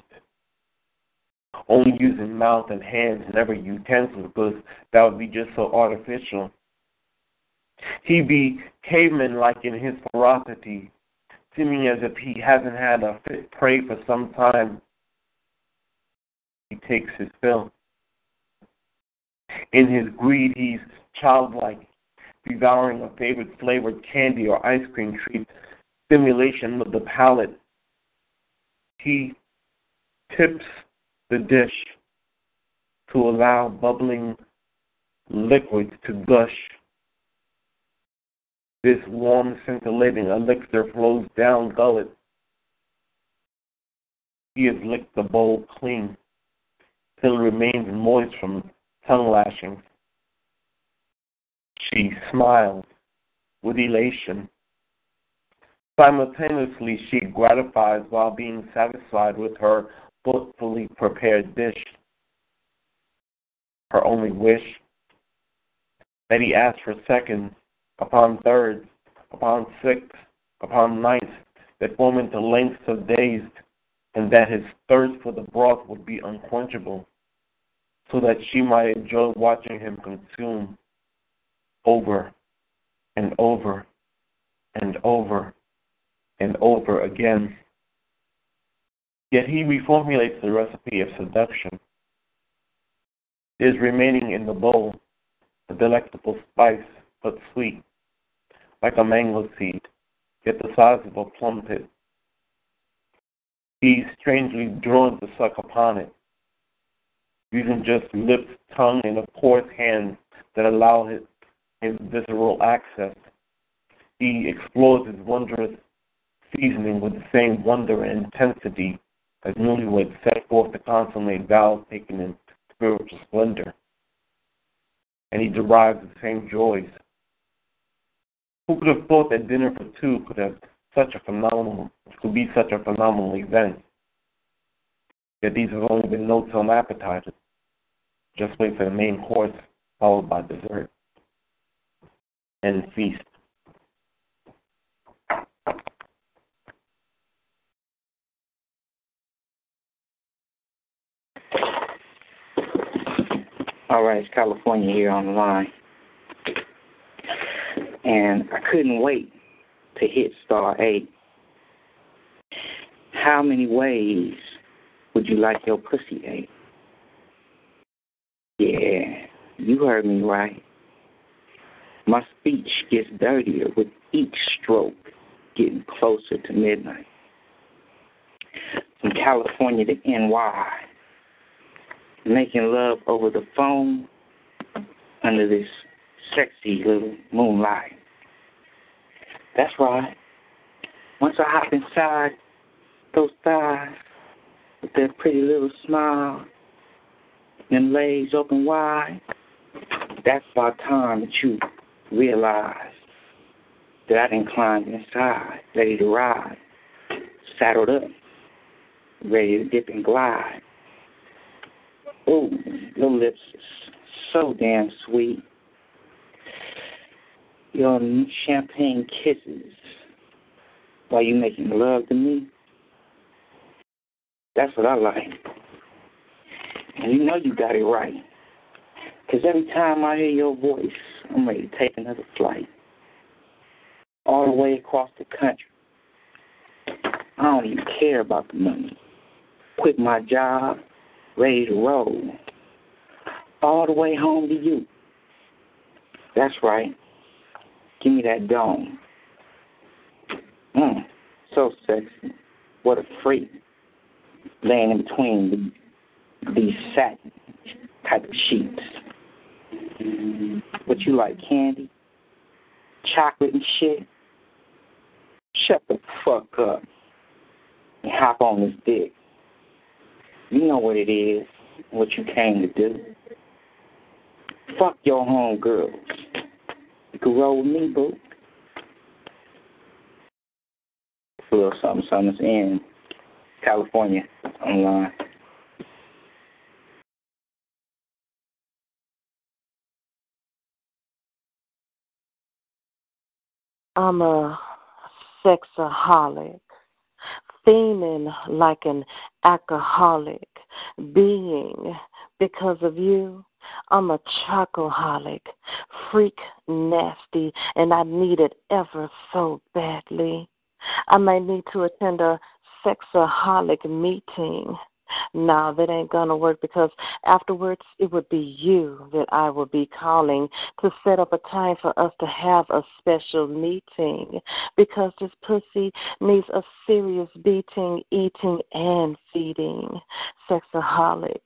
Only using mouth and hands, never utensils, because that would be just so artificial. He be caveman like in his ferocity, seeming as if he hasn't had a fit prey for some time. He takes his fill. In his greed, he's childlike, devouring a favorite flavored candy or ice cream treat stimulation of the palate. He tips the dish to allow bubbling liquid to gush. This warm, scintillating elixir flows down gullet. He has licked the bowl clean till it remains moist from tongue lashing. She smiles with elation Simultaneously, she gratifies while being satisfied with her thoughtfully prepared dish. Her only wish that he asks for seconds, upon thirds, upon sixths, upon ninths, that form into lengths of days and that his thirst for the broth would be unquenchable, so that she might enjoy watching him consume over and over and over and over again. Yet he reformulates the recipe of seduction. There is remaining in the bowl a delectable spice, but sweet, like a mango seed, yet the size of a plum pit. He strangely drawn to suck upon it, using just lips, tongue, and of course hands that allow his, his visceral access. He explores his wondrous seasoning with the same wonder and intensity as newlyweds set forth to consummate vows taken in spiritual splendor. And he derives the same joys. Who could have thought that dinner for two could have such a phenomenal could be such a phenomenal event? Yet these have only been notes on appetizers. Just wait for the main course, followed by dessert and feast. All right, it's California here on the line. And I couldn't wait to hit star eight. How many ways would you like your pussy ate? Yeah, you heard me right. My speech gets dirtier with each stroke getting closer to midnight. From California to NY, making love over the phone under this sexy little moonlight. That's right. Once I hop inside those thighs with that pretty little smile and legs open wide, that's about time that you realize that I didn't climb inside, ready to ride, saddled up, ready to dip and glide. Oh, your lips so damn sweet. Your champagne kisses while you making love to me. That's what I like. And you know you got it right. Because every time I hear your voice, I'm ready to take another flight. All the way across the country. I don't even care about the money. Quit my job, ready to roll. All the way home to you. That's right. Give me that dome. Mmm, so sexy. What a freak. Laying in between the, these satin type of sheets. What you like, candy? Chocolate and shit? Shut the fuck up and hop on this dick. You know what it is, what you came to do. Fuck your home girls. You can roll with me, boo. A little something, something's in California online. I'm a sexaholic, fiending like an alcoholic, being because of you. I'm a chocoholic, freak nasty, and I need it ever so badly. I may need to attend a sexaholic meeting no, that ain't gonna work because afterwards it would be you that I would be calling to set up a time for us to have a special meeting because this pussy needs a serious beating, eating, and feeding. Sexaholic,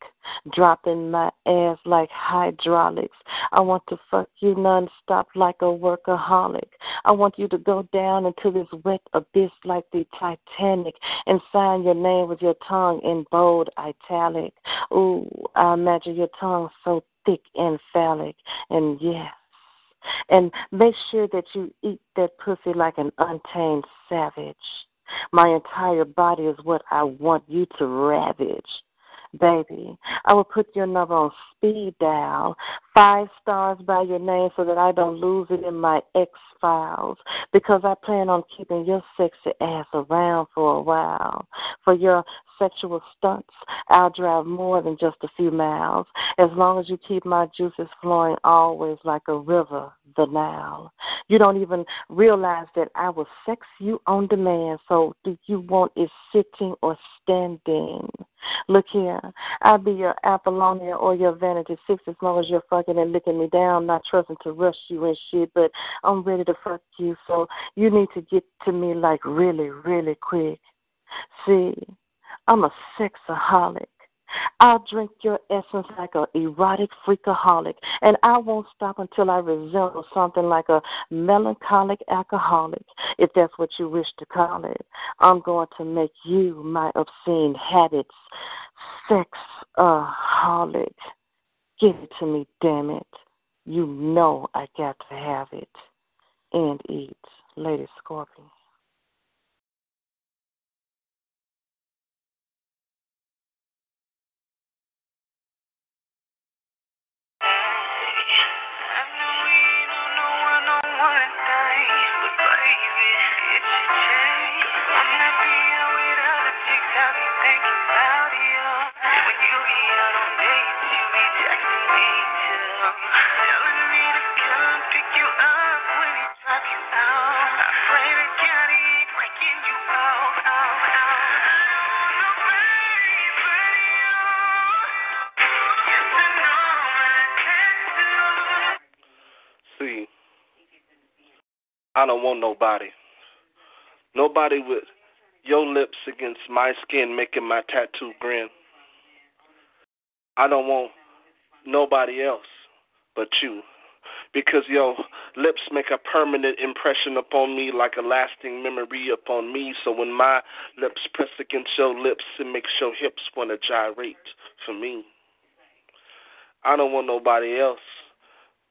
dropping my ass like hydraulics. I want to fuck you nonstop like a workaholic. I want you to go down into this wet abyss like the Titanic and sign your name with your tongue in bold italic. Ooh, I imagine your tongue so thick and phallic. And yes, and make sure that you eat that pussy like an untamed savage. My entire body is what I want you to ravage. Baby, I will put your number on speed dial, five stars by your name so that I don't lose it in my X files because I plan on keeping your sexy ass around for a while. For your sexual stunts, I'll drive more than just a few miles as long as you keep my juices flowing always like a river, the Nile. You don't even realize that I will sex you on demand, so do you want it sitting or standing? Look here, I'll be your Apollonia or your Vanity Six as long as you're fucking and licking me down, not trusting to rush you and shit, but I'm ready to fuck you, so you need to get to me like really, really quick. See, I'm a sexaholic. I'll drink your essence like a erotic freakaholic, and I won't stop until I resemble something like a melancholic alcoholic, if that's what you wish to call it. I'm going to make you my obscene habits sexaholic. Give it to me, damn it. You know I got to have it and eat, Lady Scorpion. I don't want nobody. Nobody with your lips against my skin making my tattoo grin. I don't want nobody else but you. Because your lips make a permanent impression upon me like a lasting memory upon me. So when my lips press against your lips, it makes your hips want to gyrate for me. I don't want nobody else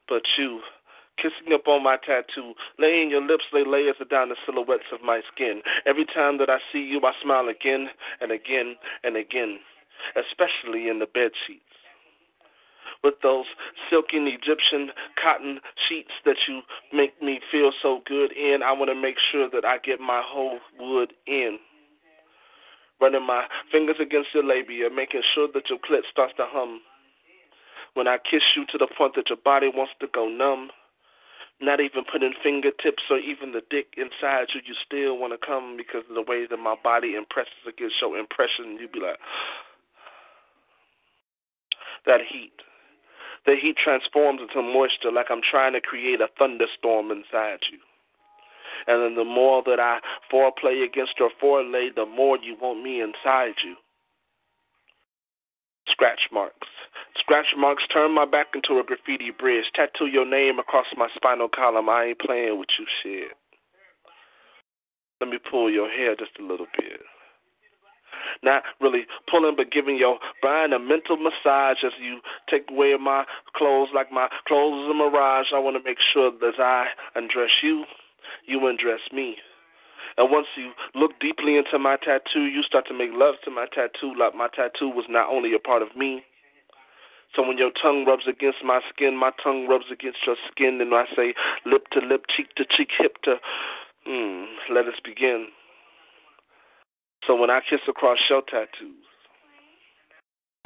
but you kissing up on my tattoo, laying your lips lay layers down the silhouettes of my skin. Every time that I see you, I smile again and again and again, especially in the bed sheets. With those silken Egyptian cotton sheets that you make me feel so good in, I want to make sure that I get my whole wood in. Running my fingers against your labia, making sure that your clit starts to hum. When I kiss you to the point that your body wants to go numb, not even putting fingertips or even the dick inside you, you still want to come because of the way that my body impresses against your impression. You be like, that heat. The heat transforms into moisture like I'm trying to create a thunderstorm inside you. And then the more that I foreplay against your foreleg, the more you want me inside you. Scratch marks. Scratch marks turn my back into a graffiti bridge. Tattoo your name across my spinal column. I ain't playing with you, shit. Let me pull your hair just a little bit. Not really pulling, but giving your brain a mental massage as you take away my clothes like my clothes is a mirage. I want to make sure that I undress you, you undress me. And once you look deeply into my tattoo, you start to make love to my tattoo like my tattoo was not only a part of me. So when your tongue rubs against my skin, my tongue rubs against your skin, and I say lip to lip, cheek to cheek, hip to, mm, let us begin. So when I kiss across your tattoos,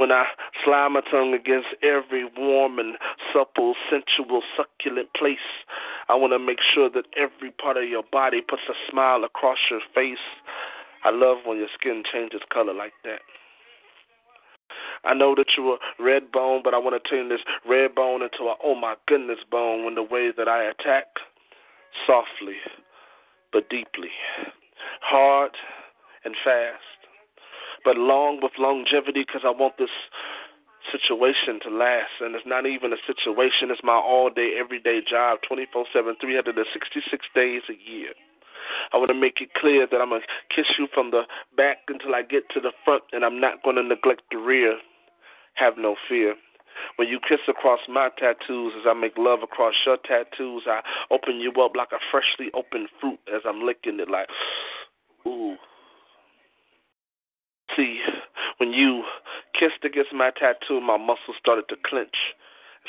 when I slide my tongue against every warm and supple, sensual, succulent place, I want to make sure that every part of your body puts a smile across your face. I love when your skin changes color like that. I know that you're a red bone, but I want to turn this red bone into a oh my goodness bone when the way that I attack softly but deeply, hard and fast, but long with longevity because I want this situation to last. And it's not even a situation, it's my all day, everyday job, 24 7, 366 days a year. I want to make it clear that I'm going to kiss you from the back until I get to the front, and I'm not going to neglect the rear. Have no fear. When you kiss across my tattoos as I make love across your tattoos, I open you up like a freshly opened fruit as I'm licking it like, ooh. See, when you kissed against my tattoo, my muscles started to clench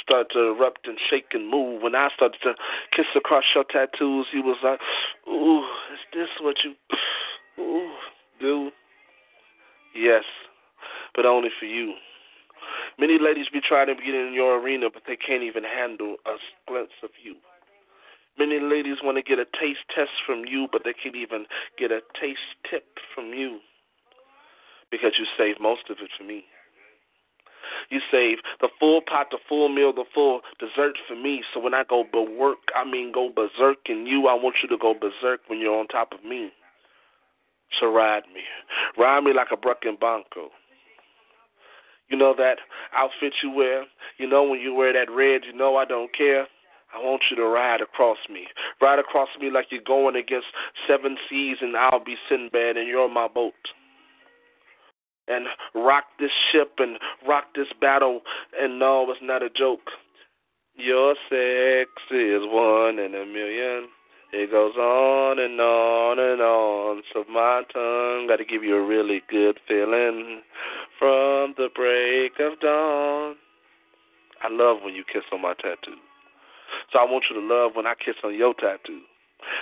started to erupt and shake and move. When I started to kiss across your tattoos, he was like, "Ooh, is this what you, ooh, do?" Yes, but only for you. Many ladies be trying to get in your arena, but they can't even handle a glimpse of you. Many ladies want to get a taste test from you, but they can't even get a taste tip from you because you save most of it for me. You save the full pot, the full meal, the full dessert for me. So when I go berserk, I mean go berserk in you, I want you to go berserk when you're on top of me. So ride me. Ride me like a Brucken Banco. You know that outfit you wear? You know when you wear that red, you know I don't care. I want you to ride across me. Ride across me like you're going against seven seas and I'll be Sinbad and you're my boat and rock this ship and rock this battle. And no, it's not a joke. Your sex is one in a million. It goes on and on and on. So my tongue got to give you a really good feeling from the break of dawn. I love when you kiss on my tattoo. So I want you to love when I kiss on your tattoo,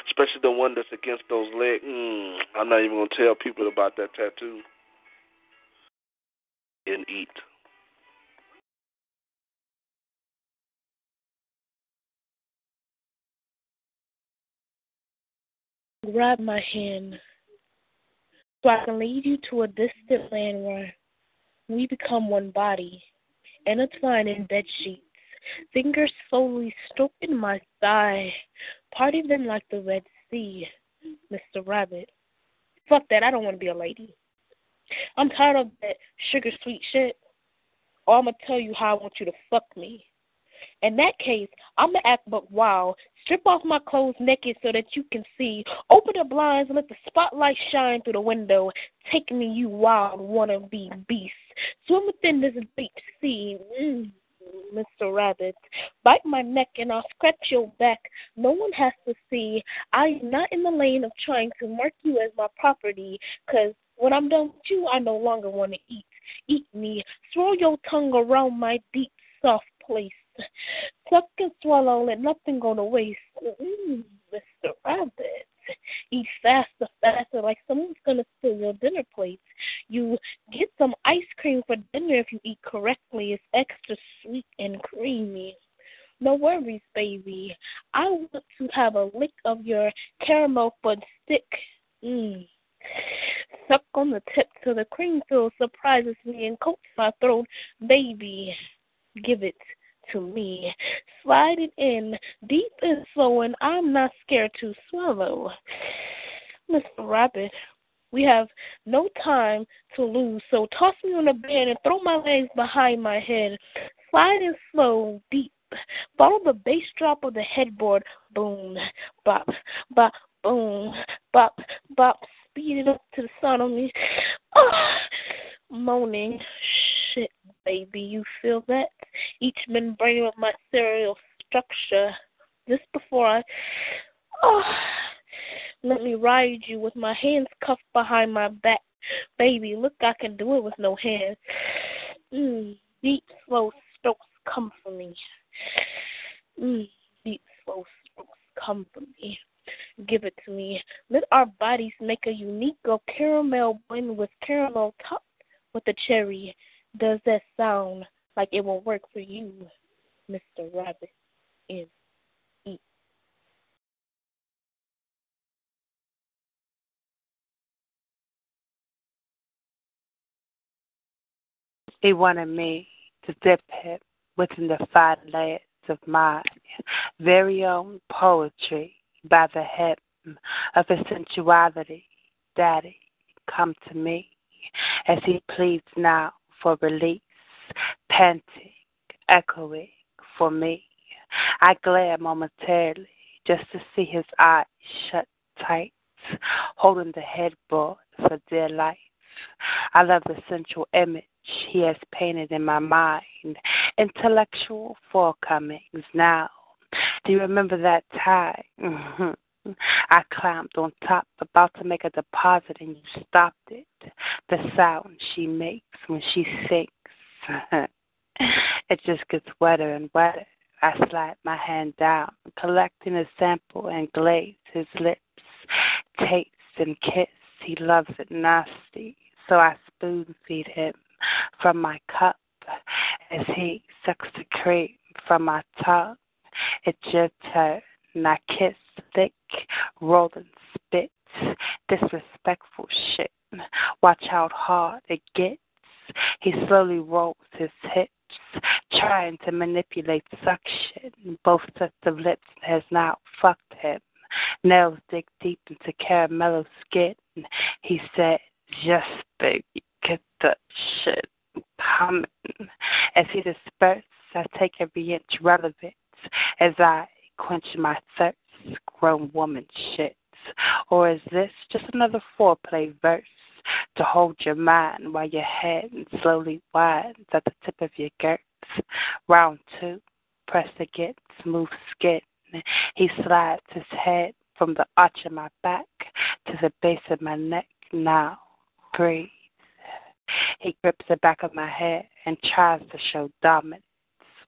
especially the one that's against those legs. Mm, I'm not even gonna tell people about that tattoo and eat. Grab my hand so I can lead you to a distant land where we become one body, intertwined in bed sheets, fingers slowly stroking my thigh, parting them like the Red Sea, Mr. Rabbit. Fuck that, I don't want to be a lady. I'm tired of that sugar sweet shit. Or I'm gonna tell you how I want you to fuck me. In that case, I'm gonna act buck wild, strip off my clothes naked so that you can see, open the blinds and let the spotlight shine through the window, taking me you wild wannabe beast. Swim within this deep sea. Mm. Mr. Rabbit. Bite my neck and I'll scratch your back. No one has to see. I am not in the lane of trying to mark you as my property, 'cause when I'm done with you, I no longer want to eat. Eat me. Throw your tongue around my deep, soft place. Suck and swallow, let nothing go to waste. Mr. Rabbit. Eat faster, faster, like someone's gonna steal your dinner plates. You get some ice cream for dinner if you eat correctly. It's extra sweet and creamy. No worries, baby. I want to have a lick of your caramel fudge stick. Mmm. Suck on the tip till the cream fill surprises me and coats my throat. Baby, give it to me. Slide it in deep and slow, and I'm not scared to swallow. Mr. Rabbit, we have no time to lose, so toss me on the bed and throw my legs behind my head. Slide in slow, deep. Follow the bass drop of the headboard. Boom, bop, bop, boom, bop, bop beat it up to the sun on me. Oh, moaning. Shit, baby, you feel that? Each membrane of my cerebral structure. This before I. Oh, let me ride you with my hands cuffed behind my back. Baby, look, I can do it with no hands. Mm, deep, slow strokes come for me. Mm, deep, slow strokes come for me. Give it to me. Let our bodies make a unique caramel blend with caramel top with a cherry. Does that sound like it will work for you, Mr. Rabbit? Eat. He wanted me to dip it within the five layers of my very own poetry by the hem of his sensuality. Daddy, come to me as he pleads now for release, panting, echoing for me. I glare momentarily just to see his eyes shut tight, holding the headboard for dear life. I love the central image he has painted in my mind, intellectual forecomings now do you remember that time? Mm-hmm. I climbed on top, about to make a deposit, and you stopped it. The sound she makes when she sinks it just gets wetter and wetter. I slide my hand down, collecting a sample and glaze his lips, taste and kiss. He loves it nasty, so I spoon feed him from my cup as he sucks the cream from my tongue. It's turn, and I kiss thick, rolling spit, disrespectful shit. Watch how hard it gets. He slowly rolls his hips, trying to manipulate suction. Both sets of lips has now fucked him. Nails dig deep into caramello skin. He said, Yes, baby, get shit coming. As he disperses, I take every inch relevant as I quench my thirst. Grown woman shits. Or is this just another foreplay verse? to hold your mind while your head slowly widens at the tip of your girth. Round two, press against smooth skin. He slides his head from the arch of my back to the base of my neck. Now, breathe. He grips the back of my head and tries to show dominance.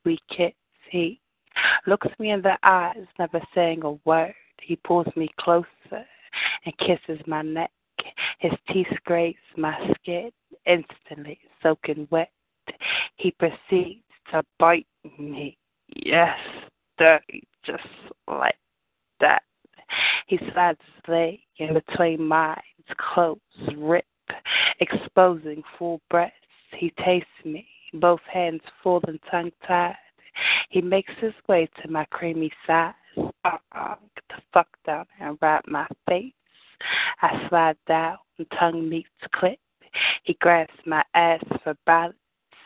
We kiss. He looks me in the eyes, never saying a word. He pulls me closer and kisses my neck. His teeth scrape my skin, instantly soaking wet. He proceeds to bite me. Yes, dirty, just like that. He slides his leg in between mine, close, rip, exposing full breasts. He tastes me, both hands full and tongue tied. He makes his way to my creamy thighs. Uh-uh, get the fuck down and wrap my face. I slide down, tongue meets clip. He grabs my ass for balance.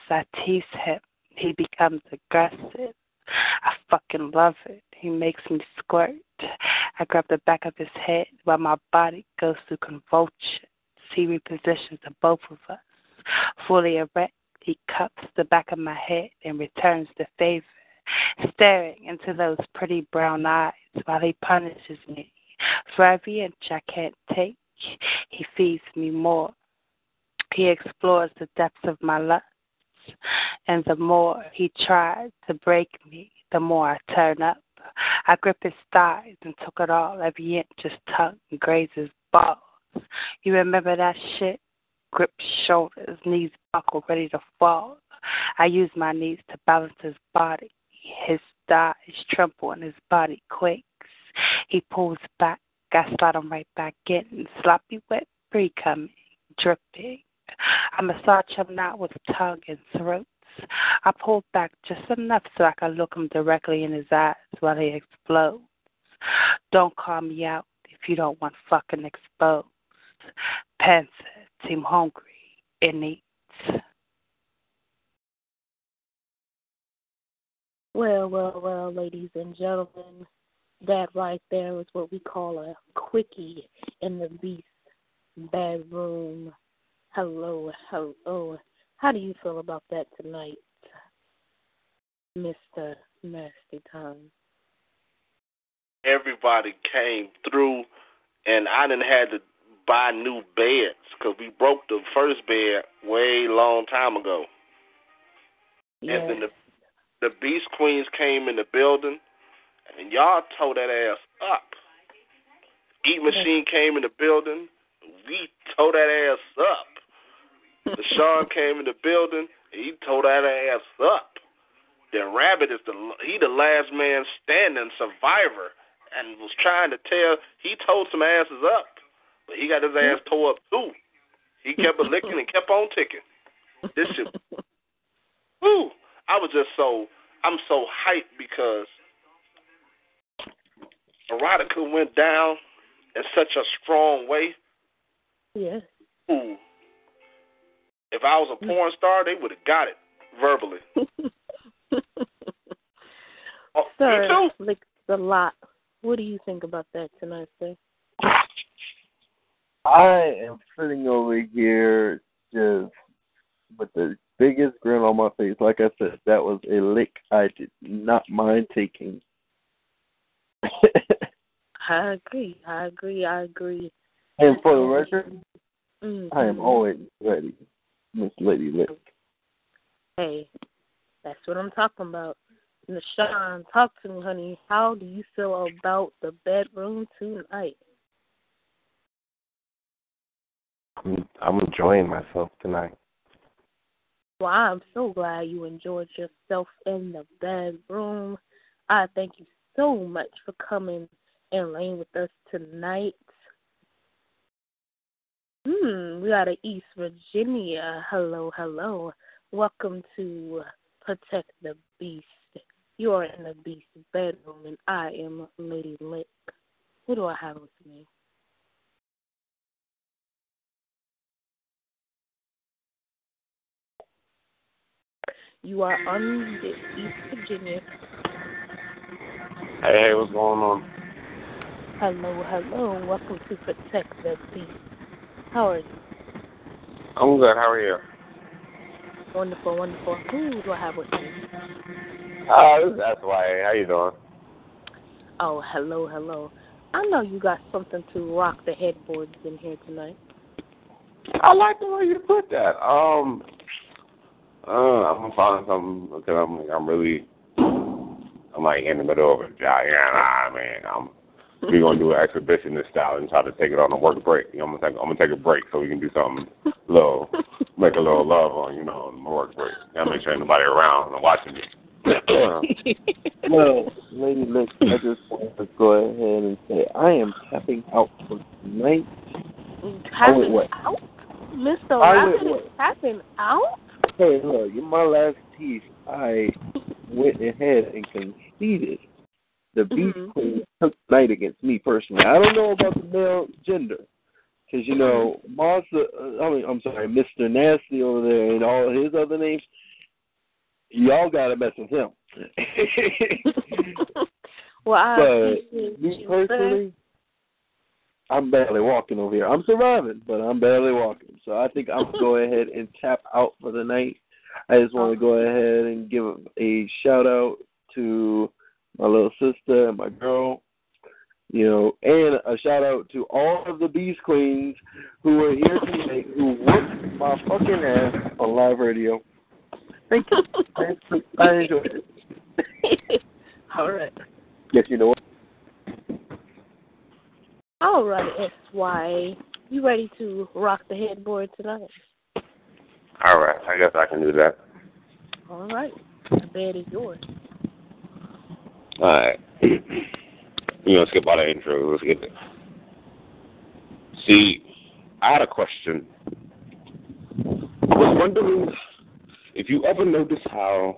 I tease him. He becomes aggressive. I fucking love it. He makes me squirt. I grab the back of his head while my body goes through convulsions. He repositions the both of us. Fully erect, he cups the back of my head and returns the favor, staring into those pretty brown eyes while he punishes me for every inch I can't take, he feeds me more. He explores the depths of my lust, and the more he tries to break me, the more I turn up. I grip his thighs and took it all, every inch his tongue grazes balls. You remember that shit? Grip shoulders, knees buckle, ready to fall. I use my knees to balance his body. His thighs tremble and his body quakes. He pulls back. I slide him right back in. Sloppy wet free coming, dripping. I massage him now with tongue and throats. I pull back just enough so I can look him directly in his eyes while he explodes. Don't call me out if you don't want fucking exposed. Panther, seem hungry and eats. Well, well, well, ladies and gentlemen, that right there is what we call a quickie in the beast bedroom. Hello, hello. How do you feel about that tonight, Mr. Nasty Tongue? Everybody came through, and I didn't have to buy new beds because we broke the first bed way long time ago. Yes. And then the the Beast Queens came in the building and y'all tore that ass up. Eat Machine came in the building. We tore that ass up. Deshaun came in the building. He tore that ass up. Then Rabbit is the he the last man standing survivor and was trying to tell he told some asses up, but he got his ass tore up too. He kept a licking and kept on ticking. This shit. Woo! I was just so I'm so hyped because erotica went down in such a strong way. Yeah. Ooh. If I was a mm. porn star, they would have got it verbally. oh, Sir, you too? licks a lot. What do you think about that tonight, sir? I am sitting over here just with the biggest grin on my face. Like I said, that was a lick I did not mind taking. I agree. I agree. I agree. and for the record, Mhm. I am always ready, Miss Lady Lick. Hey, that's what I'm talking about. Nashawn, talk to me, honey. How do you feel about the bedroom tonight? I'm, enjoying myself tonight. Well, I'm so glad you enjoyed yourself in the bedroom. I thank you so much for coming and laying with us tonight. Hmm, we got a East Virginia. Hello, hello. Welcome to Protect the Beast. You are in the Beast bedroom, and I am Lady Lick. Who do I have with me? You are on the East Virginia. Hey, hey, what's going on? Hello, hello. Welcome to Protect the Beast. How are you? I'm good. How are you? Wonderful, wonderful. Who do I have with me? Uh, this is SYA. How you doing? Oh, hello, hello. I know you got something to rock the headboards in here tonight. I like the way you put that. Um, uh, I'm gonna find something because I'm I'm really I'm like in the middle of a job. Yeah, nah, man. I'm we're gonna do an exhibitionist style and try to take it on a work break. You know, I'm gonna take I'm gonna take a break so we can do something little, make a little love on you know on the work break. Gotta make sure ain't nobody around and watching me. well, Lady Lick, I just want to go ahead and say I am tapping out for tonight. Tapping what? out? Mr. I is tapping out? Hey, look, in my last piece, I went ahead and conceded the Beast Mhm. Queen took night against me personally. I don't know about the male gender, because you know, Monster. Uh, I mean, I'm sorry, Mister Nasty over there and all his other names. Y'all got to mess with him. Well, I but me personally, I'm barely walking over here. I'm surviving, but I'm barely walking. So I think I'm gonna go ahead and tap out for the night. I just want to go ahead and give a shout out to my little sister and my girl, you know, and a shout out to all of the Beast Queens who are here tonight who whooped my fucking ass on live radio. Thank you. I enjoyed it. All right. Yes, you know what? All right, SY. You ready to rock the headboard tonight? All right, I guess I can do that. All right. The bed is yours. All right. you know, skip all the intro. Let's get it. See, I had a question. I was wondering if you ever notice how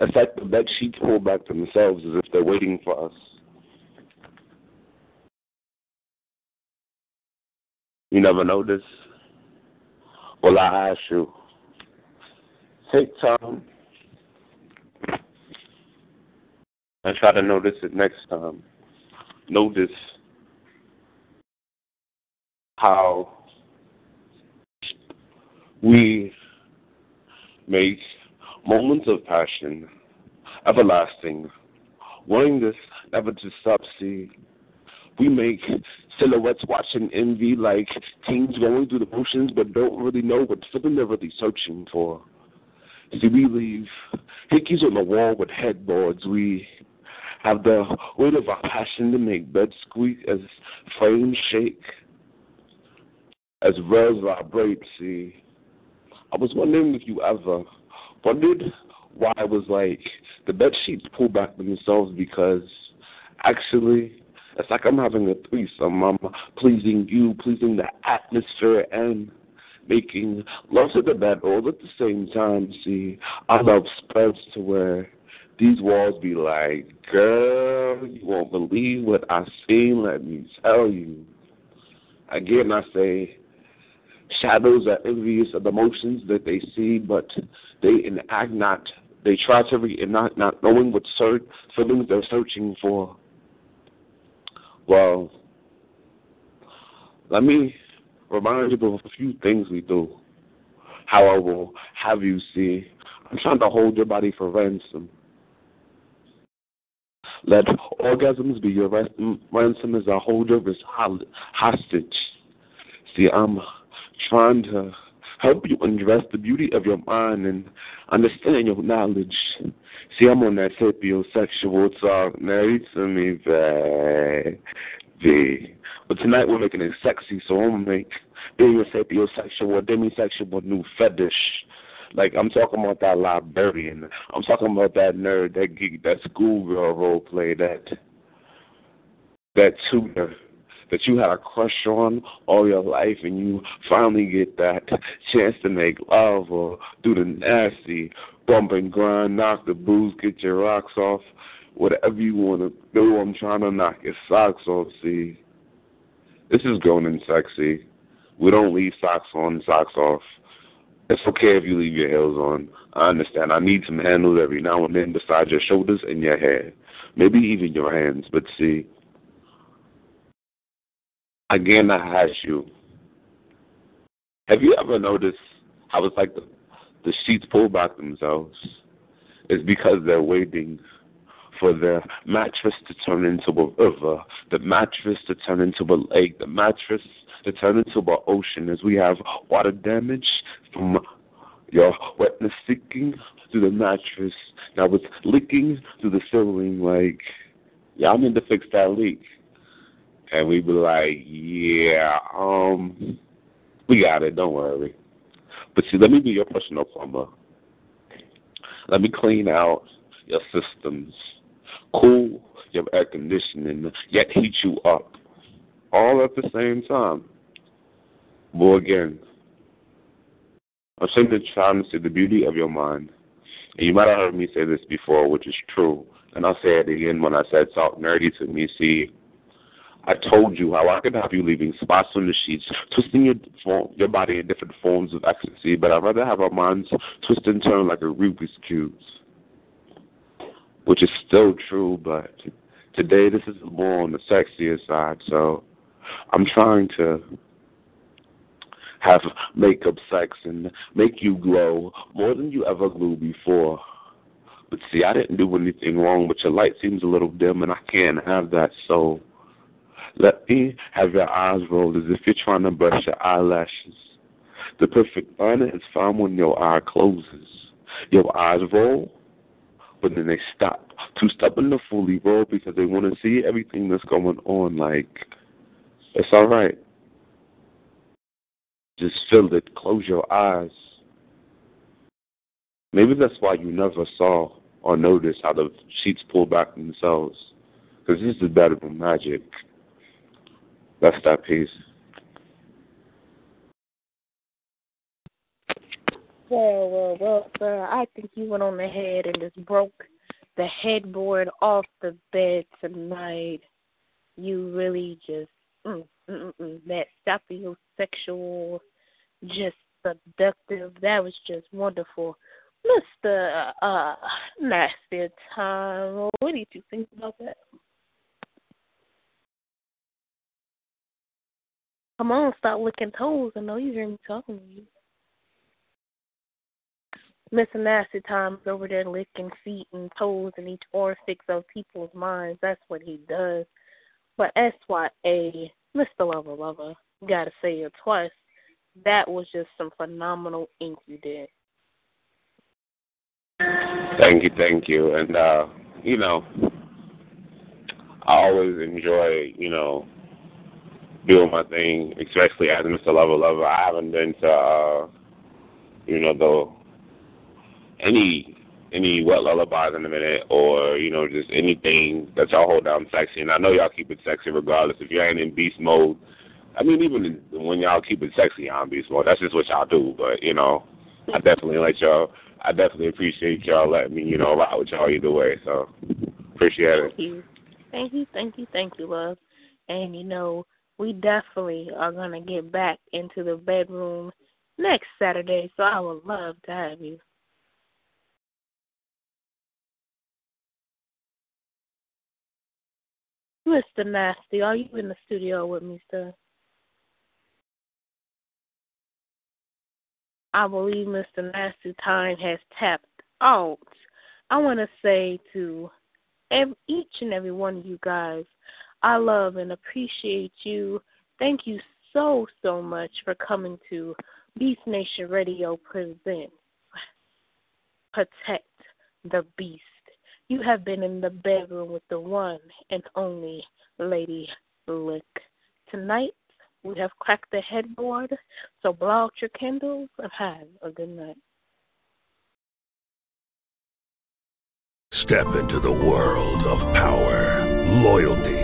it's like the bed sheets pull back themselves as if they're waiting for us. You never notice? Well, I ask you. Take time and try to notice it next time. Notice how we make moments of passion everlasting, this never to stop. We make silhouettes watching envy like teens going through the motions but don't really know what feeling they're really searching for. See, we leave hickeys on the wall with headboards. We have the weight of our passion to make beds squeak as frames shake, as rails vibrate. See, I was wondering if you ever wondered why it was like the bed sheets pull back themselves because actually it's like I'm having a threesome. I'm pleasing you, pleasing the atmosphere, and making love to the bed all at the same time. See, I love spreads to where these walls be like, girl, you won't believe what I seen. Let me tell you. Again, I say, shadows are envious of the motions that they see, but they enact not. They try to reenact not not knowing what cert- feelings they're searching for. Well, let me remind you of a few things we do. How I will have you see. I'm trying to hold your body for ransom. Let orgasms be your ransom, as I hold your hostage. See, I'm trying to help you undress the beauty of your mind and understand your knowledge. See, I'm on that sapiosexual talk. Now, to me, baby. But tonight we're making it sexy, so I'm gonna make being a sapiosexual, demisexual new fetish. Like I'm talking about that librarian. I'm talking about that nerd, that geek, that schoolgirl role play, that that tutor that you had a crush on all your life and you finally get that chance to make love or do the nasty bump and grind, knock the booze, get your rocks off, whatever you want to do. I'm trying to knock your socks off. See, this is grown and sexy. We don't leave socks on, socks off. It's okay if you leave your heels on. I understand. I need some handles every now and then beside your shoulders and your hair. Maybe even your hands. But see, Again, I ask you, have you ever noticed how it's like the, the sheets pull back themselves? It's because they're waiting for the mattress to turn into a river, the mattress to turn into a lake, the mattress to turn into an ocean as we have water damage from your wetness seeking through the mattress. Now it's leaking through the ceiling like, yeah, I need to fix that leak and we be like, yeah, um, we got it. Don't worry. But see, let me be your personal plumber. Let me clean out your systems, cool your air conditioning, yet heat you up, all at the same time. Boy, again, I'm simply trying to see the beauty of your mind. And you might have heard me say this before, which is true. And I'll say it again when I said talk nerdy to me. See, I told you how I could have you leaving spots on the sheets, twisting your form, your body in different forms of ecstasy, but I'd rather have our minds twist and turn like a Rubik's cube, which is still true, but today this is more on the sexier side, so I'm trying to have makeup sex and make you glow more than you ever glowed before. But see, I didn't do anything wrong, but your light seems a little dim, and I can't have that, so let me have your eyes roll as if you're trying to brush your eyelashes. The perfect liner is found when your eye closes. Your eyes roll, but then they stop. Too stubborn to fully roll because they want to see everything that's going on. Like, it's all right. Just feel it. Close your eyes. Maybe that's why you never saw or noticed how the sheets pull back themselves. Because this is better than magic. That's that piece. Well, well, well, sir, I think you went on the head and just broke the headboard off the bed tonight. You really just mm, mm, mm, mm that sapiosexual, just seductive. That was just wonderful, Mister uh, Nasty Time. What did you think about that? Come on, stop licking toes. I know you hear me talking to you. Mr. Nasty Times over there licking feet and toes and each orifice of people's minds. That's what he does. But SYA, Mr. Lover Lover, gotta say it twice. That was just some phenomenal ink you did. Thank you, thank you. And uh, you know, I always enjoy, you know, doing my thing, especially as Mr. Lover Lover. I haven't been to, uh, you know, the any any wet lullabies in a minute, or you know, just anything that y'all hold down sexy. And I know y'all keep it sexy regardless. If you ain't in beast mode, I mean, even when y'all keep it sexy on beast mode, that's just what y'all do. But you know, I definitely let y'all. I definitely appreciate y'all letting me, you know, ride with y'all either way. So appreciate it. Thank you, thank you, thank you, thank you, love. And you know, we definitely are going to get back into the bedroom next Saturday, so I would love to have you. Mr. Nasty, are you in the studio with me, sir? I believe Mr. Nasty Time has tapped out. I want to say to each and every one of you guys, I love and appreciate you. Thank you so, so much for coming to Beast Nation Radio presents Protect the Beast. You have been in the bedroom with the one and only Lady Lick. Tonight, we have cracked the headboard, so blow out your candles and have a good night. Step into the world of power, loyalty,